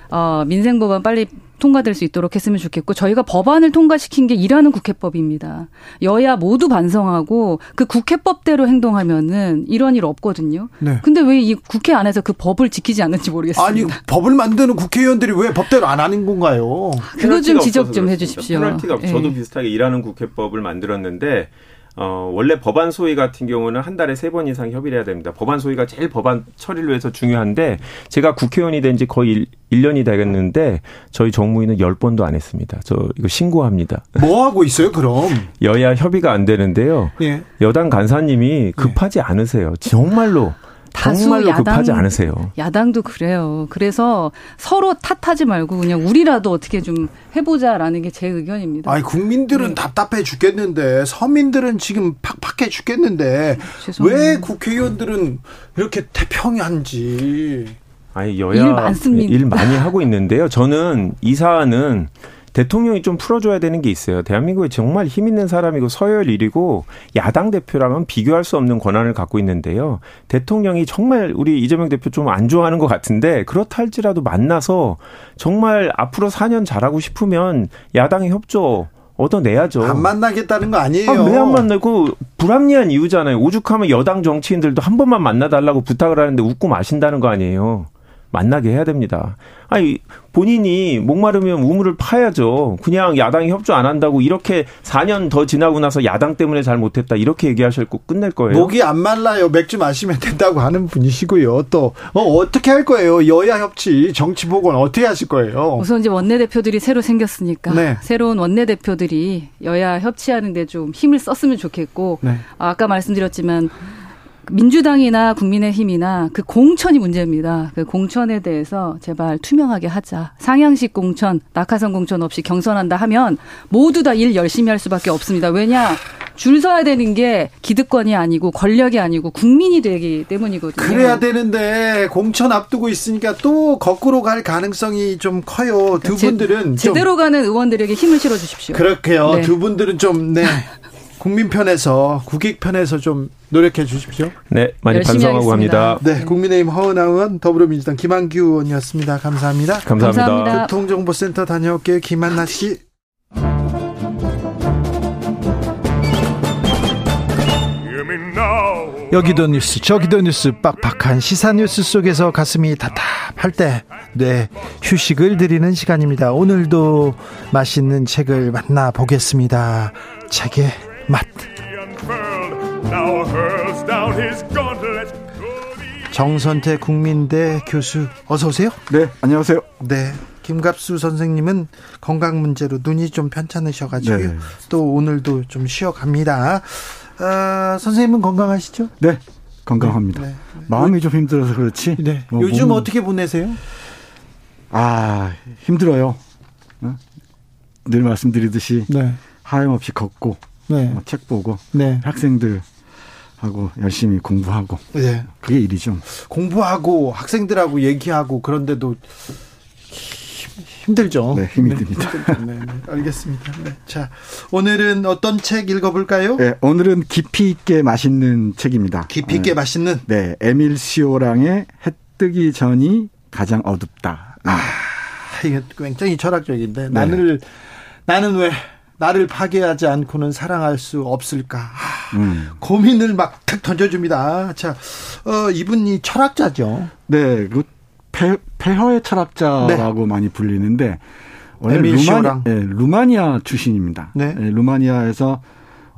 어, 민생 법안 빨리 통과될 수 있도록 했으면 좋겠고 저희가 법안을 통과시킨 게 일하는 국회법입니다. 여야 모두 반성하고 그 국회법대로 행동하면은 이런 일 없거든요. 네. 근데 왜 이 국회 안에서 그 법을 지키지 않는지 모르겠습니다. 아니 법을 만드는 국회의원들이 왜 법대로 안 하는 건가요? 그거 좀 지적 좀 그렇습니다. 해주십시오. 페널티가 없- 예. 저도 비슷하게 일하는 국회법을 만들었는데 어, 원래 법안 소위 같은 경우는 한 달에 세 번 이상 협의를 해야 됩니다. 법안 소위가 제일 법안 처리를 위해서 중요한데 제가 국회의원이 된 지 거의 1, 년이 되겠는데 저희 정무위는 10번도 안 했습니다. 저 이거 신고합니다. 뭐 하고 있어요? 그럼 여야 협의가 안 되는데요. 예. 여당 간사님이 급하지 않으세요. 정말로 정말로 야당- 급하지 않으세요. 야당도 그래요. 그래서 서로 탓하지 말고 그냥 우리라도 어떻게 좀 해보자라는 게 제 의견입니다. 아니 국민들은 네. 답답해 죽겠는데 서민들은 지금 팍팍해 죽겠는데 죄송해요. 왜 국회의원들은 이렇게 태평한지 아니 여야 일 많습니다. 일 많이 하고 있는데요. 저는 이 사안은 대통령이 좀 풀어줘야 되는 게 있어요. 대한민국에 정말 힘 있는 사람이고 서열 1위고 야당 대표랑은 비교할 수 없는 권한을 갖고 있는데요. 대통령이 정말 우리 이재명 대표 좀 안 좋아하는 것 같은데 그렇다 할지라도 만나서 정말 앞으로 4년 잘하고 싶으면 야당의 협조 얻어내야죠. 안 만나겠다는 거 아니에요? 아, 왜안 만나고 불합리한 이유잖아요. 오죽하면 여당 정치인들도 한 번만 만나달라고 부탁을 하는데 웃고 마신다는 거 아니에요. 만나게 해야 됩니다. 아니 본인이 목마르면 우물을 파야죠. 그냥 야당이 협조 안 한다고 이렇게 4년 더 지나고 나서 야당 때문에 잘 못했다 이렇게 얘기하셨고 끝낼 거예요. 목이 안 말라요. 맥주 마시면 된다고 하는 분이시고요. 또 어, 떻게 할 거예요? 여야 협치, 정치 복원 어떻게 하실 거예요? 우선 이제 원내 대표들이 새로 생겼으니까 네. 새로운 원내 대표들이 여야 협치하는데 좀 힘을 썼으면 좋겠고 네. 아까 말씀드렸지만 민주당이나 국민의힘이나 그 공천이 문제입니다. 그 공천에 대해서 제발 투명하게 하자. 상향식 공천, 낙하산 공천 없이 경선한다 하면 모두 다 일 열심히 할 수밖에 없습니다. 왜냐? 줄 서야 되는 게 기득권이 아니고 권력이 아니고 국민이 되기 때문이거든요. 그래야 되는데 공천 앞두고 있으니까 또 거꾸로 갈 가능성이 좀 커요. 두 제- 분들은 좀 제대로 가는 의원들에게 힘을 실어 주십시오. 그렇게요. 네. 두 분들은 좀 네. 국민 편에서 국익 편에서 좀 노력해 주십시오. 네, 많이 반성하고 하겠습니다. 합니다. 네, 국민의힘 허은하 의원, 더불어민주당 김한규 의원이었습니다. 감사합니다. 감사합니다. 감사합니다. 교통정보센터 다녀올게요. 김한나 씨. 여기도 뉴스 저기도 뉴스 빡빡한 시사 뉴스 속에서 가슴이 답답할 때 네, 휴식을 드리는 시간입니다. 오늘도 맛있는 책을 만나보겠습니다. 책의 맛. 정선태 국민대 교수 어서 오세요. 네, 안녕하세요. 네. 김갑수 선생님은 건강 문제로 눈이 좀 편찮으셔가지고 네. 또 오늘도 좀 쉬어갑니다. 아, 선생님은 건강하시죠? 네, 건강합니다. 네. 마음이 좀 힘들어서 그렇지. 네. 뭐 요즘 몸은- 어떻게 보내세요? 아, 힘들어요. 어? 늘 말씀드리듯이 네. 하염없이 걷고 네. 뭐책 보고 네. 학생들 하고 열심히 공부하고 네. 그게 일이죠. 공부하고 학생들하고 얘기하고 그런데도 힘- 힘들죠. 네, 힘이 듭니다. 힘들죠. 네, 네, 알겠습니다. 네. 자, 오늘은 어떤 책 읽어볼까요? 네, 오늘은 깊이 있게 맛있는 책입니다. 깊이 있게 네, 맛있는. 네, 에밀 시오랑의 해 뜨기 전이 가장 어둡다. 아, 이게 굉장히 철학적인데 나를 나는 왜 나를 파괴하지 않고는 사랑할 수 없을까? 아, 음. 고민을 막 탁 던져줍니다. 자, 어, 이분이 철학자죠. 네, 그 폐, 폐허의 철학자라고 많이 불리는데 원래 에밀 루마니, 시오랑. 예, 루마니아 출신입니다. 네. 예, 루마니아에서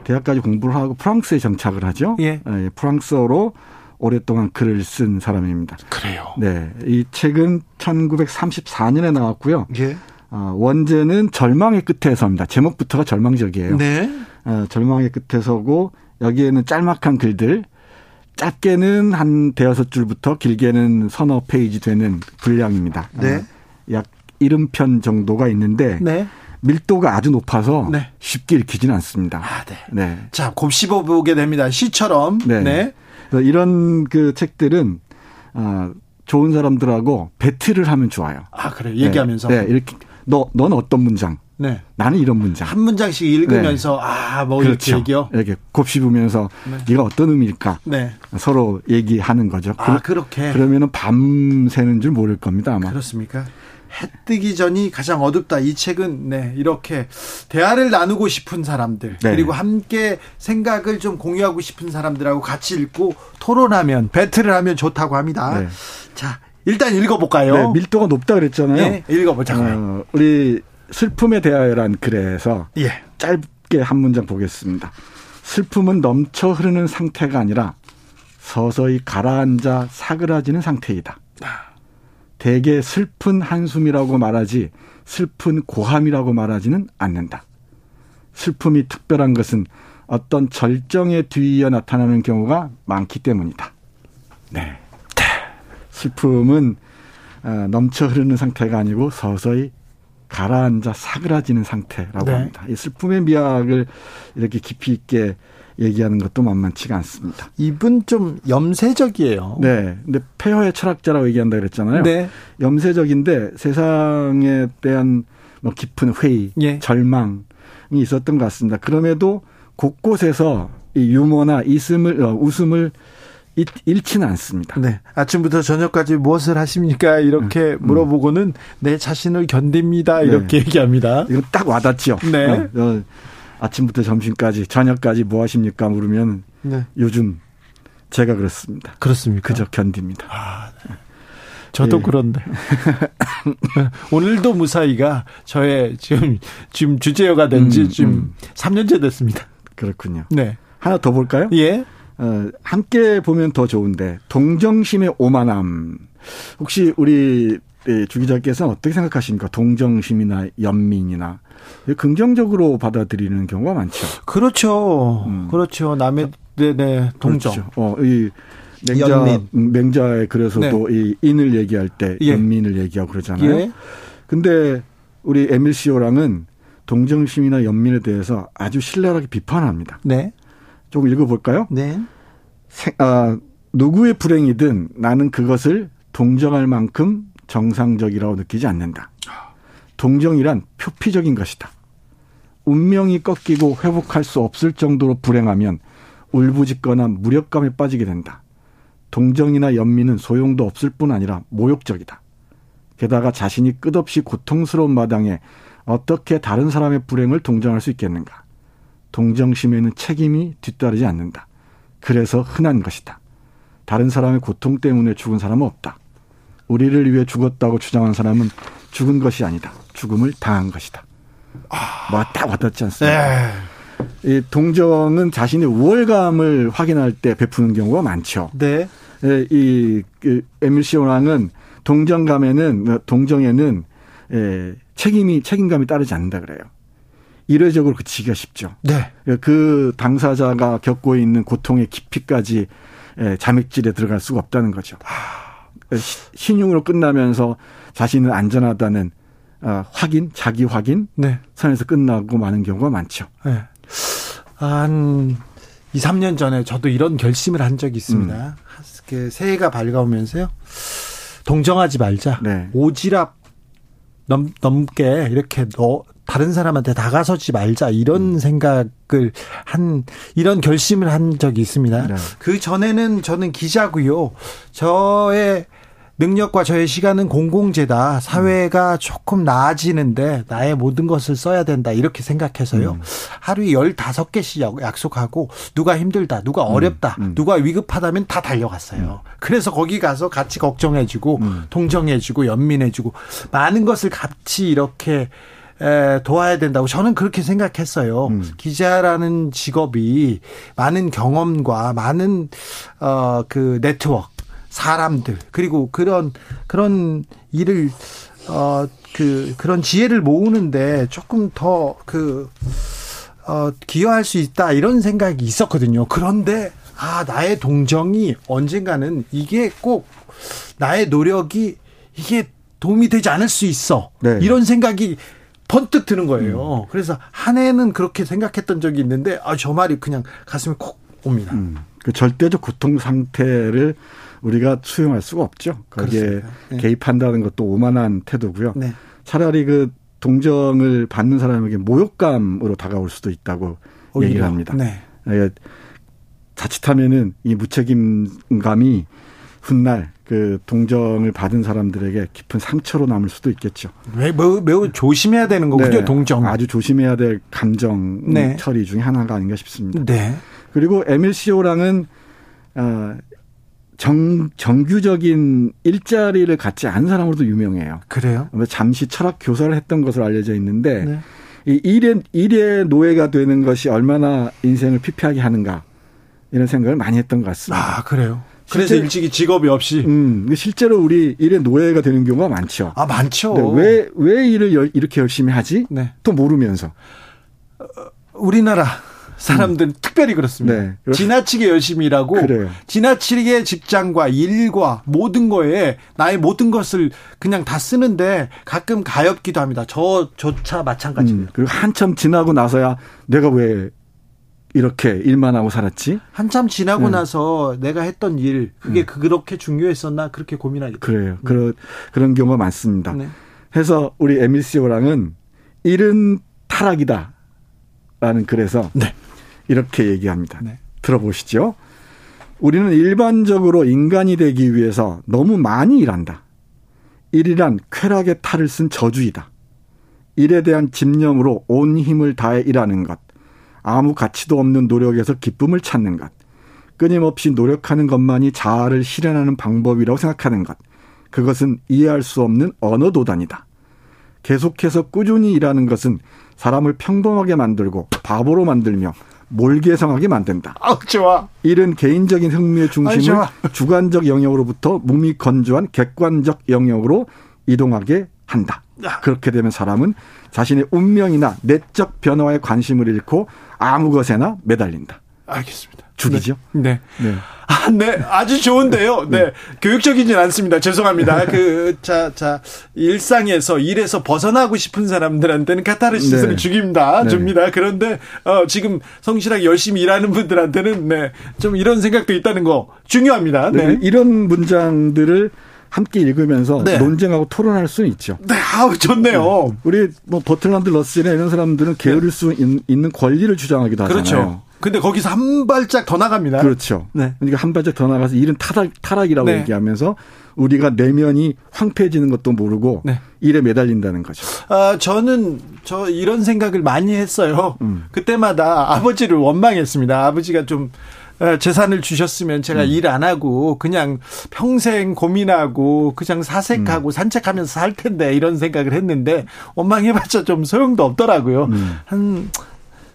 대학까지 공부를 하고 프랑스에 정착을 하죠. 예. 예, 프랑스어로 오랫동안 글을 쓴 사람입니다. 그래요. 네, 이 책은 1934년에 나왔고요. 예. 어, 원제는 절망의 끝에 서입니다. 제목부터가 절망적이에요. 네. 어, 절망의 끝에 서고 여기에는 짤막한 글들 짧게는 한 대여섯 줄부터 길게는 서너 페이지 되는 분량입니다. 네. 어, 약 70편 정도가 있는데 네. 밀도가 아주 높아서 네. 쉽게 읽히진 않습니다. 아, 네. 네. 자, 곱씹어 보게 됩니다. 시처럼. 네. 네. 그래서 이런 그 책들은 어, 좋은 사람들하고 배틀을 하면 좋아요. 아, 그래. 얘기하면서. 네, 네, 이렇게 너, 넌 어떤 문장? 네. 나는 이런 문장. 한 문장씩 읽으면서 아, 뭐 그렇죠. 이렇게 얘기요. 이렇게 곱씹으면서 네. 네가 어떤 의미일까? 네. 서로 얘기하는 거죠. 아, 그 렇게. 그러면은 밤새는 줄 모를 겁니다, 아마. 그렇습니까? 해 뜨기 전이 가장 어둡다. 이 책은 네 이렇게 대화를 나누고 싶은 사람들 네. 그리고 함께 생각을 좀 공유하고 싶은 사람들하고 같이 읽고 토론하면 배틀을 하면 좋다고 합니다. 네. 자 일단 읽어볼까요? 네, 밀도가 높다 그랬잖아요. 네, 읽어보자고요. 어, 우리 슬픔의 대화란 글에서 예. 짧게 한 문장 보겠습니다. 슬픔은 넘쳐 흐르는 상태가 아니라 서서히 가라앉아 사그라지는 상태이다. 대개 슬픈 한숨이라고 말하지 슬픈 고함이라고 말하지는 않는다. 슬픔이 특별한 것은 어떤 절정에 뒤이어 나타나는 경우가 많기 때문이다. 네. 슬픔은 어, 넘쳐 흐르는 상태가 아니고 서서히 가라앉아 사그라지는 상태라고 네. 합니다. 이 슬픔의 미학을 이렇게 깊이 있게 얘기하는 것도 만만치가 않습니다. 이분 좀 염세적이에요. 네. 근데 폐허의 철학자라고 얘기한다 그랬잖아요. 네. 염세적인데 세상에 대한 뭐 깊은 회의, 예. 절망이 있었던 것 같습니다. 그럼에도 곳곳에서 이 유머나 있음을 어, 웃음을 잃, 잃지는 않습니다. 네. 아침부터 저녁까지 무엇을 하십니까? 이렇게 물어보고는 내 자신을 견딥니다. 이렇게 얘기합니다. 이건 딱 와닿죠. 네. 어, 어, 아침부터 점심까지 저녁까지 뭐 하십니까? 물으면 네. 요즘 제가 그렇습니다. 그렇습니까? 그저 견딥니다. 저도 예. 그런데 오늘도 무사히가 저의 지금 지금 주제어가 된지 음, 지금 음. 3년째 됐습니다. 그렇군요. 네. 하나 더 볼까요? 예. 어, 함께 보면 더 좋은데 동정심의 오만함. 혹시 우리 예, 주 기자께서는 어떻게 생각하십니까? 동정심이나 연민이나 긍정적으로 받아들이는 경우가 많죠. 그렇죠. 음. 그렇죠. 남의 네네 동정. 그렇죠. 어, 이 맹자 연민. 음, 맹자에 그래서도 이 인을 얘기할 때 예. 연민을 얘기하고 그러잖아요. 예. 근데 우리 에밀 시오랑은 동정심이나 연민에 대해서 아주 신랄하게 비판합니다. 네. 조금 읽어볼까요? 네. 생- 아, 누구의 불행이든 나는 그것을 동정할 만큼 정상적이라고 느끼지 않는다. 동정이란 표피적인 것이다. 운명이 꺾이고 회복할 수 없을 정도로 불행하면 울부짖거나 무력감에 빠지게 된다. 동정이나 연민은 소용도 없을 뿐 아니라 모욕적이다. 게다가 자신이 끝없이 고통스러운 마당에 어떻게 다른 사람의 불행을 동정할 수 있겠는가? 동정심에는 책임이 뒤따르지 않는다. 그래서 흔한 것이다. 다른 사람의 고통 때문에 죽은 사람은 없다. 우리를 위해 죽었다고 주장한 사람은 죽은 것이 아니다. 죽음을 당한 것이다. 뭐딱 와닿지 않습니까? 네. 이 동정은 자신의 우월감을 확인할 때 베푸는 경우가 많죠. 네. 예, 이, 그, 에밀 시오랑은 동정감에는, 동정에는, 예, 책임이, 책임감이 따르지 않는다 그래요. 이례적으로 그치기가 쉽죠. 네. 그 당사자가 겪고 있는 고통의 깊이까지 예, 자맥질에 들어갈 수가 없다는 거죠. 시- 신용으로 끝나면서 자신은 안전하다는 어, 확인, 자기 확인 네. 선에서 끝나고 마는 경우가 많죠. 네. 한 2, 3년 전에 저도 이런 결심을 한 적이 있습니다. 그 새해가 밝아오면서요. 동정하지 말자. 네. 오지랖 넘, 넘게 이렇게 너, 다른 사람한테 다가서지 말자. 이런 생각을 한, 이런 결심을 한 적이 있습니다. 네. 그 전에는 저는 기자고요. 저의 능력과 저의 시간은 공공재다. 사회가 조금 나아지는데 나의 모든 것을 써야 된다. 이렇게 생각해서요. 음. 하루에 15개씩 약속하고 누가 힘들다, 누가 어렵다, 음. 누가 위급하다면 다 달려갔어요. 그래서 거기 가서 같이 걱정해주고 음. 동정해주고 연민해주고 많은 것을 같이 이렇게 에, 도와야 된다고 저는 그렇게 생각했어요. 음. 기자라는 직업이 많은 경험과 많은 어그 네트워크 사람들 그리고 그런 그런 일을 어그 그런 지혜를 모으는데 조금 더그 어, 기여할 수 있다 이런 생각이 있었거든요. 그런데 아 나의 동정이 언젠가는 이게 꼭 나의 노력이 이게 도움이 되지 않을 수 있어 네. 이런 생각이 번뜩 드는 거예요. 그래서 한 해는 그렇게 생각했던 적이 있는데 아 저 말이 그냥 가슴에 콕 옵니다. 음. 그 절대적 고통 상태를 우리가 수용할 수가 없죠. 거기에. 네. 개입한다는 것도 오만한 태도고요. 네. 차라리 그 동정을 받는 사람에게 모욕감으로 다가올 수도 있다고 오히려. 얘기를 합니다. 네. 예, 자칫하면은 이 무책임감이 훗날 그 동정을 받은 사람들에게 깊은 상처로 남을 수도 있겠죠. 매우, 매우 조심해야 되는 거군요. 네, 동정. 아주 조심해야 될 감정 네. 처리 중에 하나가 아닌가 싶습니다. 네. 그리고 시오랑은 어, 정 정규적인 일자리를 갖지 않은 사람으로도 유명해요. 그래요? 잠시 철학 교사를 했던 것으로 알려져 있는데 네. 이 일의 일의 노예가 되는 것이 얼마나 인생을 피폐하게 하는가 이런 생각을 많이 했던 것 같습니다. 아 그래요. 그래서 일찍이 직업이 없이 음, 실제로 우리 일의 노예가 되는 경우가 많죠. 아 많죠. 왜, 왜 일을 열- 이렇게 열심히 하지? 네. 또 모르면서. 우리나라 사람들은 특별히 그렇습니다. 네. 지나치게 열심히 일하고 그래요. 지나치게 직장과 일과 모든 거에 나의 모든 것을 그냥 다 쓰는데 가끔 가엾기도 합니다. 저 조차 마찬가지예요. 음, 그리고 한참 지나고 나서야 내가 왜 이렇게 일만 하고 살았지? 한참 지나고 네. 나서 내가 했던 일 그게 음. 그렇게 중요했었나 그렇게 고민하게. 그래요. 그런, 그런 경우가 많습니다. 네. 해서 우리 에밀 시오랑은 일은 타락이다. 라는 글에서 네. 이렇게 얘기합니다. 네. 들어보시죠. 우리는 일반적으로 인간이 되기 위해서 너무 많이 일한다. 일이란 쾌락의 탈을 쓴 저주이다. 일에 대한 집념으로 온 힘을 다해 일하는 것. 아무 가치도 없는 노력에서 기쁨을 찾는 것. 끊임없이 노력하는 것만이 자아를 실현하는 방법이라고 생각하는 것. 그것은 이해할 수 없는 언어 도단이다. 계속해서 꾸준히 일하는 것은 사람을 평범하게 만들고 바보로 만들며 몰개성하게 만든다. 아 좋아. 일은 개인적인 흥미의 중심을 좋아. 주관적 영역으로부터 몸이 건조한 객관적 영역으로 이동하게 한다. 그렇게 되면 사람은 자신의 운명이나 내적 변화에 관심을 잃고 아무 것에나 매달린다. 알겠습니다. 죽이죠. 네. 네. 아, 네. 아주 좋은데요. 네. 교육적이진 않습니다. 죄송합니다. 그, 자, 자, 일상에서, 일에서 벗어나고 싶은 사람들한테는 카타르시스를 네. 죽입니다. 네. 줍니다. 그런데, 어, 지금 성실하게 열심히 일하는 분들한테는, 네. 좀 이런 생각도 있다는 거 중요합니다. 네. 네. 이런 문장들을 함께 읽으면서 네. 논쟁하고 토론할 수는 있죠. 네. 아우, 좋네요. 우리 뭐 버틀란드 러셀이나 이런 사람들은 게으를 수 있- 있는 권리를 주장하기도 하잖아요. 그렇죠. 근데 거기서 한 발짝 더 나갑니다. 그렇죠. 네. 그러니까 한 발짝 더 나가서 일은 타락, 타락이라고 네. 얘기하면서 우리가 내면이 황폐해지는 것도 모르고 네. 일에 매달린다는 거죠. 아, 저는 저 이런 생각을 많이 했어요. 음. 그때마다 아버지를 원망했습니다. 아버지가 좀 어, 재산을 주셨으면 제가 음. 일안 하고 그냥 평생 고민하고 그냥 음. 사색하고 산책하면서 살 텐데 이런 생각을 했는데 원망해봤자 좀 소용도 없더라고요. 음. 한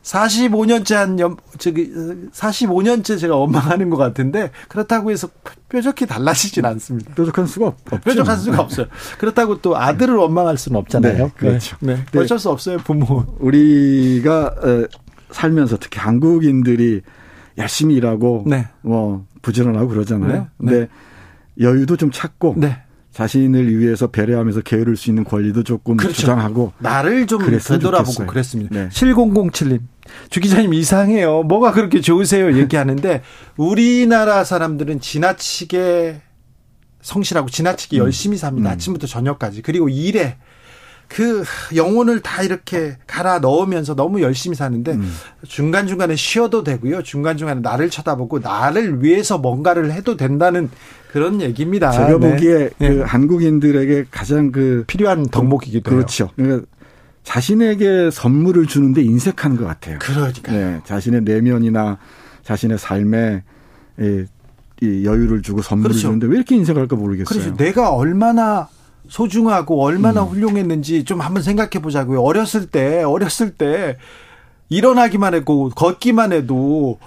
45년째 한 연, 저기, 45년째 제가 원망하는 것 같은데, 그렇다고 해서 뾰족히 달라지진 않습니다. 뾰족한 수가 없, 없죠. 뾰족할 수가 없어요. 그렇다고 또 아들을 원망할 수는 없잖아요. 네, 그렇죠. 네. 네. 네. 어쩔 수 없어요, 부모. 우리가 어, 살면서 특히 한국인들이 열심히 일하고 네. 뭐 부지런하고 그러잖아요. 네, 근데 여유도 좀 찾고 네. 자신을 위해서 배려하면서 게으를 수 있는 권리도 조금 그렇죠. 주장하고 나를 좀 되돌아보고 좋겠어요. 그랬습니다. 네. 7007님. 주 기자님 이상해요. 뭐가 그렇게 좋으세요? 얘기하는데 우리나라 사람들은 지나치게 성실하고 지나치게 열심히 삽니다. 음. 아침부터 저녁까지. 그리고 일에 그 영혼을 다 이렇게 갈아 넣으면서 너무 열심히 사는데 음. 중간 중간에 쉬어도 되고요. 중간 중간에 나를 쳐다보고 나를 위해서 뭔가를 해도 된다는 그런 얘기입니다. 제가 네. 보기에 네. 그 한국인들에게 가장 그 필요한 덕목이기도 해요. 그렇죠. 그러니까 자신에게 선물을 주는데 인색한 것 같아요. 그러니까. 네, 자신의 내면이나 자신의 삶에 이, 여유를 주고 선물을 그렇죠. 주는데 왜 이렇게 인색할까 모르겠어요. 그래서 내가 얼마나 소중하고 음. 얼마나 훌륭했는지 좀 한번 생각해 보자고요. 어렸을 때, 어렸을 때 일어나기만 했고 걷기만 해도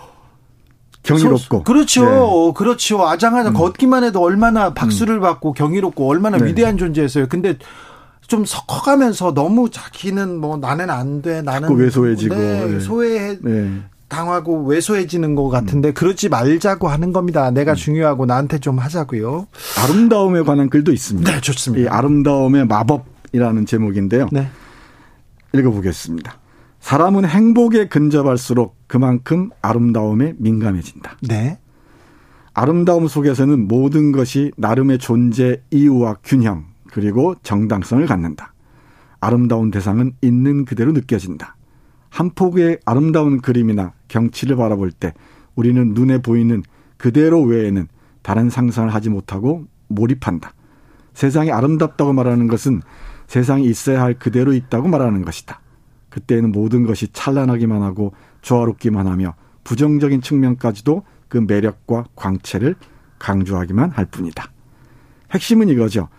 경이롭고. 소- 그렇죠. 네. 그렇죠. 아장아장 걷기만 해도 얼마나 박수를 받고 경이롭고 얼마나 네. 위대한 존재였어요. 근데 좀 서- 커가면서 너무 자기는 뭐 나는 안 돼. 나는 자꾸 왜소해지고. 네, 네. 소외 네. 당하고 왜소해지는 것 같은데 그러지 말자고 하는 겁니다. 음. 내가 중요하고 나한테 좀 하자고요. 아름다움에 관한 글도 있습니다. 네, 좋습니다. 이 아름다움의 마법이라는 제목인데요. 네. 읽어보겠습니다. 사람은 행복에 근접할수록 그만큼 아름다움에 민감해진다. 네. 아름다움 속에서는 모든 것이 나름의 존재 이유와 균형 그리고 정당성을 갖는다. 아름다운 대상은 있는 그대로 느껴진다. 한 폭의 아름다운 그림이나 경치를 바라볼 때 우리는 눈에 보이는 그대로 외에는 다른 상상을 하지 못하고 몰입한다. 세상이 아름답다고 말하는 것은 세상이 있어야 할 그대로 있다고 말하는 것이다. 그때는 모든 것이 찬란하기만 하고 조화롭기만 하며 부정적인 측면까지도 그 매력과 광채를 강조하기만 할 뿐이다. 핵심은 이거죠.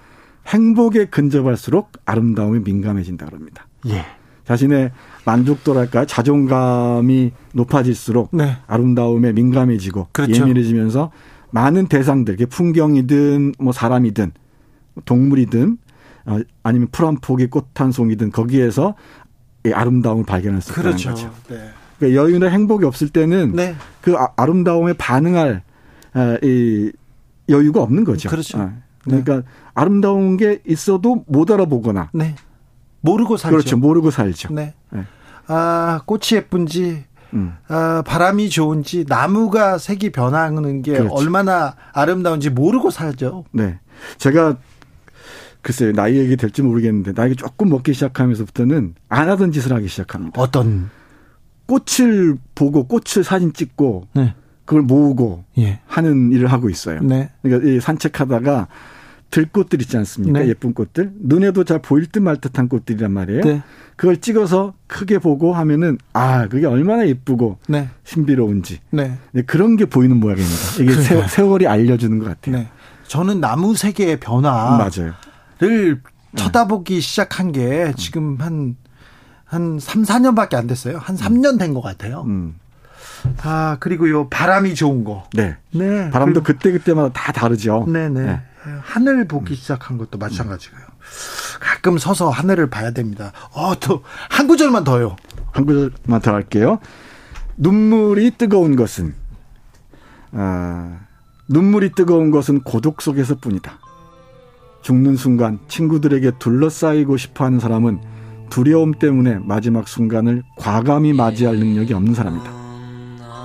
행복에 근접할수록 아름다움에 민감해진다 그럽니다. 예. 자신의 만족도랄까 자존감이 높아질수록 네. 아름다움에 민감해지고 그렇죠. 예민해지면서 많은 대상들, 풍경이든 뭐 사람이든 동물이든 어, 아니면 풀한 포기 꽃한 송이든 거기에서 이 아름다움을 발견할 수 있다는 그렇죠. 거죠. 네. 그러니까 여유나 행복이 없을 때는 네. 그 아- 아름다움에 반응할 아, 이 여유가 없는 거죠. 그렇죠. 아, 그러니까 아름다운 게 있어도 못 알아보거나 네. 모르고 살죠. 그렇죠. 모르고 살죠. 네. 네. 아, 꽃이 예쁜지 음. 아, 바람이 좋은지 나무가 색이 변하는 게 그렇죠. 얼마나 아름다운지 모르고 살죠. 네. 제가 글쎄요, 나이 얘기 될지 모르겠는데, 나이가 조금 먹기 시작하면서부터는 안 하던 짓을 하기 시작합니다. 어떤 꽃을 보고 꽃을 사진 찍고, 네. 그걸 모으고 예. 하는 일을 하고 있어요. 네. 그러니까 이 산책하다가 들꽃들 있지 않습니까? 네. 예쁜 꽃들. 눈에도 잘 보일 듯 말 듯한 꽃들이란 말이에요. 네. 그걸 찍어서 크게 보고 하면은, 아, 그게 얼마나 예쁘고 네. 신비로운지. 네. 네, 그런 게 보이는 모양입니다. 이게 그러니까요. 세, 세월이 알려주는 것 같아요. 네. 저는 나무 세계의 변화를 맞아요. 쳐다보기 시작한 게 지금 한, 한 3, 4년밖에 안 됐어요. 한 3년 된 것 같아요. 음. 아, 그리고요, 바람이 좋은 거. 네. 네. 바람도 그때 그때마다 다 다르죠. 네네. 네. 하늘 보기 시작한 것도 마찬가지고요. 가끔 서서 하늘을 봐야 됩니다. 어, 또, 한 구절만 더요. 한 구절만 더 할게요. 눈물이 뜨거운 것은 아, 눈물이 뜨거운 것은 고독 속에서 뿐이다. 죽는 순간 친구들에게 둘러싸이고 싶어하는 사람은 두려움 때문에 마지막 순간을 과감히 맞이할 능력이 없는 사람이다.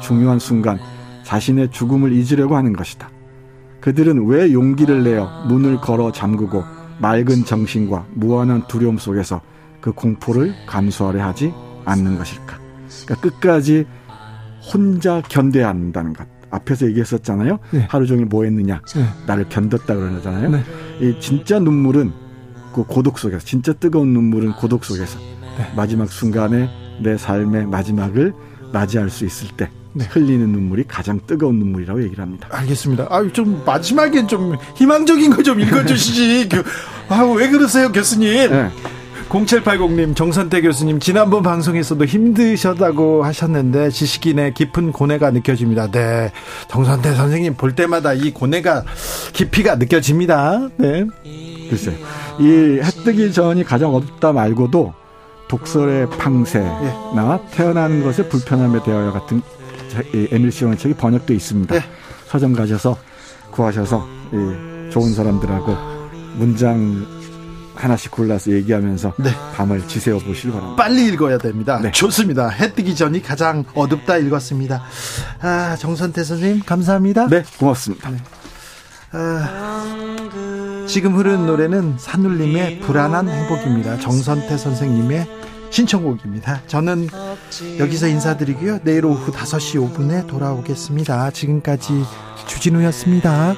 중요한 순간 자신의 죽음을 잊으려고 하는 것이다. 그들은 왜 용기를 내어 문을 걸어 잠그고 맑은 정신과 무한한 두려움 속에서 그 공포를 감수하려 하지 않는 것일까? 그러니까 끝까지 혼자 견뎌야 한다는 것. 앞에서 얘기했었잖아요. 네. 하루 종일 뭐 했느냐? 네. 나를 견뎠다 그러잖아요. 네. 이 진짜 눈물은 그 고독 속에서, 진짜 뜨거운 눈물은 고독 속에서 네. 마지막 순간에 내 삶의 마지막을 맞이할 수 있을 때 네. 흘리는 눈물이 가장 뜨거운 눈물이라고 얘기를 합니다. 알겠습니다. 아, 좀 마지막엔 좀 희망적인 거 좀 읽어주시지. 교- 아, 왜 그러세요, 교수님? 네. 0780님, 정선태 교수님, 지난번 방송에서도 힘드셨다고 하셨는데, 지식인의 깊은 고뇌가 느껴집니다. 네. 정선태 선생님 볼 때마다 이 고뇌가, 깊이가 느껴집니다. 네. 글쎄요. 이 해뜨기 전이 가장 어둡다 말고도 독설의 팡세나 태어나는 것의 불편함에 대하여 같은 자- 이 에밀 시온의 책이 번역돼 있습니다. 네. 서점 가셔서 구하셔서 이 좋은 사람들하고 문장 하나씩 골라서 얘기하면서 네. 밤을 지새워 보시길 바랍니다. 빨리 읽어야 됩니다. 네. 좋습니다. 해 뜨기 전이 가장 어둡다 읽었습니다. 아, 정선태 선생님, 감사합니다. 네, 고맙습니다. 아, 지금 흐르는 노래는 산울림의 불안한 행복입니다. 정선태 선생님의 신청곡입니다. 저는 여기서 인사드리고요. 내일 오후 5시 5분에 돌아오겠습니다. 지금까지 주진우였습니다.